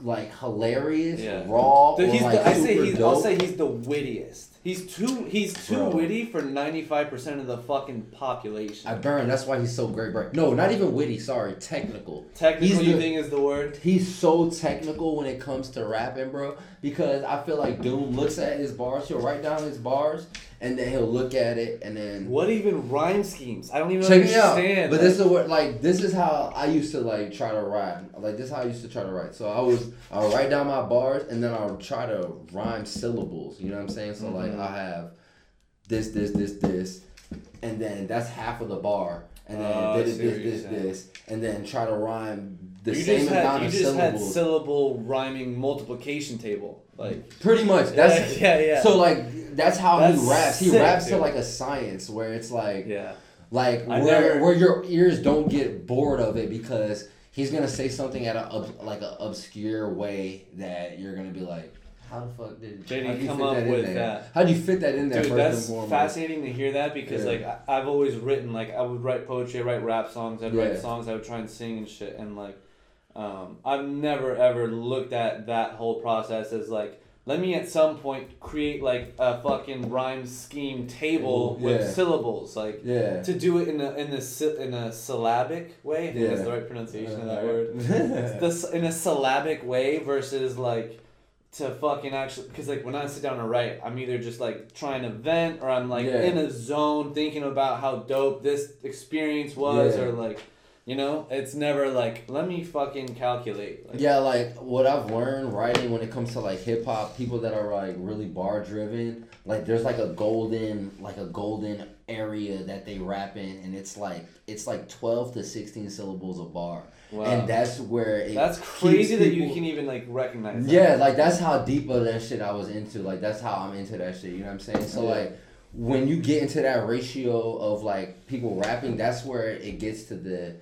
like hilarious, Yeah. raw, Dude, or like the, I say he's dope. I'll say he's the wittiest. He's too he's too Bro. witty for ninety five percent of the fucking population. I burn. That's why he's so great, bro. No, not even witty. Sorry, technical. Technical, he's you the- think is the word? He's so technical when it comes to rapping, bro. Because I feel like Doom looks at his bars. He'll write down his bars, and then he'll look at it, and then What even rhyme schemes? I don't even Check me out. understand. But this is what like this is how I used to like try to write. Like this is how I used to try to write. So I was I would write down my bars and then I'll try to rhyme syllables. You know what I'm saying? So like Mhm. I have this this this this, and then that's half of the bar, and then Oh, this this this this, and then try to rhyme the you same amount had you of just had syllables. syllable rhyming multiplication table. Like Pretty much. That's yeah, yeah, yeah. so like that's how That's he raps. He sick, raps to like a science where it's like yeah. like I where never- where your ears don't get bored of it because he's gonna say something at a like a obscure way that you're gonna be like, how the fuck did do you come up in with there? that? How do you fit that in there? Dude, that's fascinating to hear that because Yeah. like I, I've always written like I would write poetry, I write rap songs, I'd write songs, I would try and sing and shit, and like um, I've never ever looked at that whole process as like let me at some point create like a fucking rhyme scheme table with Yeah. syllables like Yeah. to do it in a in a in a syllabic way. Think that's the right pronunciation of that Uh, word the, in a syllabic way versus like to fucking actually because like when I sit down to write, I'm either just like trying to vent or I'm like Yeah. in a zone thinking about how dope this experience was Yeah. or like You know, it's never like let me fucking calculate. Like, Yeah, like what I've learned writing when it comes to like hip hop, people that are like really bar driven, like there's like a golden like a golden area that they rap in and it's like it's like 12 to 16 syllables a bar. Wow. And that's where it that's crazy that you can even like recognize. that. Yeah, like that's how deep of that shit I was into. Like that's how I'm into that shit. You know what I'm saying? So Yeah. like when you get into that ratio of like people rapping, that's where it gets to the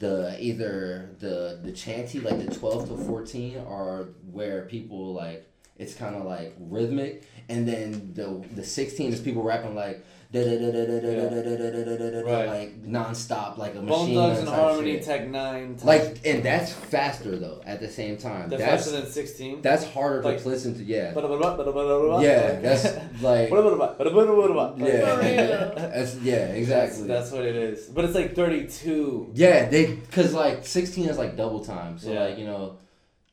the either the the chanty like the 12 to 14 or where people like it's kind of like rhythmic. And then the the 16 is people rapping like da da da da da da da da da da da da like nonstop like a Bone machine Thugs gun and Harmony, shit. Tech N9ne. Type, like and that's faster though at the same time that's faster than sixteen. that's harder Like- to listen to yeah Yeah, yeah that's like yeah. yeah that's yeah That's, exactly that's what it is. But it's like thirty-two. yeah they because like 16 is like double time so Yeah. like you know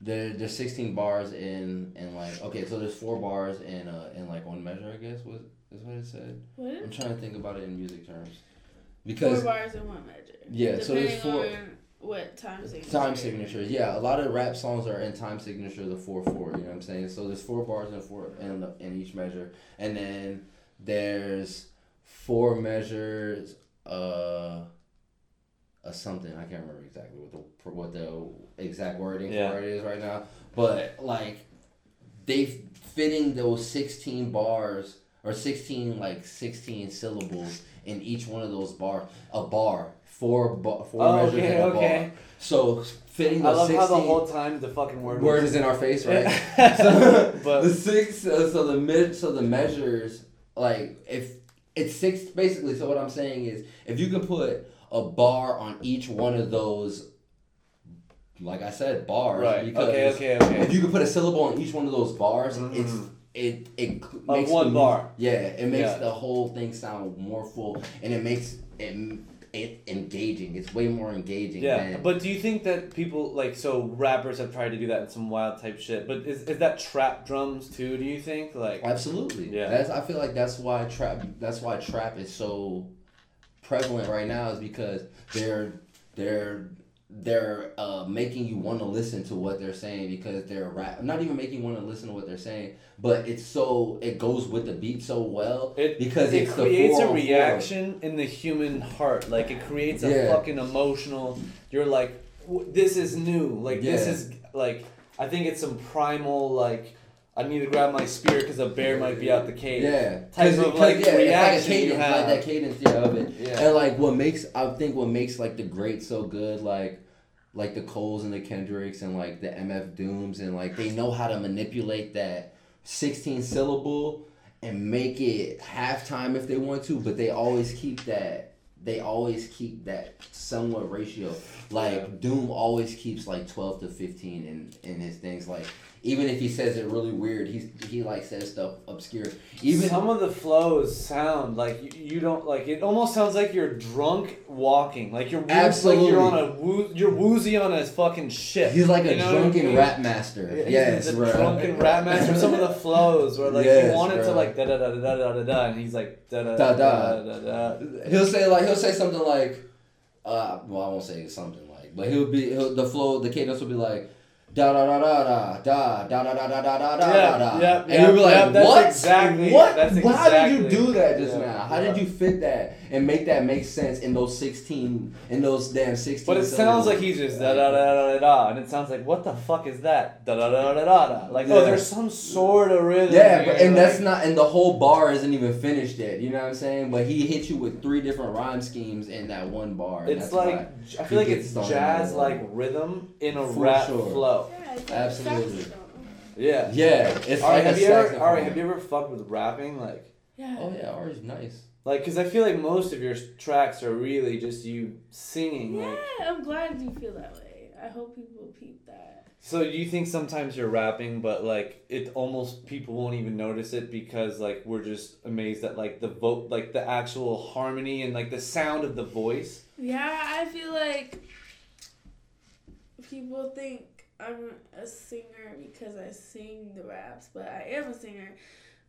there there's 16 bars in and like okay so there's four bars in uh in like one measure I guess was is what it said What? I'm trying to think about it in music terms Because Four because bars in one measure. Yeah, so there's four- on what time signature. time signature yeah a lot of rap songs are in time signature the four four you know what I'm saying so there's four bars in four in, the, in each measure and then there's four measures uh a something I can't remember exactly what the what the exact wording Yeah. for it is right now but like they fitting those 16 bars or 16 like 16 syllables in each one of those bars a bar four ba- four Oh, measures okay, in a okay. bar so fitting I love 16 how the whole time the fucking word. word is in our face right so But- the six uh, so the mid so the measures like if it's six basically so what i'm saying is if you can put a bar on each one of those like i said bars Right. because Okay. Okay. Okay. if you could put a syllable on each one of those bars Mhm. it's it it Of makes one the, bar. yeah it makes Yeah. the whole thing sound more full and it makes it, it engaging it's way more engaging Yeah, than, but do you think that people like so rappers have tried to do that in some wild type shit? But is, is that trap drums too? Do you think like Absolutely. Yeah. That's I feel like that's why trap that's why trap is so prevalent right now is because they're they're they're uh, making you want to listen to what they're saying because they're rap not even making you want to listen to what they're saying but it's so it goes with the beat so well it because it creates a 404. reaction in the human heart? Like it creates a Yeah. fucking emotional. You're like, w- this is new. Like this is like I think it's some primal like. I need to grab my spear because a bear might be out the cave. yeah Type of, like, yeah, it's like reaction you cadence, like that cadence yeah, of it Yeah. And like what makes I think what makes like the great so good, like like the Coles and the Kendricks and like the MF Dooms and like they know how to manipulate that sixteen syllable and make it halftime if they want to, but they always keep that they always keep that somewhat ratio. Like Yeah. Doom always keeps like twelve to fifteen in in his things. Like even if he says it really weird, he's he like says stuff obscure. Even some of the flows sound like you, you don't like it almost sounds like you're drunk walking like you're Absolutely. like you're on a woo, you're woozy on a fucking ship he's like a You what I drunken mean? rap master. Yeah, yes, bro. drunken rap master. Some of the flows where like Yes, he wanted to bro. like da da da da da da da, and he's like da da Da, da da. da da. da. He'll say like he'll say something like, uh, well I won't say something like, but he'll be he'll, the flow the cadence will be like. Da da da da da da da da da da da da Yeah, da da. and yeah, you'll be like, what? exactly- what? that's How did you do that just yeah, now? How yeah. did you fit that and make that make sense in those sixteen in those damn sixteen? But it sounds like he's just da da da da da da, and it sounds like what the fuck is that da da da da da da. Like oh, Yeah. there's some sort of rhythm. Yeah, but here, and like- that's not and the whole bar isn't even finished yet. You know what I'm saying? But he hit you with three different rhyme schemes in that one bar. and It's that's like why- I feel like he it's gets started jazz on like that. rhythm in a For rap sure. flow. Yeah, it's Absolutely. saxophone. Yeah. yeah, it's Alright, like have a you ever saxophone. alright, have you ever fucked with rapping like Yeah. Oh yeah, Ari's nice. Like cuz I feel like most of your tracks are really just you singing Yeah, like I'm glad you feel that way. I hope people peep that. So you think sometimes you're rapping but like it almost people won't even notice it because like we're just amazed at like the vote like the actual harmony and like the sound of the voice? Yeah, I feel like people think I'm a singer because I sing the raps, but I am a singer.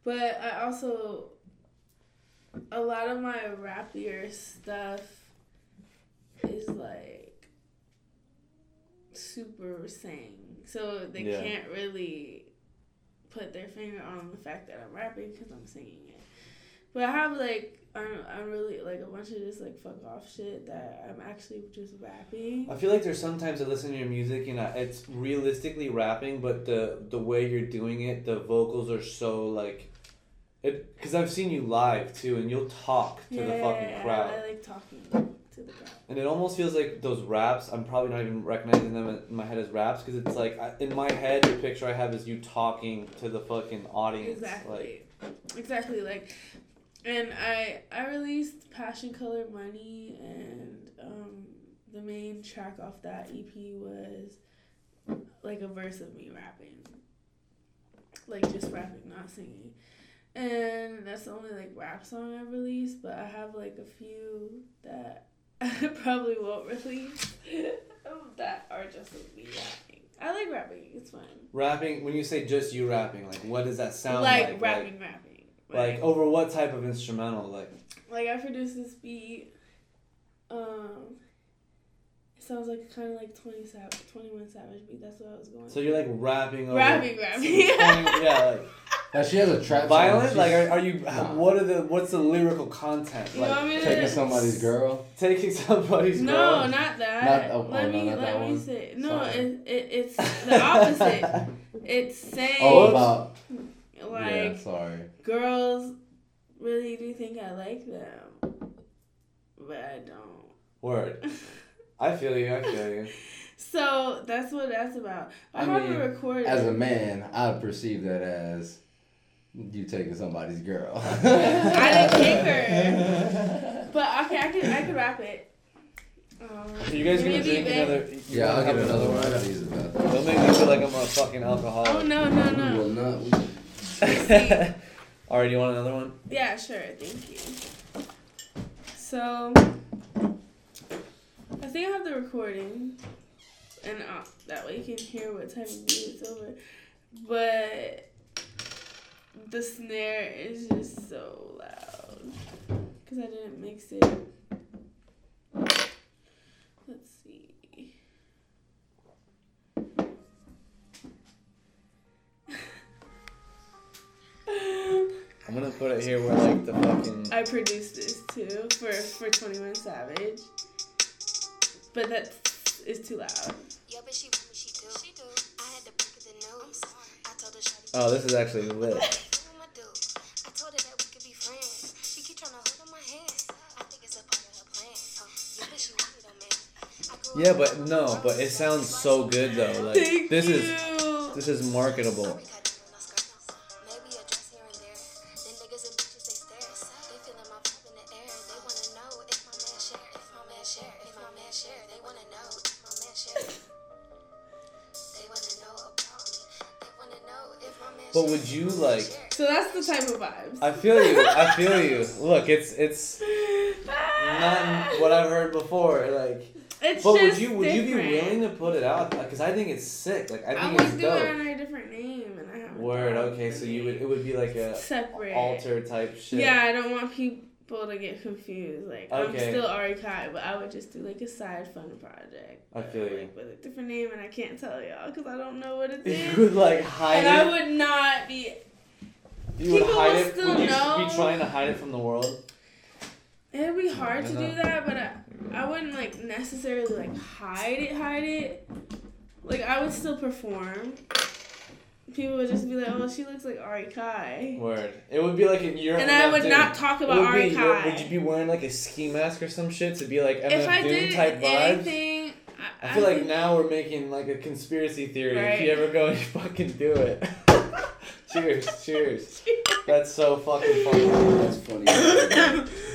But I also, a lot of my rappier stuff is like super sing, so they Yeah. can't really put their finger on the fact that I'm rapping because I'm singing it. But I have like I'm, I'm really like a bunch of just like fuck off shit that I'm actually just rapping. I feel like there's sometimes I listen to your music and I, it's realistically rapping, but the the way you're doing it, the vocals are so like, because I've seen you live too, and you'll talk to yeah, the fucking yeah, crowd, I like talking to the crowd. and it almost feels like those raps. I'm probably not even recognizing them in my head as raps because it's like I, in my head the picture I have is you talking to the fucking audience, Exactly. like exactly. Like, and I I released Passion Color Money, and um, the main track off that EP was like a verse of me rapping, like just rapping, not singing. And that's the only like rap song I've released, but I have like a few that I probably won't release that are just me rapping. I like rapping; it's fun. rapping. When you say just you rapping, like what does that sound like? like rapping, rapping. Like, like over what type of instrumental? Like like I produced this beat. Um, it sounds like kind of like Twenty Savage, Twenty One Savage beat. That's what I was going. so you're like rapping over rapping, rapping. yeah, like Now she has a trap. song. violent. Like, are, are you? Nah. What are the? What's the lyrical content? You Like want me to? taking somebody's girl. taking somebody's No, girl. not that. Not- oh, let oh, no, me not let that me one. say. No, Sorry. it, it it's the opposite. it's saying Oh, about like yeah. Sorry. girls really do think I like them, but I don't. Word. I feel you. I feel you. So that's what that's about. I, I haven't mean, recorded. As a man, I perceive that as you taking somebody's girl. I didn't take her. But okay, I can I can rap it. Um, Are you guys gonna drink another? Yeah, I'll get another one. I gotta use the bathroom. Don't make me feel like I'm a fucking alcoholic. Oh no no no. We no. will not. We, Alright, you want another one? Yeah, sure. Thank you. So, I think I have the recording, and uh, that way you can hear what time it's over. But the snare is just so loud because I didn't mix it. Let's see. I'm gonna put it here where like the fucking. I produced this too for for Twenty One Savage, but that is too loud. Yo, but she want she do. She do. I had to break the news. I'm sorry. I told her, Oh, this is actually lit. Yeah, but no, but it sounds so good though. Like Thank this you. is this is marketable. But would you, if my man like- So that's the type of vibes. I feel you. I feel you. Look, it's it's ah. not what I've heard before. Like, It's but would you would you be willing to put it out? Because I think it's sick. Like I I think would it's do dope. it under a different name, and I haven't. Word. Okay, so you would it would be like a separate alter type shit. Yeah, I don't want people to get confused. Like I'm still Ari Kai, but I would just do like a side fun project. I feel you. Like with a different name, and I can't tell y'all because I don't know what it is. You would like hide and I would not be. You would people hide will it. still Would you know. be trying to hide it from the world? It'd be hard to know. do that, but I, I wouldn't like necessarily like hide it, hide it. Like I would still perform. People would just be like, "Oh, she looks like Ari Kai," Word. It would be like in your. and I would not talk about Ari be Kai. Would you be wearing like a ski mask or some shit to be like MF if I Doom did type vibes? anything, I, I feel like now we're making like a conspiracy theory. If you ever go, you fucking do it. cheers, cheers. That's so fucking funny. that's funny.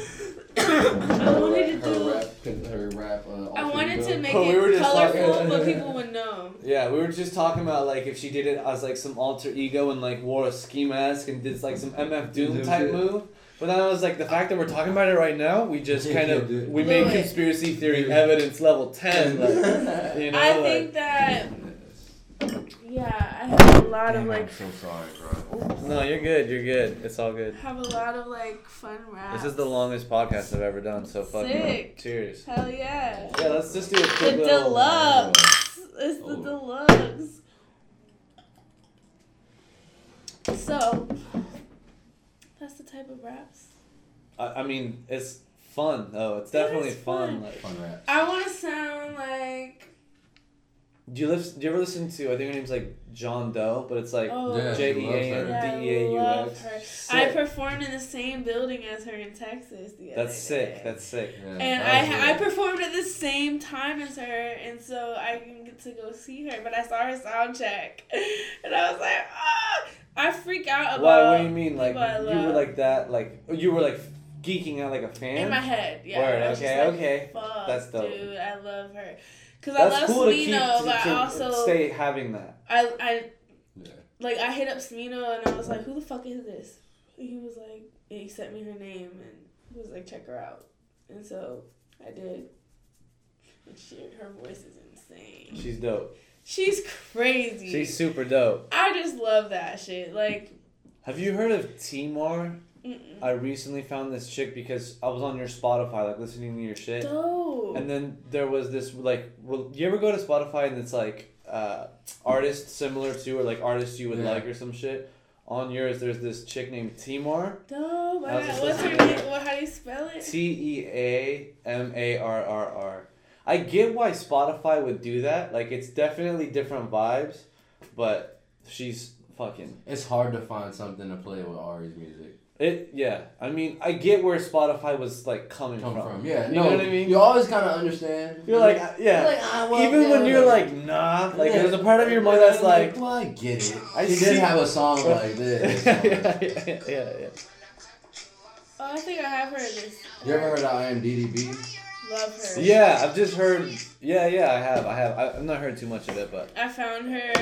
I wanted to her do. rap, her rap. Uh, I wanted to make But we were it just colorful, talking- but people would know. Yeah, we were just talking about like if she did it as like some alter ego and like wore a ski mask and did like some MF Doom Doom type shit. move. But then I was like, the fact that we're talking about it right now, we just Yeah, kind of dude. we Do made it. conspiracy theory Dude. evidence level ten. Like, you know, I like, think that. Yeah, I have a lot of Damn, like. I'm so sorry, bro. no, you're good. You're good. It's all good. Have a lot of like fun raps. This is the longest podcast I've ever done. So fucking Sick. cheers. Hell yeah. Yeah, let's just do a The quick little. The deluxe. It's the Oh. deluxe. So, that's the type of raps. I, I mean, it's fun though. It's definitely is fun. fun. Like, Fun rap. I want to sound like do you listen? Do you ever listen to? I think her name's like Jean Deaux, but it's like oh Yeah, J she E loves A her. N yeah, D E A U I love X. her. Sick. I performed in the same building as her in Texas the other That's sick. day. That's sick. Yeah, and that was I, I performed at the same time as her, and so I can get to go see her. But I saw her sound check, and I was like, ah! I freak out about. Why? What do you mean? Like you were like that? Like you were like geeking out like a fan? in my head. Yeah, Word, I okay, like, okay. Fuck, That's dope. dude. I love her. Cause I love cool to Smino, to, but to I also stay having that. I I Yeah. like I hit up Smino and I was like, who the fuck is this? And he was like, and he sent me her name and he was like, check her out. And so I did. And she, her voice is insane. She's dope. She's crazy. She's super dope. I just love that shit. Like, Have you heard of Teamarrr? Mm-mm. I recently found this chick because I was on your Spotify, like listening to your shit. dope. And then there was this like, re- you ever go to Spotify and it's like uh, artists similar to or like artists you would Yeah. like or some shit. On yours, there's this chick named Teamarrr. dope. I was I- just What's her name? What, how do you spell it? T E A M A R R R. I get why Spotify would do that. Like, it's definitely different vibes, but she's fucking. It's hard to find something to play with Ari's music. It yeah. I mean, I get where Spotify was like coming Come from. from, yeah. You no, know what I mean? You always kind of understand. You're like uh, yeah. You're like, ah, well, Even when you're like- like nah, like Yeah. there's a part of your mind that's like. well, I get it. I she see- did have a song like this. yeah, yeah, yeah, yeah. Oh, I think I have heard this. You ever heard of IAMDDB? Love her. Yeah, I've just heard. Yeah, yeah, I have. I have. I, I've not heard too much of it, but I found her.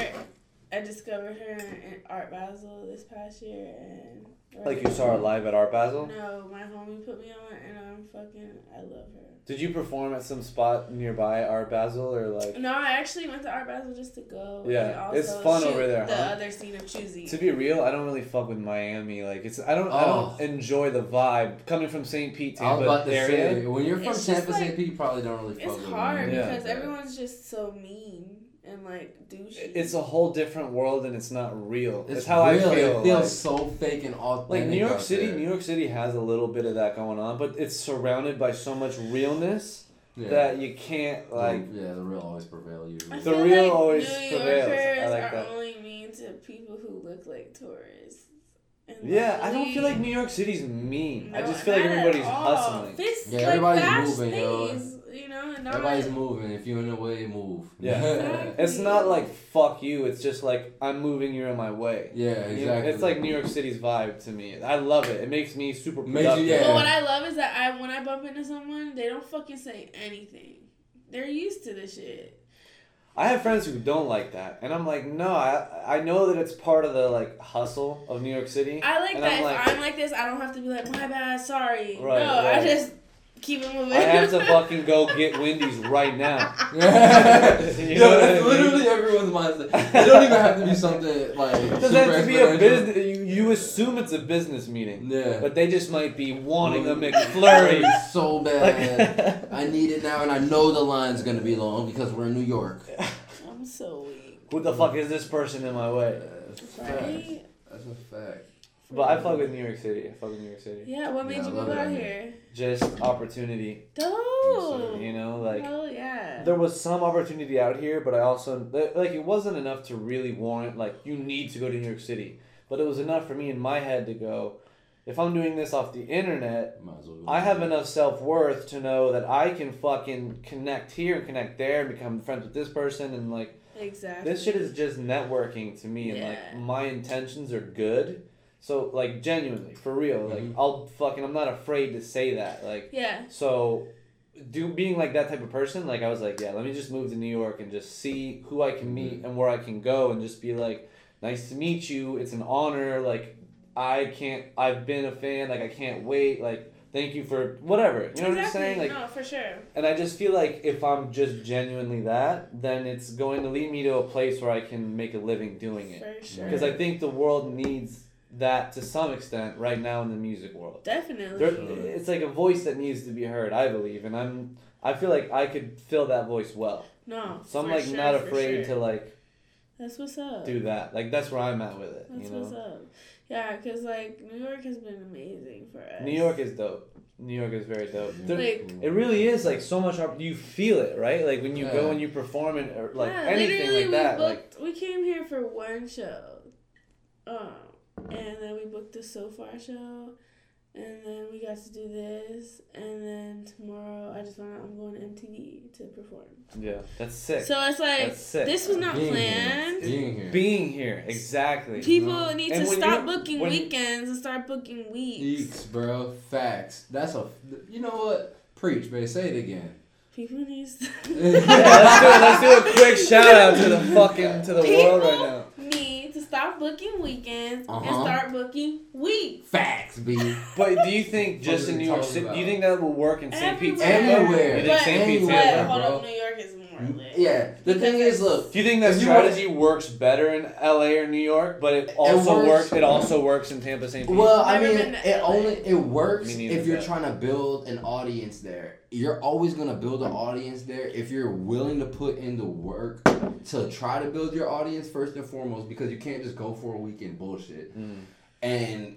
I discovered her in Art Basel this past year, and like you saw her live at Art Basel. No, my homie put me on, and I'm fucking. I love her. Did you perform at some spot nearby Art Basel or like? No, I actually went to Art Basel just to go. Yeah, also it's fun over there, The huh? other scene of Choosy. To be real, I don't really fuck with Miami. Like it's I don't I Oh. don't enjoy the vibe coming from St. Pete, I was Tampa about to area. say, when you're from It's just Tampa, like- St. Pete, you probably don't really fuck it's with hard them. Yeah. because everyone's just so mean and like douchey. It's a whole different world and it's not real. It's It's how real. I feel. It feels like- so fake and authentic. like New York out City, there. New York City has a little bit of that going on, but it's surrounded by so much realness Yeah. that you can't like. yeah, the real always prevail I usually. The real like always New prevails. I Yorkers like are that. only mean to people who look like tourists. And Yeah, I don't feel like New York City's mean. I just feel like everybody's hustling. Fist, Yeah, like, everybody's moving, yo. Pace, You know, and not Everybody's moving. If you're in the way, move. Yeah. Exactly. It's not like fuck you. It's just like I'm moving. You're in my way. yeah, You know, exactly. it's like New York City's vibe to me. I love it. It makes me super Makes you- yeah. But what I love is that I when I bump into someone, they don't fucking say anything. They're used to this shit. I have friends who don't like that, and I'm like, no, I I know that it's part of the like hustle of New York City. I like And that I'm if like- I'm like this, I don't have to be like, my bad, sorry. Right, no, right. I just keep it moving. I have to fucking go get Wendy's right now. Yeah. You know what I that's mean? literally everyone's mindset. It don't even have to be something like. It doesn't super have to be a exponential. business. You, you assume it's a business meeting, Yeah. but they just might be wanting a mm. McFlurry. so Like- bad. I need it now, and I know the line's gonna be long because we're in New York. I'm so weak. Who the fuck is this person in my way? That's a fact. Right? That's a fact. But I fuck with New York City. I fuck with New York City. Yeah, what made Yeah, I you love move out out here? Just opportunity. Dope. You know, like Hell yeah. there was some opportunity out here, but I also like it wasn't enough to really warrant like you need to go to New York City. But it was enough for me in my head to go. If I'm doing this off the internet, Might as well I have enough self worth to know that I can fucking connect here and connect there and become friends with this person and like exactly. this shit is just networking to me and like my intentions are good. So like genuinely, for real, like Mhm. I'll fucking I'm not afraid to say that. Like Yeah. so do being like that type of person, like I was like, yeah, let me just move to New York and just see who I can meet and where I can go and just be like, nice to meet you. It's an honor. Like I can't I've been a fan, like I can't wait, like thank you for whatever. You know what I'm saying? Like no, for sure. and I just feel like if I'm just genuinely that, then it's going to lead me to a place where I can make a living doing it. For sure. Because I think the world needs that to some extent right now in the music world. Definitely. There, it's like a voice that needs to be heard, I believe, and I'm I feel like I could fill that voice well. No. So I'm like sure, not afraid sure. to like That's what's up. do that. Like that's where I'm at with it. That's you know, what's up. Yeah, because like New York has been amazing for us. New York is dope. New York is very dope. There- Like- it really is like so much. op- You feel it, right? Like when you Yeah. go and you perform and or like yeah, anything literally like that. We Like we came here for one show, um, and then we booked the Sofar show, and then we got to do this, and then tomorrow I just found out I'm going to MTV to perform. yeah, that's sick. So it's like That's sick. this was not Being planned. Here. Being here. Being here, exactly. People No. need And to stop booking when- weekends and start booking weeks. Weeks, bro. Facts. That's a. You know what? Preach, man. Say it again. People need to yeah, let's do. Let's do a quick shout out to the fucking to the world right now. Need stop booking weekends and Uh-huh. start booking weeks. Facts, B. But do you think just in New York City? Do you think that will work in St. Pete? Everywhere. Everywhere. You think St. Pete's But Everywhere, here? hold bro. up, New York is more lit. Yeah. The thing is, look. Do you think that If you strategy works better in LA or New York, but it also works- works. It also works in Tampa, St. Pete. Well, I Never mean, been to it LA. only it works Me neither, if you're but- trying to build an audience there. You're always gonna build an audience there if you're willing to put in the work to try to build your audience first and foremost, because you can't just go for a weekend bullshit. Mm. And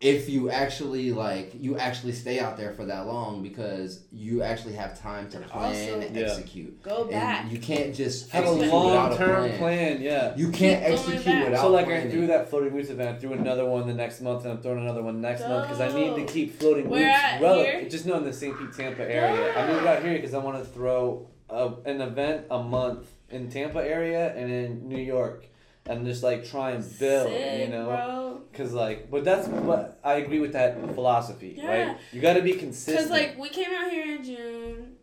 if you actually like, you actually stay out there for that long because you actually have time to And plan also- and Yeah. execute. Go back. And you can't just Have a long term plan. plan. yeah. You can't Keep execute back. without So like I planning. threw that floating roots event, I threw another one the next month, and I'm throwing another one next month because I need to keep floating Where roots relevant. Just know in the St. Pete Tampa area. I moved out here because I want to throw a, an event a month in Tampa area and in New York, and just like try and build, Sick, you know. bro. Cause like, but that's but I agree with that philosophy, Yeah. right? You got to be consistent. Cause like we came out here in June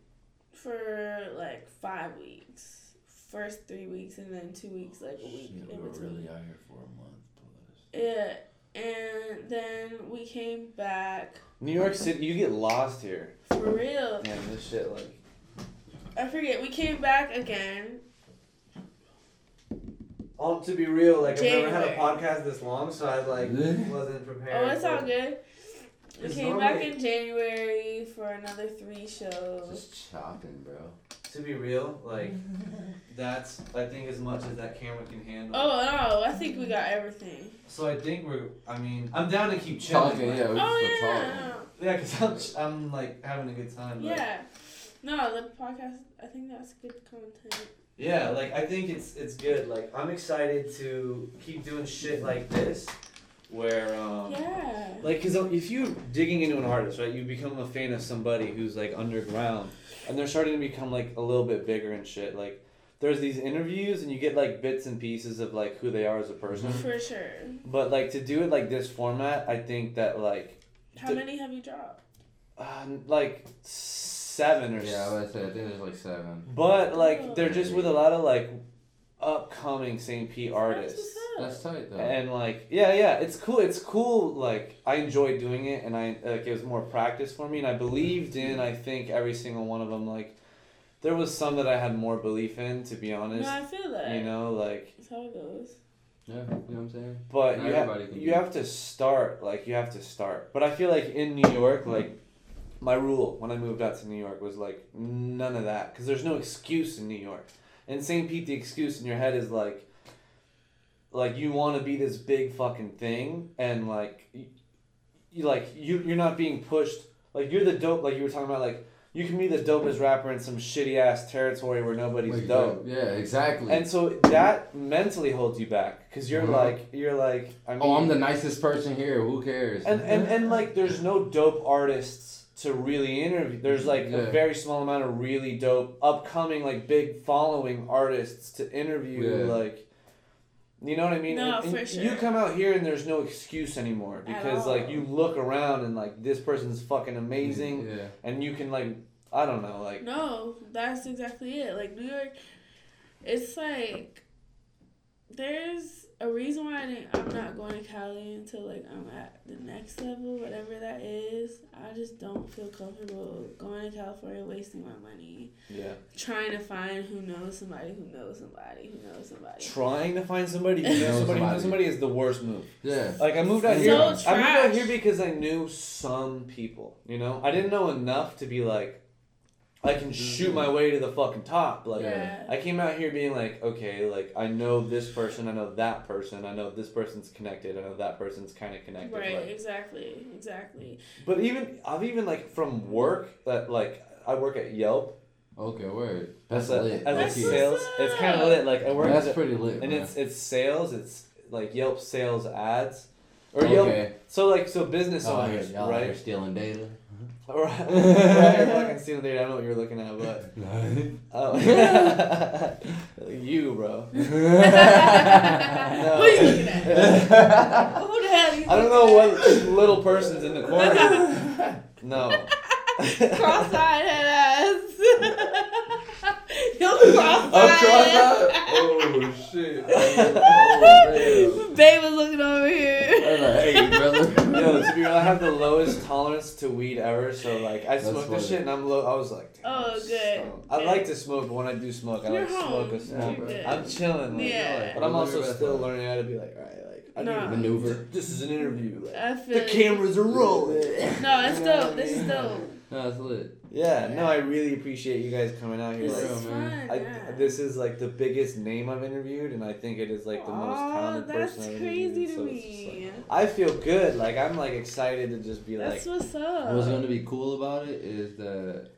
for like five weeks. First three weeks and then two weeks like a week in between. out here for a month. Yeah, and then we came back New York City, you get lost here. for real. Man, this shit like. I forget. We came back again. Oh, to be real, like I've never had a podcast this long, so I like wasn't prepared. Oh, it's all good. We It's came back in January for another three shows. Just chopping, bro. To be real, like that's I think as much as that camera can handle. Oh no, I think we got everything. So I think we're. I mean, I'm down to keep chilling. Talking, like- yeah. We Oh just yeah, talking. Yeah, cause I'm, I'm like having a good time. but- yeah. No, the podcast. I think that's good content. Yeah, like I think it's it's good. Like I'm excited to keep doing shit like this, where um. Yeah. Like, cause if you digging into an artist, right, you become a fan of somebody who's like underground, and they're starting to become like a little bit bigger and shit. Like, there's these interviews, and you get like bits and pieces of like who they are as a person. For sure. But like to do it like this format, I think that like, How D- many have you dropped? uh, like seven or Yeah, I, was say I think there's like seven. but like Oh. they're just with a lot of like upcoming St. Pete artists. That's That's tight though. And like yeah, yeah, it's cool. It's cool. Like I enjoyed doing it, and I like it was more practice for me, and I believed in. I think every single one of them. Like there was some that I had more belief in, to be honest. No, I feel that. You know, like That's how it goes. yeah, you know what I'm saying? but Not you have you do have to start. Like you have to start. But I feel like in New York, like my rule when I moved out to New York was like none of that because there's no excuse in New York. In St. Pete, the excuse in your head is like, like you want to be this big fucking thing, and like, you, you like you you're not being pushed. Like you're the dope. Like you were talking about, like you can be the dopest rapper in some shitty ass territory where nobody's Like, dope. Yeah, exactly. And so that mentally holds you back because you're Mhm. like you're like I mean oh, I'm the nicest person here. Who cares? and, and and like there's no dope artists to really interview there's like a very small amount of really dope upcoming like big following artists to interview Yeah. like you know what I mean? No, And- and for sure. You come out here and there's no excuse anymore because like you look around and like this person's fucking amazing Yeah. and you can like I don't know like No, that's exactly it. Like New York, it's like there's a reason why I didn't, I'm not going to Cali until like I'm at the next level, whatever that is. I just don't feel comfortable going to California, wasting my money, yeah trying to find who knows somebody who knows somebody who knows somebody. trying to find somebody who knows Know somebody who knows somebody is the worst move. Yeah. Like I moved out So here. I moved out here because I knew some people. You know, I didn't know enough to be like, I can shoot my mm-hmm. way to the fucking top. Like yeah. I came out here being like, okay, like I know this person, I know that person, I know this person's connected, I know that person's kind of connected. Right, like- exactly, exactly. but even I've even like from work that like I work at Yelp Okay, word. as That's a, lit. as a That's low-key. sales. what's It's kind of lit. Like I work That's as a, pretty lit. and bro. it's it's sales. It's like Yelp sales ads or Yelp. okay. So like so business Oh, owners, y'all out here right? stealing data. Right. right. You're fucking stealing data. I don't know what you're looking at, but oh, you, bro. Who are you looking at? Who the hell are you I don't know what little person's in the corner. No. Cross-eyed head ass. Yo, cross-eyed. Oh, cross-eyed? Oh shit. Babe was looking over here. hey, brother. Yo, to be real, I have the lowest tolerance to weed ever. So like, I That's smoke this shit, and I'm low. I was like, damn, Oh, I'm good, stoned. I like to smoke, but when I do smoke, I You're like to home. smoke a smoke. You're. I'm chilling. Like, Yeah. But I'm also still learning how to be like, all right, like, I Nah. need Maneuver. This is an interview. Like, I feel the cameras are rolling. No, it's You know what dope. This is dope. No, it's lit. Yeah, no, I really appreciate you guys coming out here. This Like, is fun. I, yeah. this is like the biggest name I've interviewed, and I think it is like the most Aw, talented that's person I've crazy interviewed. to so it's just, like- me. I feel good. Like I'm like excited to just be like, That's what's up. What's gonna be cool about it is that